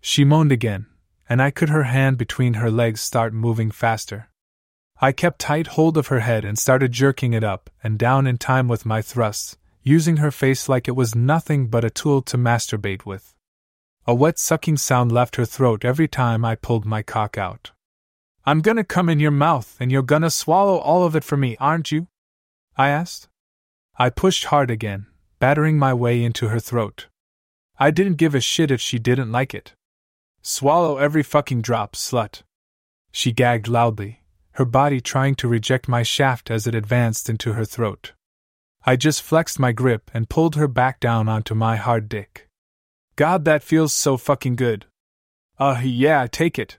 Speaker 1: She moaned again, and I could her hand between her legs start moving faster. I kept tight hold of her head and started jerking it up and down in time with my thrusts, using her face like it was nothing but a tool to masturbate with. A wet sucking sound left her throat every time I pulled my cock out. I'm gonna come in your mouth and you're gonna swallow all of it for me, aren't you? I asked. I pushed hard again, battering my way into her throat. I didn't give a shit if she didn't like it. Swallow every fucking drop, slut. She gagged loudly, her body trying to reject my shaft as it advanced into her throat. I just flexed my grip and pulled her back down onto my hard dick. God, that feels so fucking good. Uh, yeah, take it.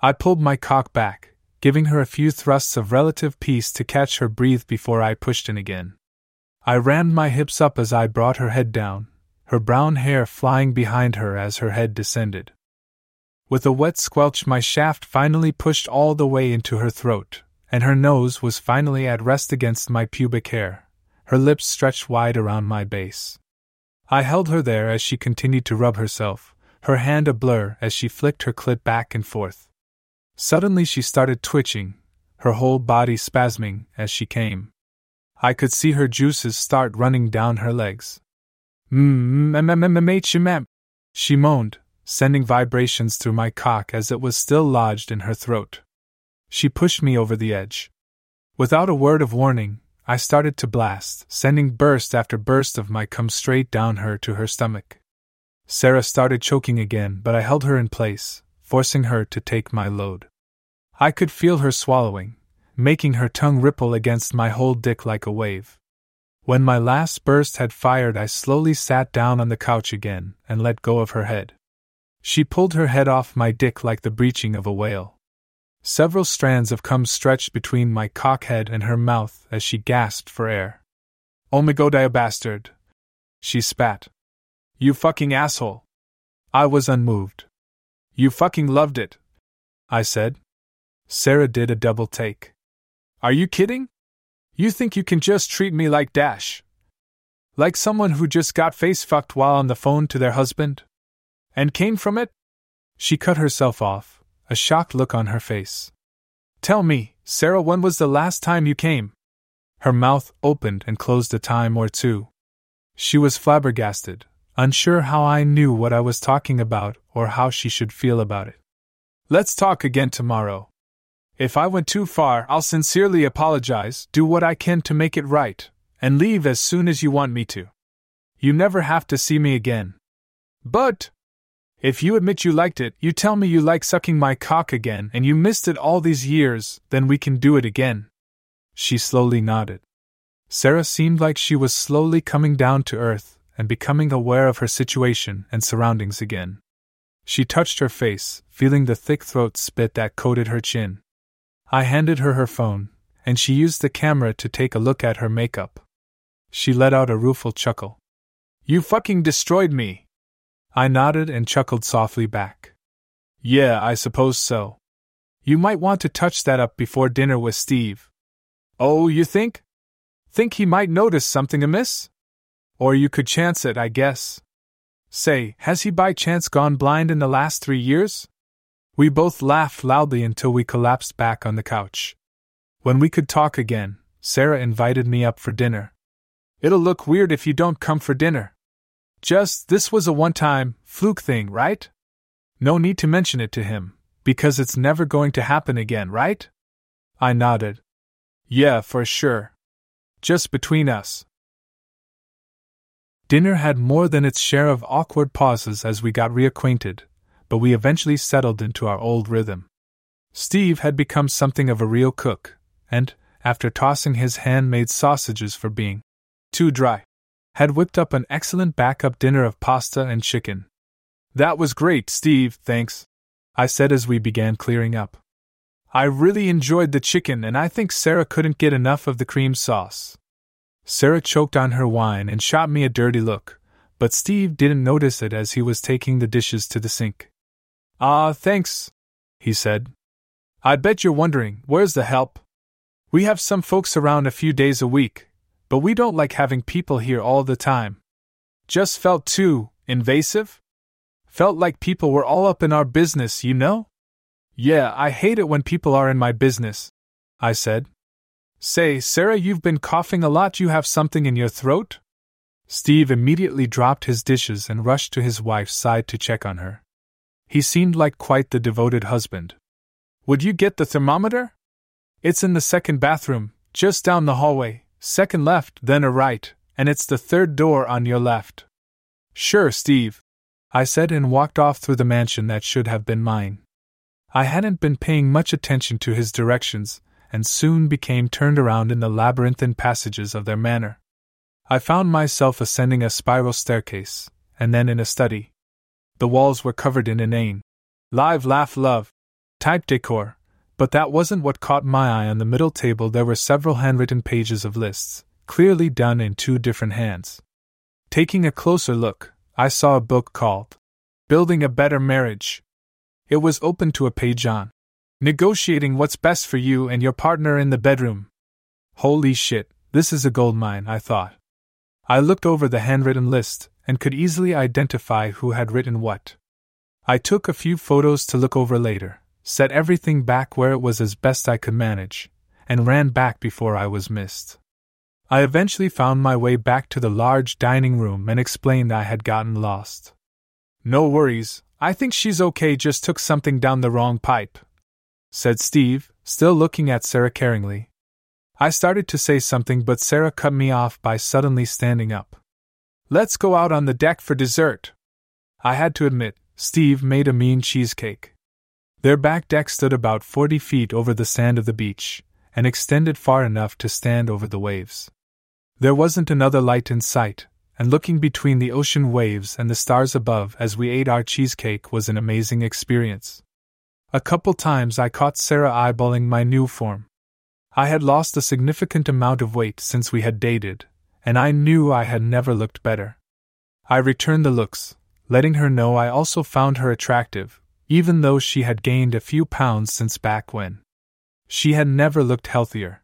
Speaker 1: I pulled my cock back, giving her a few thrusts of relative peace to catch her breath before I pushed in again. I rammed my hips up as I brought her head down, her brown hair flying behind her as her head descended. With a wet squelch, my shaft finally pushed all the way into her throat, and her nose was finally at rest against my pubic hair, her lips stretched wide around my base. I held her there as she continued to rub herself, her hand a blur as she flicked her clit back and forth. Suddenly she started twitching, her whole body spasming as she came. I could see her juices start running down her legs. Mmm, she moaned, sending vibrations through my cock as it was still lodged in her throat. She pushed me over the edge. Without a word of warning, I started to blast, sending burst after burst of my cum straight down her to her stomach. Sarah started choking again, but I held her in place, forcing her to take my load. I could feel her swallowing, making her tongue ripple against my whole dick like a wave. When my last burst had fired, I slowly sat down on the couch again and let go of her head. She pulled her head off my dick like the breaching of a whale. Several strands of cum stretched between my cockhead and her mouth as she gasped for air. Oh my god, bastard! She spat. You fucking asshole! I was unmoved. You fucking loved it, I said. Sarah did a double take. Are you kidding? You think you can just treat me like Dash? Like someone who just got face fucked while on the phone to their husband? And came from it? She cut herself off, a shocked look on her face. Tell me, Sarah, when was the last time you came? Her mouth opened and closed a time or two. She was flabbergasted, unsure how I knew what I was talking about or how she should feel about it. Let's talk again tomorrow. If I went too far, I'll sincerely apologize, do what I can to make it right, and leave as soon as you want me to. You never have to see me again. But, if you admit you liked it, you tell me you like sucking my cock again and you missed it all these years, then we can do it again. She slowly nodded. Sarah seemed like she was slowly coming down to earth and becoming aware of her situation and surroundings again. She touched her face, feeling the thick throat spit that coated her chin. I handed her her phone, and she used the camera to take a look at her makeup. She let out a rueful chuckle. You fucking destroyed me! I nodded and chuckled softly back. Yeah, I suppose so. You might want to touch that up before dinner with Steve. Oh, you think? Think he might notice something amiss? Or you could chance it, I guess. Say, has he by chance gone blind in the last three years? We both laughed loudly until we collapsed back on the couch. When we could talk again, Sarah invited me up for dinner. It'll look weird if you don't come for dinner, just, this was a one time, fluke thing, right? No need to mention it to him, because it's never going to happen again, right? I nodded. Yeah, for sure. Just between us. Dinner had more than its share of awkward pauses as we got reacquainted, but we eventually settled into our old rhythm. Steve had become something of a real cook, and, after tossing his handmade sausages for being too dry, had whipped up an excellent backup dinner of pasta and chicken. That was great, Steve, thanks, I said as we began clearing up. I really enjoyed the chicken, and I think Sarah couldn't get enough of the cream sauce. Sarah choked on her wine and shot me a dirty look, but Steve didn't notice it as he was taking the dishes to the sink. Ah, thanks, he said. I bet you're wondering, where's the help? We have some folks around a few days a week, but we don't like having people here all the time. Just felt too invasive? Felt like people were all up in our business, you know? Yeah, I hate it when people are in my business, I said. Say, Sarah, you've been coughing a lot. You have something in your throat? Steve immediately dropped his dishes and rushed to his wife's side to check on her. He seemed like quite the devoted husband. Would you get the thermometer? It's in the second bathroom, just down the hallway, second left, then a right, and it's the third door on your left. Sure, Steve, I said and walked off through the mansion that should have been mine. I hadn't been paying much attention to his directions, and soon became turned around in the labyrinthine passages of their manor. I found myself ascending a spiral staircase, and then in a study. The walls were covered in inane, live, laugh, love type decor, but that wasn't what caught my eye on the middle table. There were several handwritten pages of lists, clearly done in two different hands. Taking a closer look, I saw a book called Building a Better Marriage. It was open to a page on Negotiating What's Best for You and Your Partner in the Bedroom. Holy shit, this is a goldmine, I thought. I looked over the handwritten list and could easily identify who had written what. I took a few photos to look over later, set everything back where it was as best I could manage, and ran back before I was missed. I eventually found my way back to the large dining room and explained I had gotten lost. No worries, I think she's okay, just took something down the wrong pipe, said Steve, still looking at Sarah caringly. I started to say something, but Sarah cut me off by suddenly standing up. Let's go out on the deck for dessert. I had to admit, Steve made a mean cheesecake. Their back deck stood about 40 feet over the sand of the beach, and extended far enough to stand over the waves. There wasn't another light in sight, and looking between the ocean waves and the stars above as we ate our cheesecake was an amazing experience. A couple times I caught Sarah eyeballing my new form. I had lost a significant amount of weight since we had dated, and I knew I had never looked better. I returned the looks, letting her know I also found her attractive, even though she had gained a few pounds since back when. She had never looked healthier.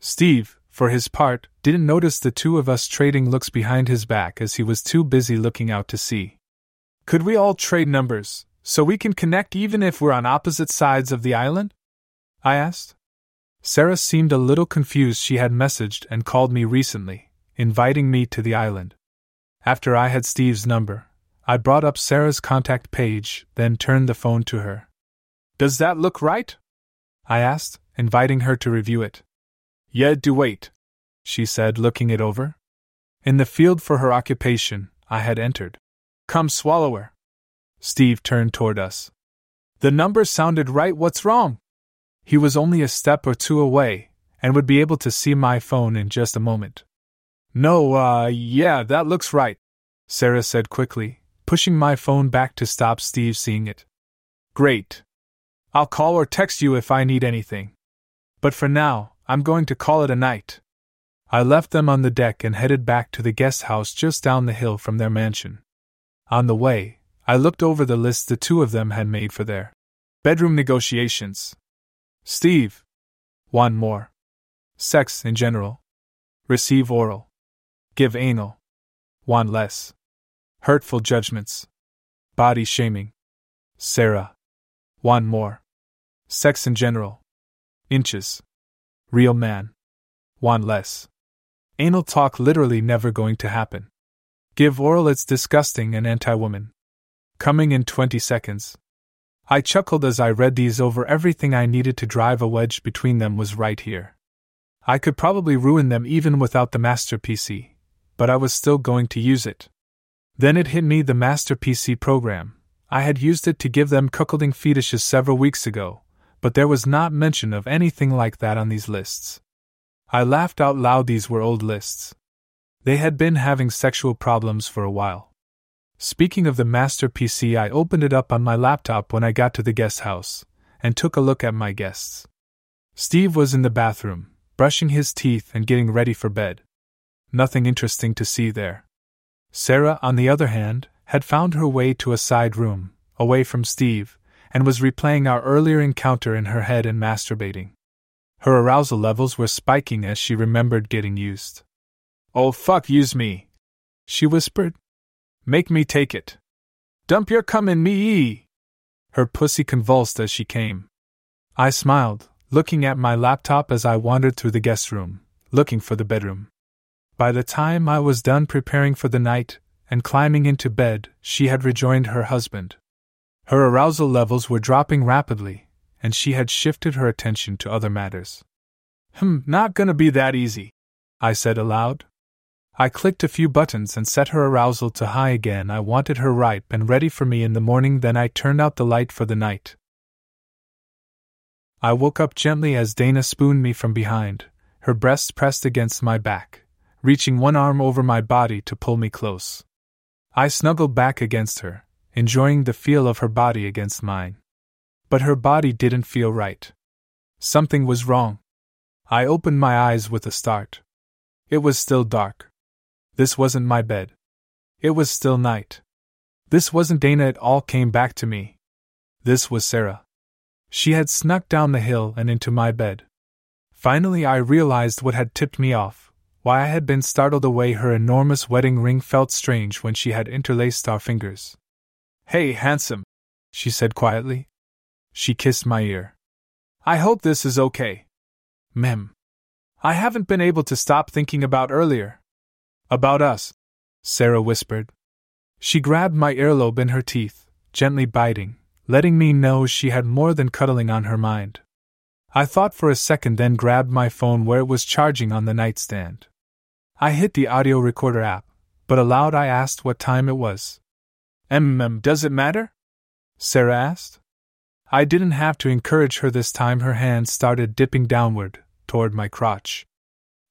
Speaker 1: Steve, for his part, didn't notice the two of us trading looks behind his back as he was too busy looking out to sea. Could we all trade numbers, so we can connect even if we're on opposite sides of the island? I asked. Sarah seemed a little confused. She had messaged and called me recently, inviting me to the island. After I had Steve's number, I brought up Sarah's contact page, then turned the phone to her. Does that look right? I asked, inviting her to review it. Yeah, do wait, she said, looking it over. In the field for her occupation, I had entered. Come, swallower. Steve turned toward us. The number sounded right, what's wrong? He was only a step or two away, and would be able to see my phone in just a moment. No, uh, yeah, that looks right, Sarah said quickly, pushing my phone back to stop Steve seeing it. Great. I'll call or text you if I need anything. But for now, I'm going to call it a night. I left them on the deck and headed back to the guest house just down the hill from their mansion. On the way, I looked over the list the two of them had made for their bedroom negotiations. Steve. One more. Sex in general. Receive oral. Give anal. One less. Hurtful judgments. Body shaming. Sarah. One more. Sex in general. Inches. Real man. One less. Anal talk literally never going to happen. Give oral it's disgusting and anti woman. Coming in 20 seconds. I chuckled as I read these over. Everything I needed to drive a wedge between them was right here. I could probably ruin them even without the Master PC, but I was still going to use it. Then it hit me the Master PC program. I had used it to give them cuckolding fetishes several weeks ago, but there was not mention of anything like that on these lists. I laughed out loud, these were old lists. They had been having sexual problems for a while. Speaking of the master PC, I opened it up on my laptop when I got to the guest house and took a look at my guests. Steve was in the bathroom, brushing his teeth and getting ready for bed. Nothing interesting to see there. Sarah, on the other hand, had found her way to a side room, away from Steve, and was replaying our earlier encounter in her head and masturbating. Her arousal levels were spiking as she remembered getting used. Oh, fuck, use me, she whispered, Make me take it. Dump your cum in me. Her pussy convulsed as she came. I smiled, looking at my laptop as I wandered through the guest room, looking for the bedroom. By the time I was done preparing for the night and climbing into bed, she had rejoined her husband. Her arousal levels were dropping rapidly, and she had shifted her attention to other matters. Hmm, not gonna be that easy, I said aloud. I clicked a few buttons and set her arousal to high again. I wanted her ripe and ready for me in the morning, then I turned out the light for the night. I woke up gently as Dana spooned me from behind, her breasts pressed against my back, reaching one arm over my body to pull me close. I snuggled back against her, enjoying the feel of her body against mine. But her body didn't feel right. Something was wrong. I opened my eyes with a start. It was still dark. This wasn't my bed. It was still night. This wasn't Dana, it all came back to me. This was Sarah. She had snuck down the hill and into my bed. Finally, I realized what had tipped me off, why I had been startled away. Her enormous wedding ring felt strange when she had interlaced our fingers. Hey, handsome, she said quietly. She kissed my ear. I hope this is okay. Mem. I haven't been able to stop thinking about earlier. About us, Sarah whispered. She grabbed my earlobe in her teeth, gently biting, letting me know she had more than cuddling on her mind. I thought for a second, then grabbed my phone where it was charging on the nightstand. I hit the audio recorder app, but aloud I asked what time it was. Mm, does it matter? Sarah asked. I didn't have to encourage her this time, her hand started dipping downward, toward my crotch.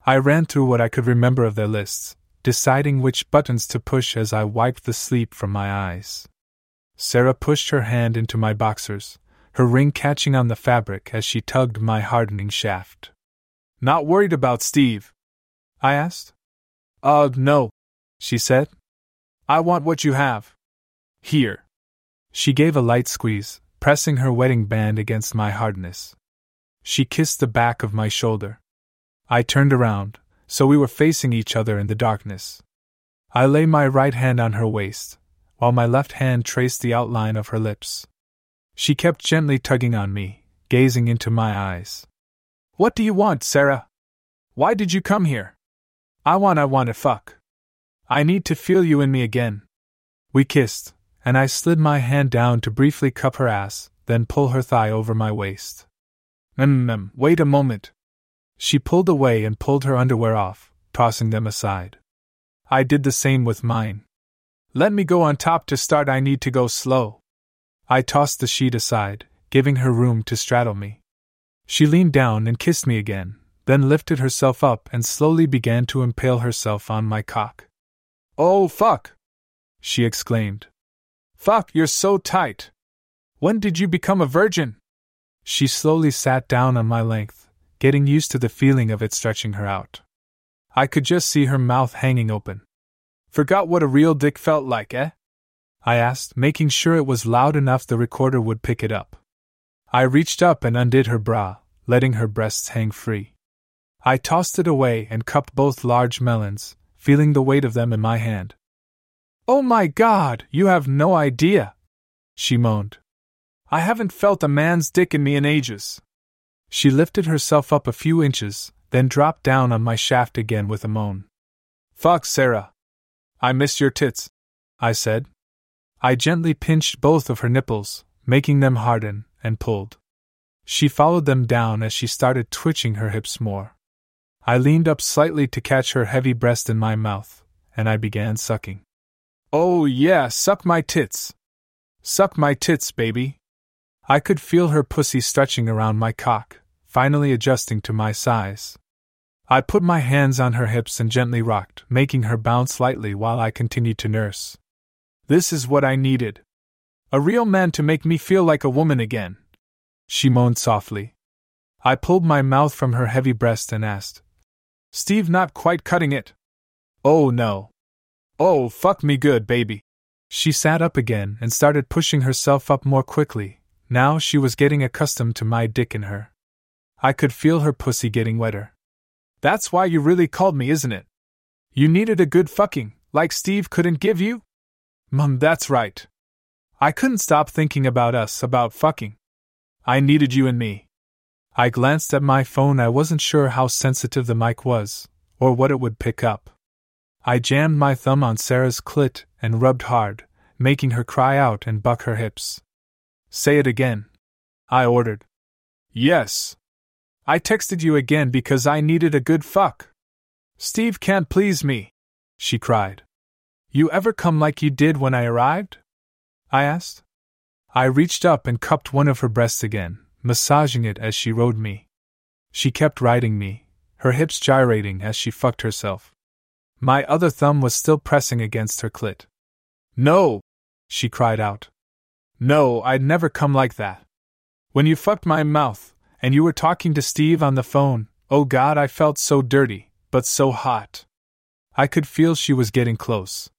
Speaker 1: I ran through what I could remember of their lists, deciding which buttons to push as I wiped the sleep from my eyes. Sarah pushed her hand into my boxers, her ring catching on the fabric as she tugged my hardening shaft. Not worried about Steve? I asked. Uh, no, she said. I want what you have. Here. She gave a light squeeze, pressing her wedding band against my hardness. She kissed the back of my shoulder. I turned around, so we were facing each other in the darkness. I lay my right hand on her waist, while my left hand traced the outline of her lips. She kept gently tugging on me, gazing into my eyes. What do you want, Sarah? Why did you come here? I want, I want to fuck. I need to feel you in me again. We kissed, and I slid my hand down to briefly cup her ass, then pull her thigh over my waist. Mm, wait a moment. She pulled away and pulled her underwear off, tossing them aside. I did the same with mine. Let me go on top to start, I need to go slow. I tossed the sheet aside, giving her room to straddle me. She leaned down and kissed me again, then lifted herself up and slowly began to impale herself on my cock. Oh, fuck! She exclaimed. Fuck, you're so tight! When did you become a virgin? She slowly sat down on my length, getting used to the feeling of it stretching her out. I could just see her mouth hanging open. Forgot what a real dick felt like, eh? I asked, making sure it was loud enough the recorder would pick it up. I reached up and undid her bra, letting her breasts hang free. I tossed it away and cupped both large melons, feeling the weight of them in my hand. Oh my god, you have no idea! She moaned. I haven't felt a man's dick in me in ages. She lifted herself up a few inches, then dropped down on my shaft again with a moan. Fuck, Sarah. I miss your tits, I said. I gently pinched both of her nipples, making them harden, and pulled. She followed them down as she started twitching her hips more. I leaned up slightly to catch her heavy breast in my mouth, and I began sucking. Oh, yeah, suck my tits. Suck my tits, baby. I could feel her pussy stretching around my cock, finally adjusting to my size. I put my hands on her hips and gently rocked, making her bounce lightly while I continued to nurse. This is what I needed. A real man to make me feel like a woman again. She moaned softly. I pulled my mouth from her heavy breast and asked, Steve not quite cutting it. Oh no. Oh, fuck me good, baby. She sat up again and started pushing herself up more quickly. Now she was getting accustomed to my dick in her. I could feel her pussy getting wetter. That's why you really called me, isn't it? You needed a good fucking, like Steve couldn't give you? Mum, that's right. I couldn't stop thinking about us, about fucking. I needed you and me. I glanced at my phone. I wasn't sure how sensitive the mic was, or what it would pick up. I jammed my thumb on Sarah's clit and rubbed hard, making her cry out and buck her hips. Say it again. I ordered. Yes. I texted you again because I needed a good fuck. Steve can't please me, she cried. You ever come like you did when I arrived? I asked. I reached up and cupped one of her breasts again, massaging it as she rode me. She kept riding me, her hips gyrating as she fucked herself. My other thumb was still pressing against her clit. No! she cried out. No, I'd never come like that. When you fucked my mouth, and you were talking to Steve on the phone, oh god, I felt so dirty, but so hot. I could feel she was getting close.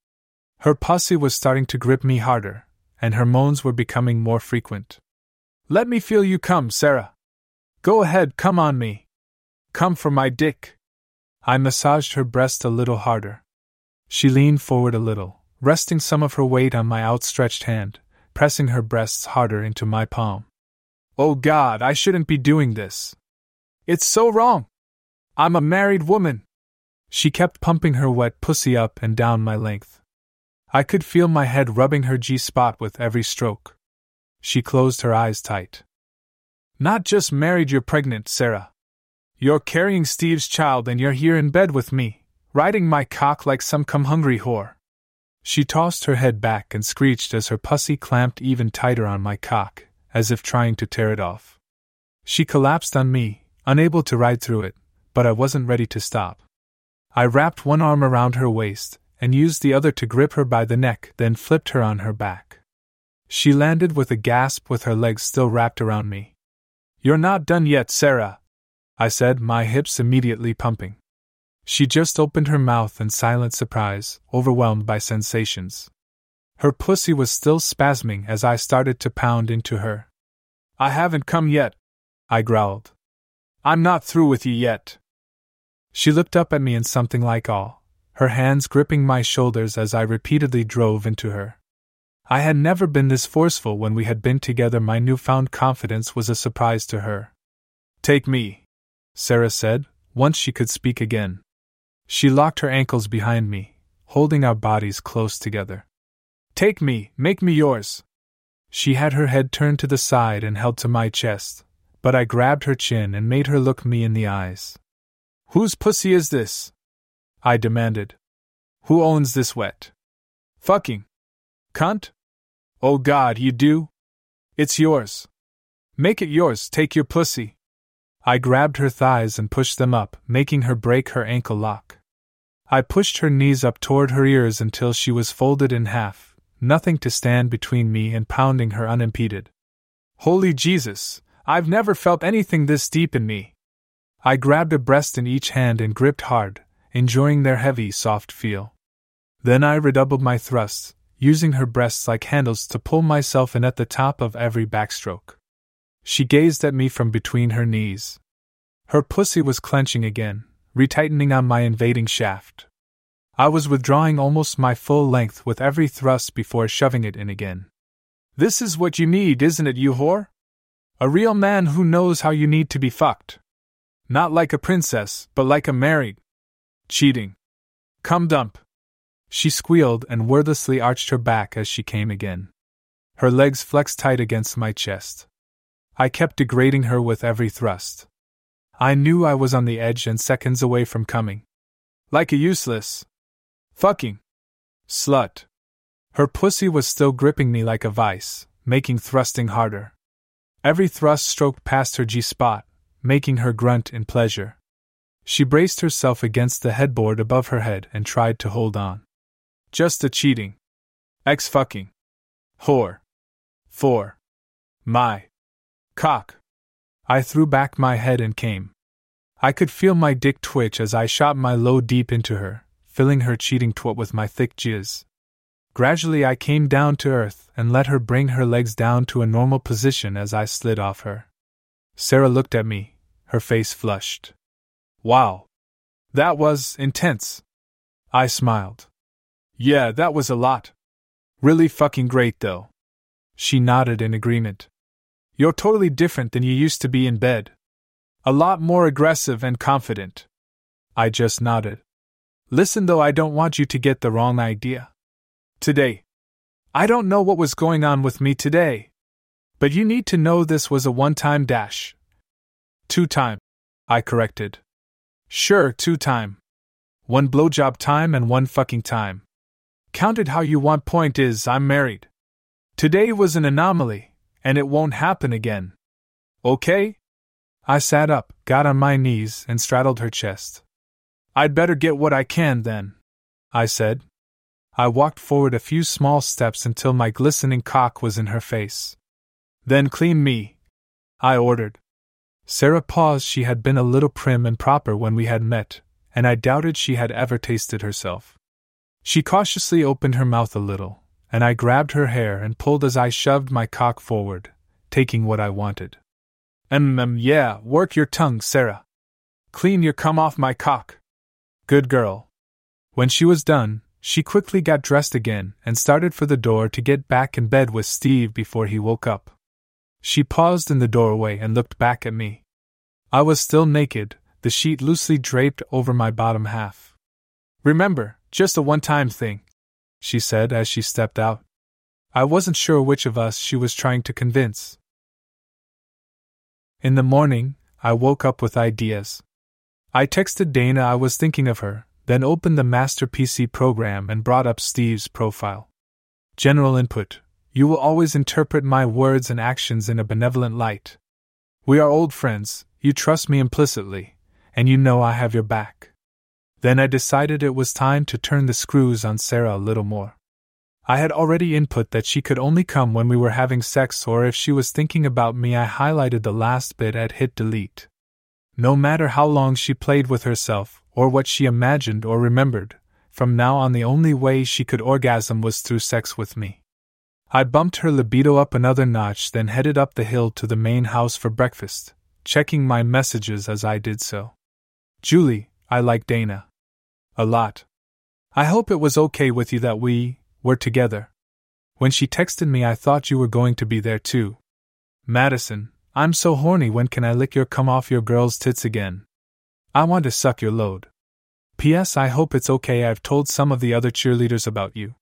Speaker 1: Her pussy was starting to grip me harder, and her moans were becoming more frequent. Let me feel you come, Sarah. Go ahead, come on me. Come for my dick. I massaged her breast a little harder. She leaned forward a little, resting some of her weight on my outstretched hand, pressing her breasts harder into my palm. Oh God, I shouldn't be doing this. It's so wrong. I'm a married woman. She kept pumping her wet pussy up and down my length. I could feel my head rubbing her G spot with every stroke. She closed her eyes tight. Not just married, you're pregnant, Sarah. You're carrying Steve's child and you're here in bed with me, riding my cock like some come hungry whore. She tossed her head back and screeched as her pussy clamped even tighter on my cock, as if trying to tear it off. She collapsed on me, unable to ride through it, but I wasn't ready to stop. I wrapped one arm around her waist and used the other to grip her by the neck, then flipped her on her back. She landed with a gasp with her legs still wrapped around me. You're not done yet, Sarah, I said, my hips immediately pumping. She just opened her mouth in silent surprise, overwhelmed by sensations. Her pussy was still spasming as I started to pound into her. I haven't come yet, I growled. I'm not through with you yet. She looked up at me in something like awe, her hands gripping my shoulders as I repeatedly drove into her. I had never been this forceful when we had been together. My newfound confidence was a surprise to her. Take me, Sarah said, once she could speak again. She locked her ankles behind me, holding our bodies close together. Take me, make me yours. She had her head turned to the side and held to my chest, but I grabbed her chin and made her look me in the eyes. Whose pussy is this? I demanded. Who owns this wet? Fucking. Cunt? Oh god, you do? It's yours. Make it yours, take your pussy. I grabbed her thighs and pushed them up, making her break her ankle lock. I pushed her knees up toward her ears until she was folded in half, nothing to stand between me and pounding her unimpeded. Holy Jesus, I've never felt anything this deep in me. I grabbed a breast in each hand and gripped hard, enjoying their heavy, soft feel. Then I redoubled my thrusts, using her breasts like handles to pull myself in at the top of every backstroke. She gazed at me from between her knees. Her pussy was clenching again, retightening on my invading shaft. I was withdrawing almost my full length with every thrust before shoving it in again. This is what you need, isn't it, you whore? A real man who knows how you need to be fucked. Not like a princess, but like a married. Cheating. Come dump. She squealed and wordlessly arched her back as she came again. Her legs flexed tight against my chest. I kept degrading her with every thrust. I knew I was on the edge and seconds away from coming. Like a useless. Fucking. Slut. Her pussy was still gripping me like a vice, making thrusting harder. Every thrust stroked past her G spot, making her grunt in pleasure. She braced herself against the headboard above her head and tried to hold on. Just a cheating. Ex fucking. Whore. For. My. Cock. I threw back my head and came. I could feel my dick twitch as I shot my load deep into her, filling her cheating twat with my thick jizz. Gradually, I came down to earth and let her bring her legs down to a normal position as I slid off her. Sarah looked at me, her face flushed. Wow. That was intense. I smiled. Yeah, that was a lot. Really fucking great, though. She nodded in agreement. You're totally different than you used to be in bed. A lot more aggressive and confident. I just nodded. Listen, though, I don't want you to get the wrong idea. Today. I don't know what was going on with me today. But you need to know this was a one time dash. Two time. I corrected. Sure, two time. One blowjob time and one fucking time. Count it how you want, point is, I'm married. Today was an anomaly and it won't happen again. Okay? I sat up, got on my knees, and straddled her chest. I'd better get what I can then, I said. I walked forward a few small steps until my glistening cock was in her face. Then clean me, I ordered. Sarah paused. She had been a little prim and proper when we had met, and I doubted she had ever tasted herself. She cautiously opened her mouth a little, and I grabbed her hair and pulled as I shoved my cock forward, taking what I wanted. Um, yeah, work your tongue, Sarah. Clean your cum off my cock. Good girl. When she was done, she quickly got dressed again and started for the door to get back in bed with Steve before he woke up. She paused in the doorway and looked back at me. I was still naked, the sheet loosely draped over my bottom half. Remember, just a one time thing she said as she stepped out. I wasn't sure which of us she was trying to convince. In the morning, I woke up with ideas. I texted Dana I was thinking of her, then opened the Master PC program and brought up Steve's profile. General input You will always interpret my words and actions in a benevolent light. We are old friends, you trust me implicitly, and you know I have your back. Then I decided it was time to turn the screws on Sarah a little more. I had already input that she could only come when we were having sex or if she was thinking about me. I highlighted the last bit and hit delete. No matter how long she played with herself, or what she imagined or remembered, from now on the only way she could orgasm was through sex with me. I bumped her libido up another notch, then headed up the hill to the main house for breakfast, checking my messages as I did so. Julie, I like Dana. A lot. I hope it was okay with you that we, were together. When she texted me, I thought you were going to be there too. Madison, I'm so horny, when can I lick your come off your girl's tits again? I want to suck your load. P.S. I hope it's okay, I've told some of the other cheerleaders about you.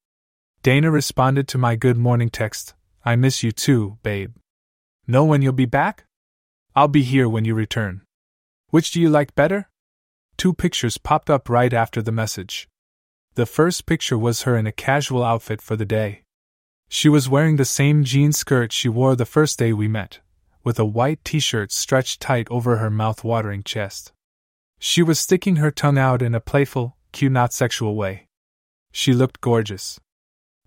Speaker 1: Dana responded to my good morning text I miss you too, babe. Know when you'll be back? I'll be here when you return. Which do you like better? Two pictures popped up right after the message. The first picture was her in a casual outfit for the day. She was wearing the same jean skirt she wore the first day we met, with a white t shirt stretched tight over her mouth watering chest. She was sticking her tongue out in a playful, cute, not sexual way. She looked gorgeous.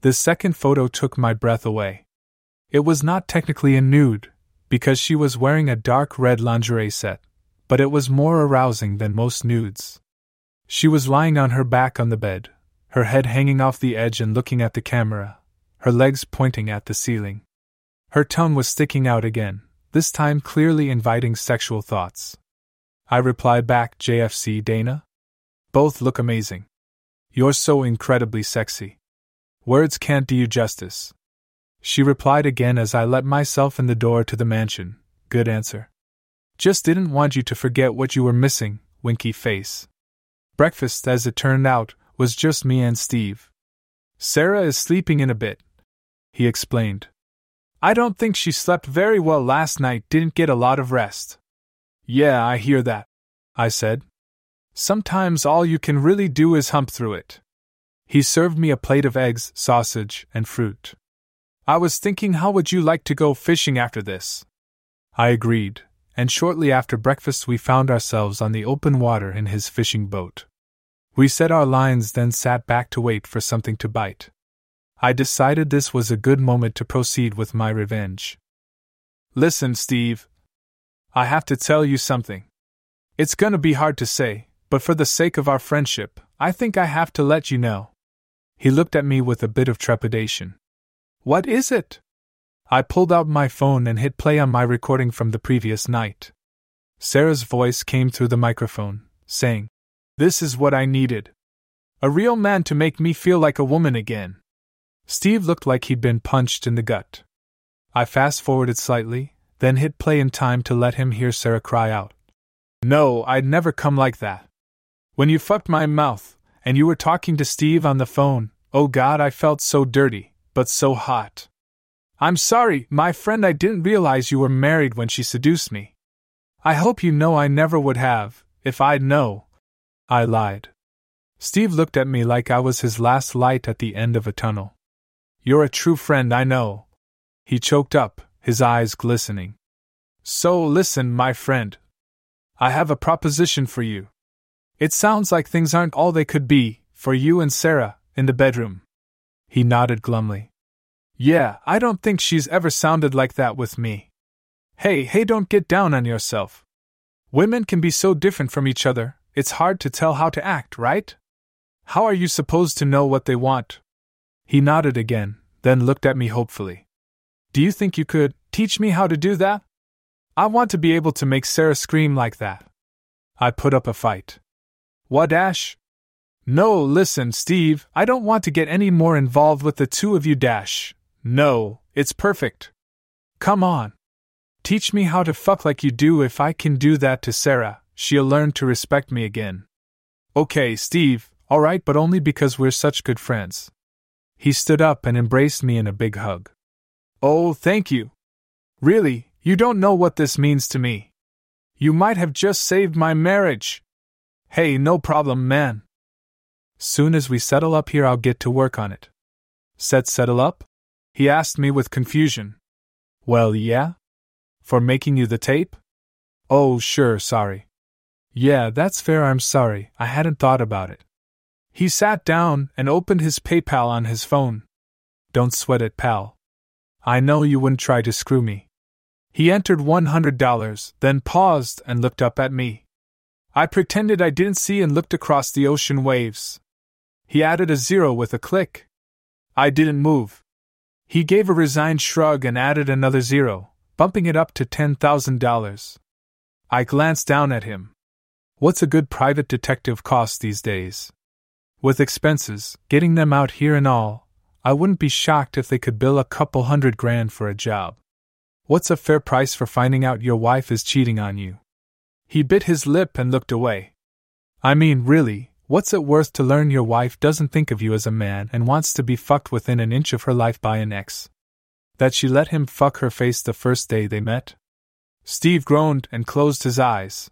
Speaker 1: The second photo took my breath away. It was not technically a nude, because she was wearing a dark red lingerie set, but it was more arousing than most nudes. She was lying on her back on the bed, her head hanging off the edge and looking at the camera, her legs pointing at the ceiling. Her tongue was sticking out again, this time clearly inviting sexual thoughts. I replied back, JFC Dana? Both look amazing. You're so incredibly sexy. Words can't do you justice. She replied again as I let myself in the door to the mansion. Good answer. Just didn't want you to forget what you were missing, winky face. Breakfast, as it turned out, was just me and Steve. Sarah is sleeping in a bit, he explained. I don't think she slept very well last night, didn't get a lot of rest. Yeah, I hear that, I said. Sometimes all you can really do is hump through it. He served me a plate of eggs, sausage, and fruit. I was thinking, how would you like to go fishing after this? I agreed, and shortly after breakfast we found ourselves on the open water in his fishing boat. We set our lines, then sat back to wait for something to bite. I decided this was a good moment to proceed with my revenge. Listen, Steve. I have to tell you something. It's gonna be hard to say, but for the sake of our friendship, I think I have to let you know. He looked at me with a bit of trepidation. What is it? I pulled out my phone and hit play on my recording from the previous night. Sarah's voice came through the microphone, saying, this is what I needed. A real man to make me feel like a woman again. Steve looked like he'd been punched in the gut. I fast forwarded slightly, then hit play in time to let him hear Sarah cry out. No, I'd never come like that. When you fucked my mouth, and you were talking to Steve on the phone, oh god, I felt so dirty, but so hot. I'm sorry, my friend, I didn't realize you were married when she seduced me. I hope you know I never would have, if I'd know, I lied. Steve looked at me like I was his last light at the end of a tunnel. You're a true friend, I know. He choked up, his eyes glistening. So listen, my friend. I have a proposition for you. It sounds like things aren't all they could be, for you and Sarah, in the bedroom. He nodded glumly. Yeah, I don't think she's ever sounded like that with me. Hey, hey, don't get down on yourself. Women can be so different from each other, it's hard to tell how to act, right? How are you supposed to know what they want? He nodded again, then looked at me hopefully. Do you think you could teach me how to do that? I want to be able to make Sarah scream like that. I put up a fight. What? No, listen, Steve, I don't want to get any more involved with the two of you, Dash. No, it's perfect. Come on. Teach me how to fuck like you do if I can do that to Sarah she'll learn to respect me again. Okay, Steve, alright, but only because we're such good friends. He stood up and embraced me in a big hug. Oh, thank you. Really, you don't know what this means to me. You might have just saved my marriage. Hey, no problem, man. Soon as we settle up here, I'll get to work on it. Said settle up? He asked me with confusion. Well, yeah? For making you the tape? Oh, sure, sorry. Yeah, that's fair, I'm sorry, I hadn't thought about it. He sat down and opened his PayPal on his phone. Don't sweat it, pal. I know you wouldn't try to screw me. He entered $100, then paused and looked up at me. I pretended I didn't see and looked across the ocean waves. He added a zero with a click. I didn't move. He gave a resigned shrug and added another zero, bumping it up to $10,000. I glanced down at him. What's a good private detective cost these days? With expenses, getting them out here and all, I wouldn't be shocked if they could bill a couple hundred grand for a job. What's a fair price for finding out your wife is cheating on you? He bit his lip and looked away. I mean, really, what's it worth to learn your wife doesn't think of you as a man and wants to be fucked within an inch of her life by an ex? That she let him fuck her face the first day they met? Steve groaned and closed his eyes.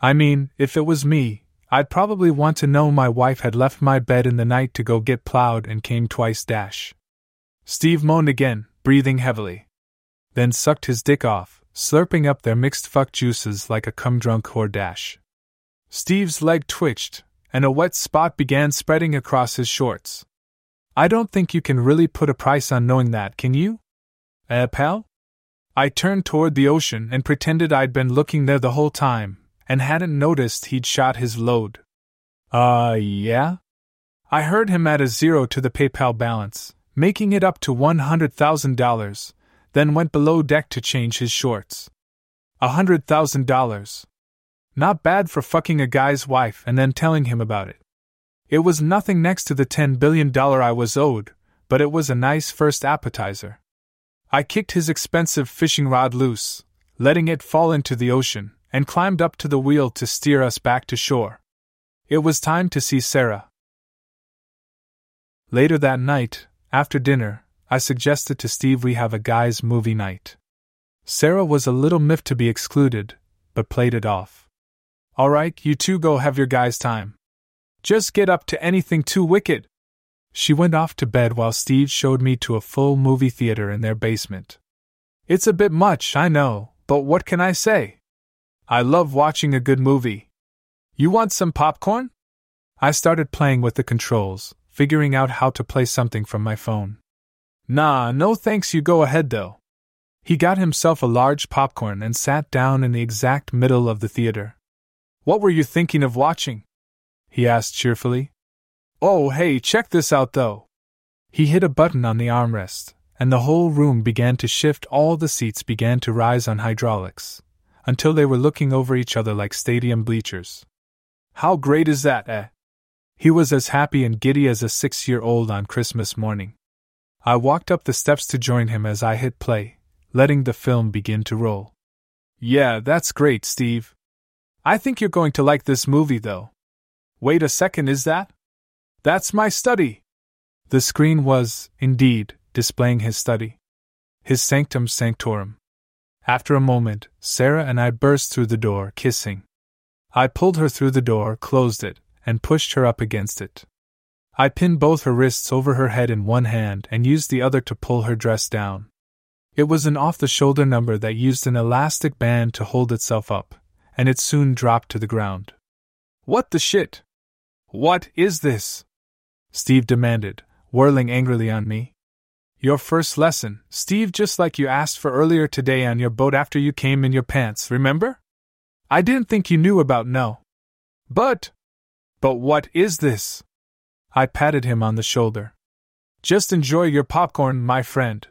Speaker 1: I mean, if it was me, I'd probably want to know my wife had left my bed in the night to go get plowed and came twice dash. Steve moaned again, breathing heavily then sucked his dick off, slurping up their mixed fuck juices like a cum drunk whore dash. Steve's leg twitched, and a wet spot began spreading across his shorts. I don't think you can really put a price on knowing that, can you? Eh, pal? I turned toward the ocean and pretended I'd been looking there the whole time, and hadn't noticed he'd shot his load. Uh, yeah? I heard him add a zero to the PayPal balance, making it up to $100,000, then went below deck to change his shorts. A hundred thousand dollars. Not bad for fucking a guy's wife and then telling him about it. It was nothing next to the ten billion dollar I was owed, but it was a nice first appetizer. I kicked his expensive fishing rod loose, letting it fall into the ocean, and climbed up to the wheel to steer us back to shore. It was time to see Sarah. Later that night, after dinner, I suggested to Steve we have a guys' movie night. Sarah was a little miffed to be excluded, but played it off. All right, you two go have your guys' time. Just get up to anything too wicked. She went off to bed while Steve showed me to a full movie theater in their basement. It's a bit much, I know, but what can I say? I love watching a good movie. You want some popcorn? I started playing with the controls, figuring out how to play something from my phone. Nah, no thanks, you go ahead though. He got himself a large popcorn and sat down in the exact middle of the theater. What were you thinking of watching? he asked cheerfully. Oh, hey, check this out though. He hit a button on the armrest, and the whole room began to shift, all the seats began to rise on hydraulics, until they were looking over each other like stadium bleachers. How great is that, eh? He was as happy and giddy as a six year old on Christmas morning. I walked up the steps to join him as I hit play, letting the film begin to roll. Yeah, that's great, Steve. I think you're going to like this movie, though. Wait a second, is that? That's my study! The screen was, indeed, displaying his study. His sanctum sanctorum. After a moment, Sarah and I burst through the door, kissing. I pulled her through the door, closed it, and pushed her up against it. I pinned both her wrists over her head in one hand and used the other to pull her dress down. It was an off the shoulder number that used an elastic band to hold itself up, and it soon dropped to the ground. What the shit? What is this? Steve demanded, whirling angrily on me. Your first lesson, Steve, just like you asked for earlier today on your boat after you came in your pants, remember? I didn't think you knew about no. But. But what is this? I patted him on the shoulder. Just enjoy your popcorn, my friend.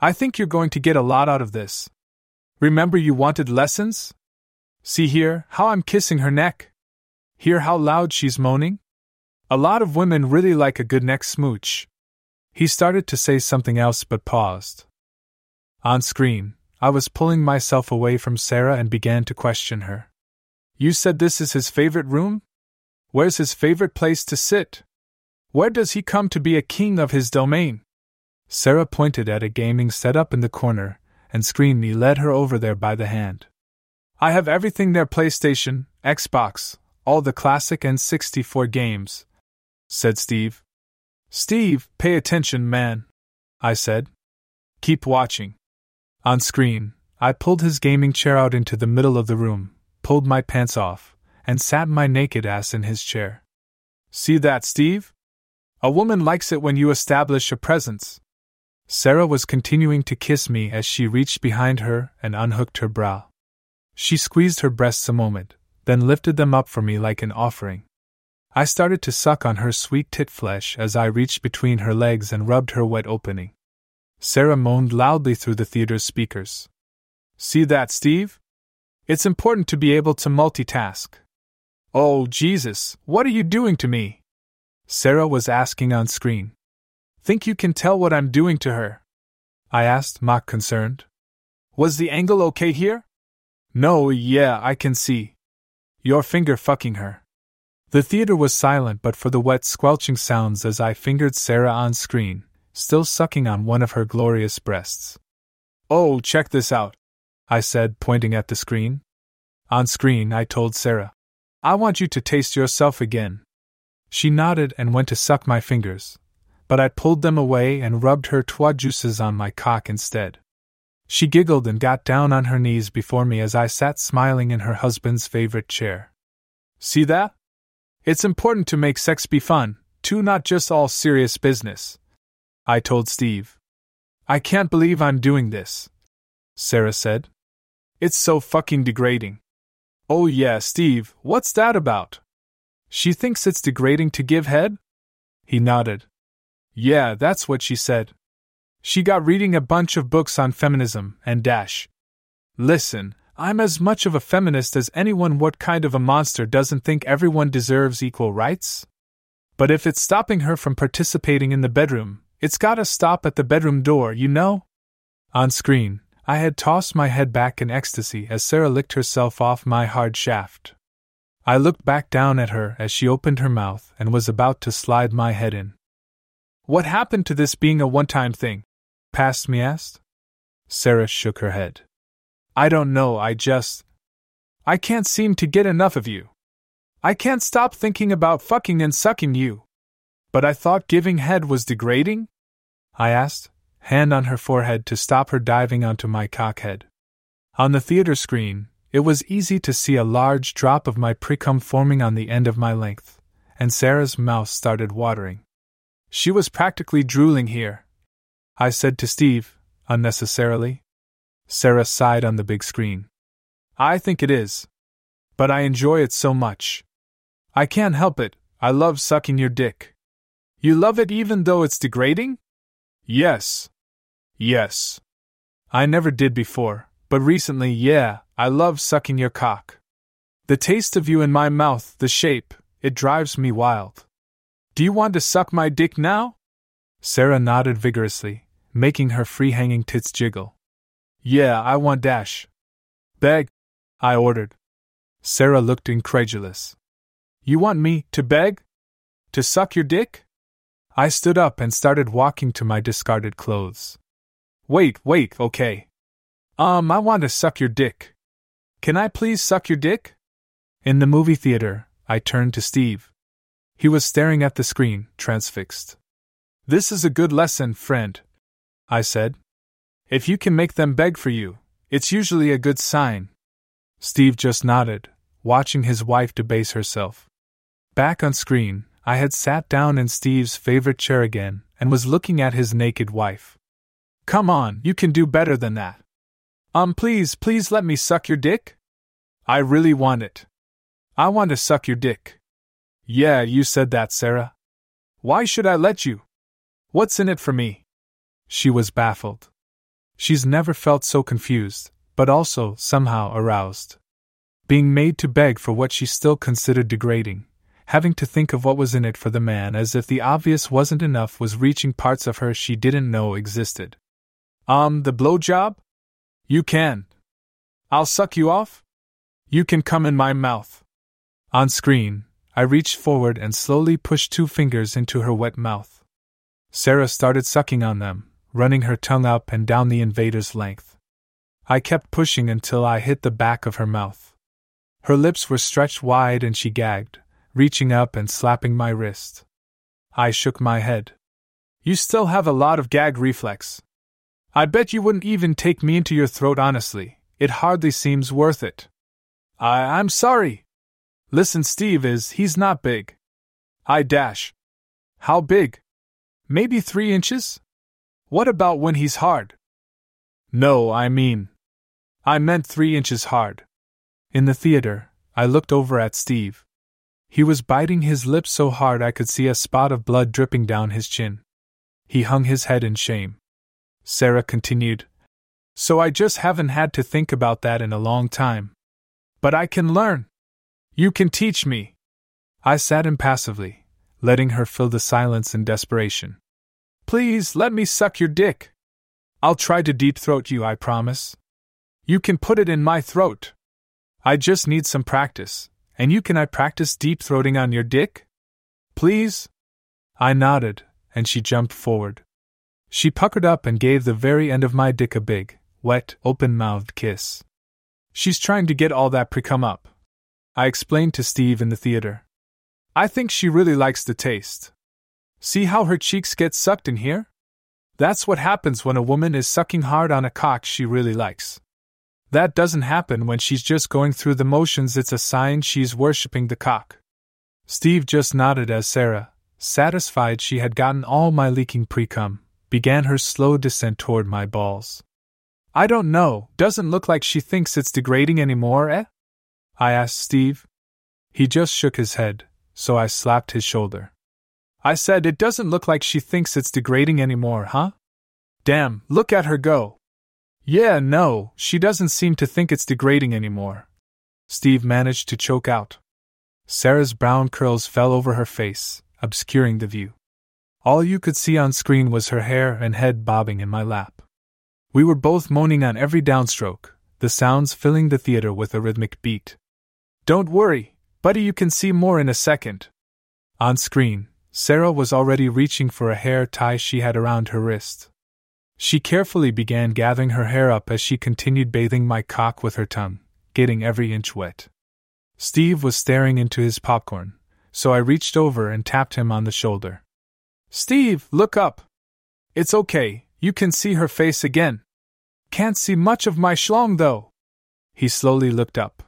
Speaker 1: I think you're going to get a lot out of this. Remember you wanted lessons? See here, how I'm kissing her neck? Hear how loud she's moaning? A lot of women really like a good neck smooch. He started to say something else but paused. On screen, I was pulling myself away from Sarah and began to question her. You said this is his favorite room? Where's his favorite place to sit? Where does he come to be a king of his domain? Sarah pointed at a gaming setup in the corner, and Screamy led her over there by the hand. I have everything there PlayStation, Xbox, all the classic N64 games, said Steve. Steve, pay attention, man, I said. Keep watching. On screen, I pulled his gaming chair out into the middle of the room, pulled my pants off, and sat my naked ass in his chair. See that, Steve? A woman likes it when you establish a presence, Sarah was continuing to kiss me as she reached behind her and unhooked her bra. She squeezed her breasts a moment, then lifted them up for me like an offering. I started to suck on her sweet tit flesh as I reached between her legs and rubbed her wet opening. Sarah moaned loudly through the theater's speakers. See that, Steve? It's important to be able to multitask. Oh, Jesus, what are you doing to me? Sarah was asking on screen. Think you can tell what I'm doing to her? I asked, mock concerned. Was the angle okay here? No, yeah, I can see. Your finger fucking her. The theater was silent but for the wet squelching sounds as I fingered Sarah on screen, still sucking on one of her glorious breasts. Oh, check this out, I said, pointing at the screen. On screen, I told Sarah. I want you to taste yourself again. She nodded and went to suck my fingers, but I pulled them away and rubbed her twa juices on my cock instead. She giggled and got down on her knees before me as I sat smiling in her husband's favorite chair. See that? It's important to make sex be fun, too, not just all serious business. I told Steve. I can't believe I'm doing this. Sarah said. It's so fucking degrading. Oh, yeah, Steve, what's that about? She thinks it's degrading to give head? He nodded. Yeah, that's what she said. She got reading a bunch of books on feminism and dash. Listen, I'm as much of a feminist as anyone. What kind of a monster doesn't think everyone deserves equal rights? But if it's stopping her from participating in the bedroom, it's gotta stop at the bedroom door, you know? On screen, I had tossed my head back in ecstasy as Sarah licked herself off my hard shaft. I looked back down at her as she opened her mouth and was about to slide my head in. What happened to this being a one time thing? Past me asked. Sarah shook her head. I don't know, I just. I can't seem to get enough of you. I can't stop thinking about fucking and sucking you. But I thought giving head was degrading? I asked, hand on her forehead to stop her diving onto my cockhead. On the theater screen, it was easy to see a large drop of my precum forming on the end of my length, and Sarah's mouth started watering. She was practically drooling here. I said to Steve, unnecessarily. Sarah sighed on the big screen. I think it is. But I enjoy it so much. I can't help it, I love sucking your dick. You love it even though it's degrading? Yes. Yes. I never did before, but recently, yeah, I love sucking your cock. The taste of you in my mouth, the shape, it drives me wild. Do you want to suck my dick now? Sarah nodded vigorously, making her free hanging tits jiggle. Yeah, I want dash. Beg, I ordered. Sarah looked incredulous. You want me to beg? To suck your dick? I stood up and started walking to my discarded clothes. Wait, wait, okay. Um, I want to suck your dick. Can I please suck your dick? In the movie theater, I turned to Steve. He was staring at the screen, transfixed. This is a good lesson, friend, I said. If you can make them beg for you, it's usually a good sign. Steve just nodded, watching his wife debase herself. Back on screen, I had sat down in Steve's favorite chair again and was looking at his naked wife. Come on, you can do better than that. Um, please, please let me suck your dick? I really want it. I want to suck your dick. Yeah, you said that, Sarah. Why should I let you? What's in it for me? She was baffled. She's never felt so confused, but also, somehow, aroused. Being made to beg for what she still considered degrading, having to think of what was in it for the man as if the obvious wasn't enough was reaching parts of her she didn't know existed. Um, the blowjob? You can. I'll suck you off? You can come in my mouth. On screen, I reached forward and slowly pushed two fingers into her wet mouth. Sarah started sucking on them, running her tongue up and down the invader's length. I kept pushing until I hit the back of her mouth. Her lips were stretched wide and she gagged, reaching up and slapping my wrist. I shook my head. You still have a lot of gag reflex. I bet you wouldn't even take me into your throat honestly. It hardly seems worth it. I I'm sorry, Listen, Steve is, he's not big. I dash. How big? Maybe three inches? What about when he's hard? No, I mean. I meant three inches hard. In the theater, I looked over at Steve. He was biting his lips so hard I could see a spot of blood dripping down his chin. He hung his head in shame. Sarah continued, So I just haven't had to think about that in a long time. But I can learn. You can teach me. I sat impassively, letting her fill the silence in desperation. Please let me suck your dick. I'll try to deep throat you, I promise. You can put it in my throat. I just need some practice, and you can I practice deep throating on your dick? Please? I nodded, and she jumped forward. She puckered up and gave the very end of my dick a big, wet, open mouthed kiss. She's trying to get all that precum up. I explained to Steve in the theater. I think she really likes the taste. See how her cheeks get sucked in here? That's what happens when a woman is sucking hard on a cock she really likes. That doesn't happen when she's just going through the motions, it's a sign she's worshipping the cock. Steve just nodded as Sarah, satisfied she had gotten all my leaking precum, began her slow descent toward my balls. I don't know, doesn't look like she thinks it's degrading anymore, eh? I asked Steve. He just shook his head, so I slapped his shoulder. I said, It doesn't look like she thinks it's degrading anymore, huh? Damn, look at her go. Yeah, no, she doesn't seem to think it's degrading anymore. Steve managed to choke out. Sarah's brown curls fell over her face, obscuring the view. All you could see on screen was her hair and head bobbing in my lap. We were both moaning on every downstroke, the sounds filling the theater with a rhythmic beat. Don't worry, buddy, you can see more in a second. On screen, Sarah was already reaching for a hair tie she had around her wrist. She carefully began gathering her hair up as she continued bathing my cock with her tongue, getting every inch wet. Steve was staring into his popcorn, so I reached over and tapped him on the shoulder. Steve, look up! It's okay, you can see her face again. Can't see much of my schlong though. He slowly looked up.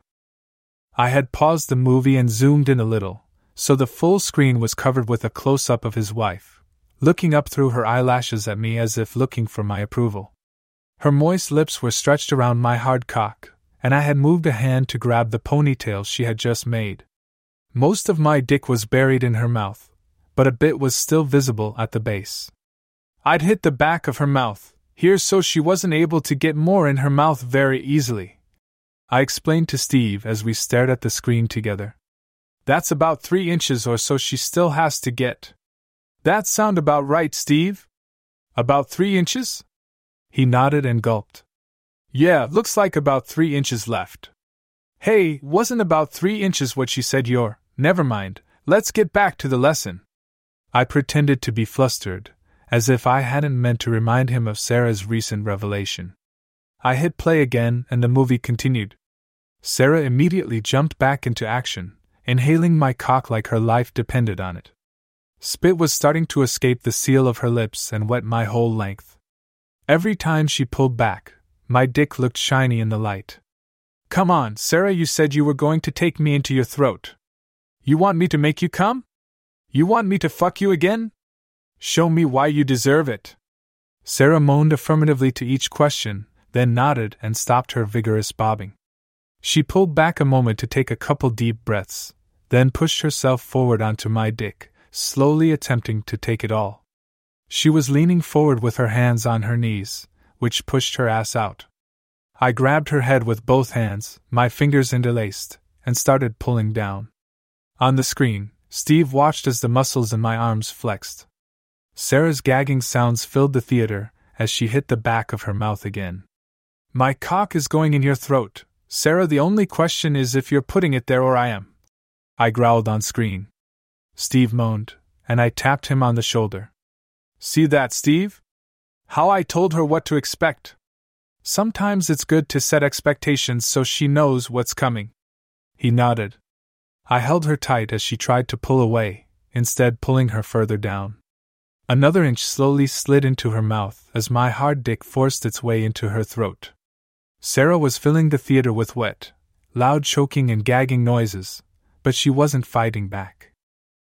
Speaker 1: I had paused the movie and zoomed in a little, so the full screen was covered with a close up of his wife looking up through her eyelashes at me as if looking for my approval. Her moist lips were stretched around my hard cock, and I had moved a hand to grab the ponytail she had just made. Most of my dick was buried in her mouth, but a bit was still visible at the base. I'd hit the back of her mouth, here so she wasn't able to get more in her mouth very easily. I explained to Steve as we stared at the screen together. That's about three inches or so she still has to get. That sound about right, Steve? About three inches? He nodded and gulped. Yeah, looks like about three inches left. Hey, wasn't about three inches what she said you're. Never mind, let's get back to the lesson. I pretended to be flustered, as if I hadn't meant to remind him of Sarah's recent revelation. I hit play again and the movie continued. Sarah immediately jumped back into action, inhaling my cock like her life depended on it. Spit was starting to escape the seal of her lips and wet my whole length. Every time she pulled back, my dick looked shiny in the light. Come on, Sarah, you said you were going to take me into your throat. You want me to make you come? You want me to fuck you again? Show me why you deserve it. Sarah moaned affirmatively to each question, then nodded and stopped her vigorous bobbing. She pulled back a moment to take a couple deep breaths, then pushed herself forward onto my dick, slowly attempting to take it all. She was leaning forward with her hands on her knees, which pushed her ass out. I grabbed her head with both hands, my fingers interlaced, and started pulling down. On the screen, Steve watched as the muscles in my arms flexed. Sarah's gagging sounds filled the theater as she hit the back of her mouth again. My cock is going in your throat, Sarah. The only question is if you're putting it there or I am. I growled on screen. Steve moaned, and I tapped him on the shoulder. See that, Steve? How I told her what to expect. Sometimes it's good to set expectations so she knows what's coming. He nodded. I held her tight as she tried to pull away, instead, pulling her further down. Another inch slowly slid into her mouth as my hard dick forced its way into her throat. Sarah was filling the theater with wet, loud choking and gagging noises, but she wasn't fighting back.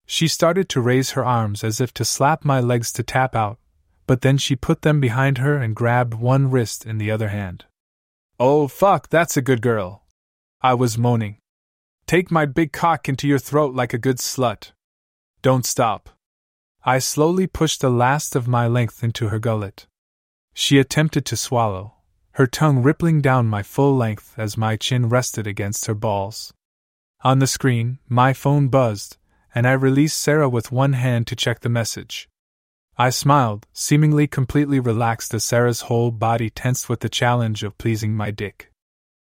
Speaker 1: She started to raise her arms as if to slap my legs to tap out, but then she put them behind her and grabbed one wrist in the other hand. Oh, fuck, that's a good girl. I was moaning. Take my big cock into your throat like a good slut. Don't stop. I slowly pushed the last of my length into her gullet. She attempted to swallow, her tongue rippling down my full length as my chin rested against her balls. On the screen, my phone buzzed, and I released Sarah with one hand to check the message. I smiled, seemingly completely relaxed as Sarah's whole body tensed with the challenge of pleasing my dick.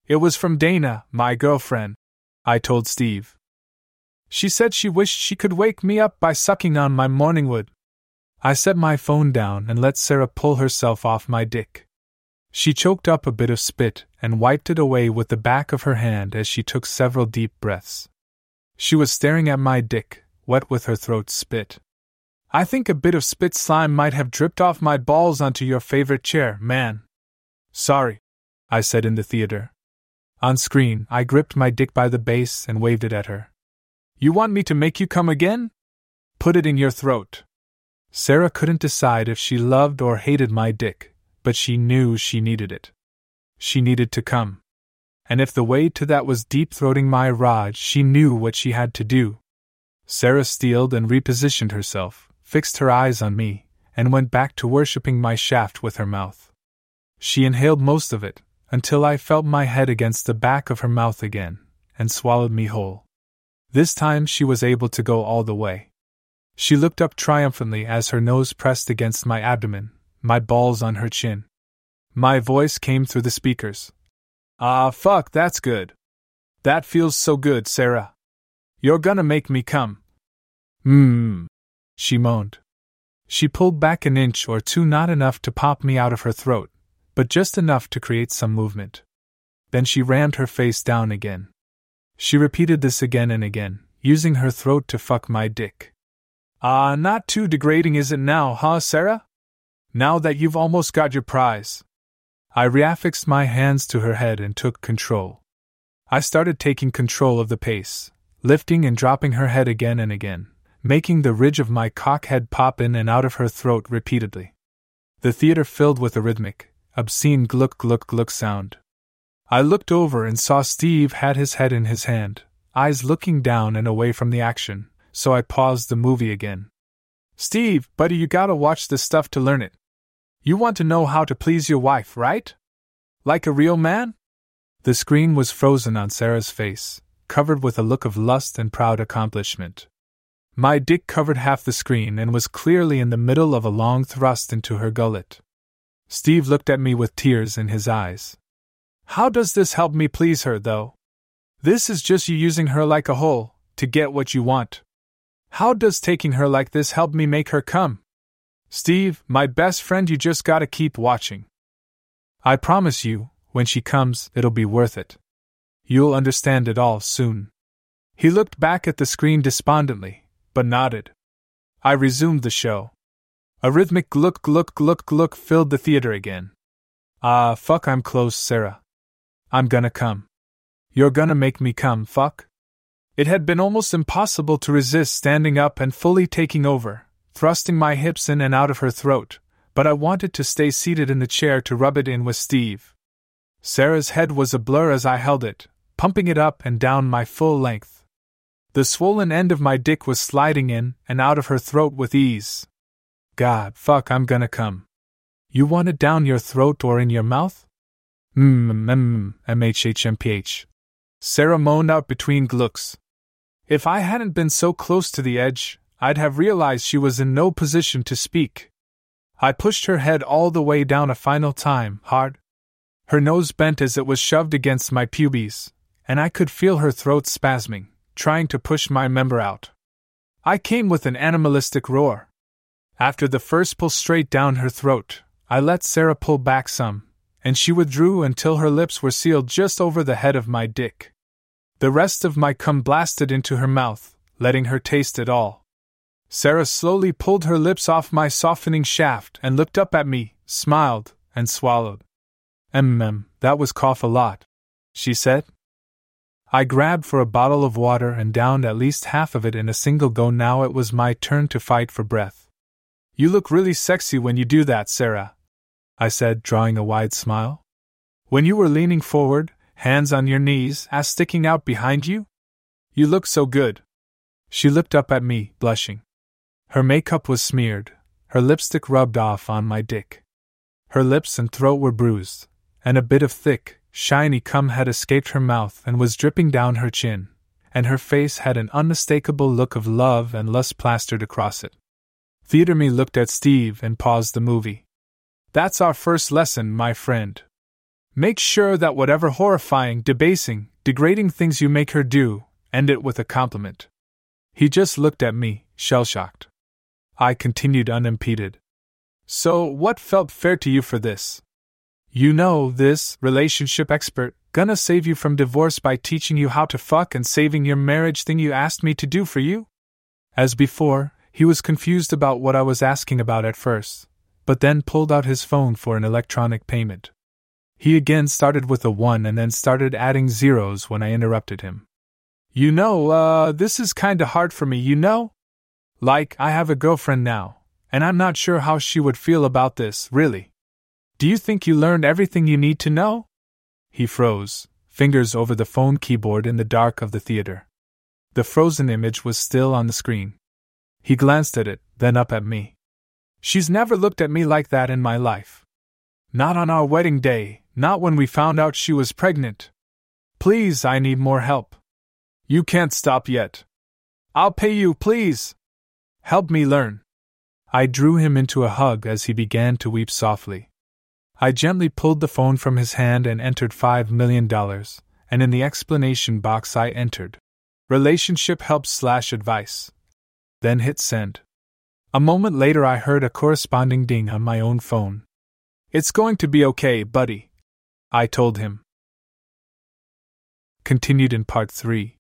Speaker 1: It was from Dana, my girlfriend, I told Steve. She said she wished she could wake me up by sucking on my morning wood. I set my phone down and let Sarah pull herself off my dick. She choked up a bit of spit and wiped it away with the back of her hand as she took several deep breaths. She was staring at my dick, wet with her throat spit. I think a bit of spit slime might have dripped off my balls onto your favorite chair, man. Sorry, I said in the theater. On screen, I gripped my dick by the base and waved it at her. You want me to make you come again? Put it in your throat. Sarah couldn't decide if she loved or hated my dick, but she knew she needed it. She needed to come. And if the way to that was deep throating my rod, she knew what she had to do. Sarah steeled and repositioned herself, fixed her eyes on me, and went back to worshipping my shaft with her mouth. She inhaled most of it, until I felt my head against the back of her mouth again, and swallowed me whole. This time she was able to go all the way. She looked up triumphantly as her nose pressed against my abdomen, my balls on her chin. My voice came through the speakers. Ah, fuck, that's good. That feels so good, Sarah. You're gonna make me come. Mmm, she moaned. She pulled back an inch or two, not enough to pop me out of her throat, but just enough to create some movement. Then she rammed her face down again. She repeated this again and again, using her throat to fuck my dick. Ah, not too degrading, is it now, huh, Sarah? Now that you've almost got your prize. I reaffixed my hands to her head and took control. I started taking control of the pace, lifting and dropping her head again and again, making the ridge of my cock head pop in and out of her throat repeatedly. The theater filled with a rhythmic, obscene gluck gluck gluck sound. I looked over and saw Steve had his head in his hand, eyes looking down and away from the action, so I paused the movie again. Steve, buddy, you gotta watch this stuff to learn it. You want to know how to please your wife, right? Like a real man? The screen was frozen on Sarah's face, covered with a look of lust and proud accomplishment. My dick covered half the screen and was clearly in the middle of a long thrust into her gullet. Steve looked at me with tears in his eyes. How does this help me please her, though? This is just you using her like a hole, to get what you want. How does taking her like this help me make her come? Steve, my best friend, you just gotta keep watching. I promise you, when she comes, it'll be worth it. You'll understand it all soon. He looked back at the screen despondently, but nodded. I resumed the show. A rhythmic gluck gluck gluck gluck filled the theater again. Ah, fuck, I'm close, Sarah. I'm gonna come. You're gonna make me come, fuck? It had been almost impossible to resist standing up and fully taking over, thrusting my hips in and out of her throat, but I wanted to stay seated in the chair to rub it in with Steve. Sarah's head was a blur as I held it, pumping it up and down my full length. The swollen end of my dick was sliding in and out of her throat with ease. God, fuck, I'm gonna come. You want it down your throat or in your mouth? Mm, mmm, mmm, mhhmph. Sarah moaned out between glucks. If I hadn't been so close to the edge, I'd have realized she was in no position to speak. I pushed her head all the way down a final time, hard. Her nose bent as it was shoved against my pubes, and I could feel her throat spasming, trying to push my member out. I came with an animalistic roar. After the first pull straight down her throat, I let Sarah pull back some, and she withdrew until her lips were sealed just over the head of my dick. The rest of my cum blasted into her mouth, letting her taste it all. Sarah slowly pulled her lips off my softening shaft and looked up at me, smiled, and swallowed. Mm, that was cough a lot, she said. I grabbed for a bottle of water and downed at least half of it in a single go. Now it was my turn to fight for breath. You look really sexy when you do that, Sarah, I said, drawing a wide smile. When you were leaning forward, hands on your knees, ass sticking out behind you? You look so good. She looked up at me, blushing. Her makeup was smeared, her lipstick rubbed off on my dick. Her lips and throat were bruised, and a bit of thick, shiny cum had escaped her mouth and was dripping down her chin, and her face had an unmistakable look of love and lust plastered across it. Theater me looked at Steve and paused the movie. That's our first lesson, my friend. Make sure that whatever horrifying, debasing, degrading things you make her do, end it with a compliment. He just looked at me, shell shocked. I continued unimpeded. So, what felt fair to you for this? You know, this relationship expert gonna save you from divorce by teaching you how to fuck and saving your marriage thing you asked me to do for you? As before, he was confused about what I was asking about at first, but then pulled out his phone for an electronic payment. He again started with a 1 and then started adding zeros when I interrupted him. You know, uh, this is kinda hard for me, you know? Like, I have a girlfriend now, and I'm not sure how she would feel about this, really. Do you think you learned everything you need to know? He froze, fingers over the phone keyboard in the dark of the theater. The frozen image was still on the screen. He glanced at it, then up at me. She's never looked at me like that in my life. Not on our wedding day, not when we found out she was pregnant. Please, I need more help. You can't stop yet. I'll pay you, please. Help me learn. I drew him into a hug as he began to weep softly. I gently pulled the phone from his hand and entered $5 million, and in the explanation box I entered Relationship help slash advice. Then hit send. A moment later, I heard a corresponding ding on my own phone. It's going to be okay, buddy. I told him. Continued in Part 3.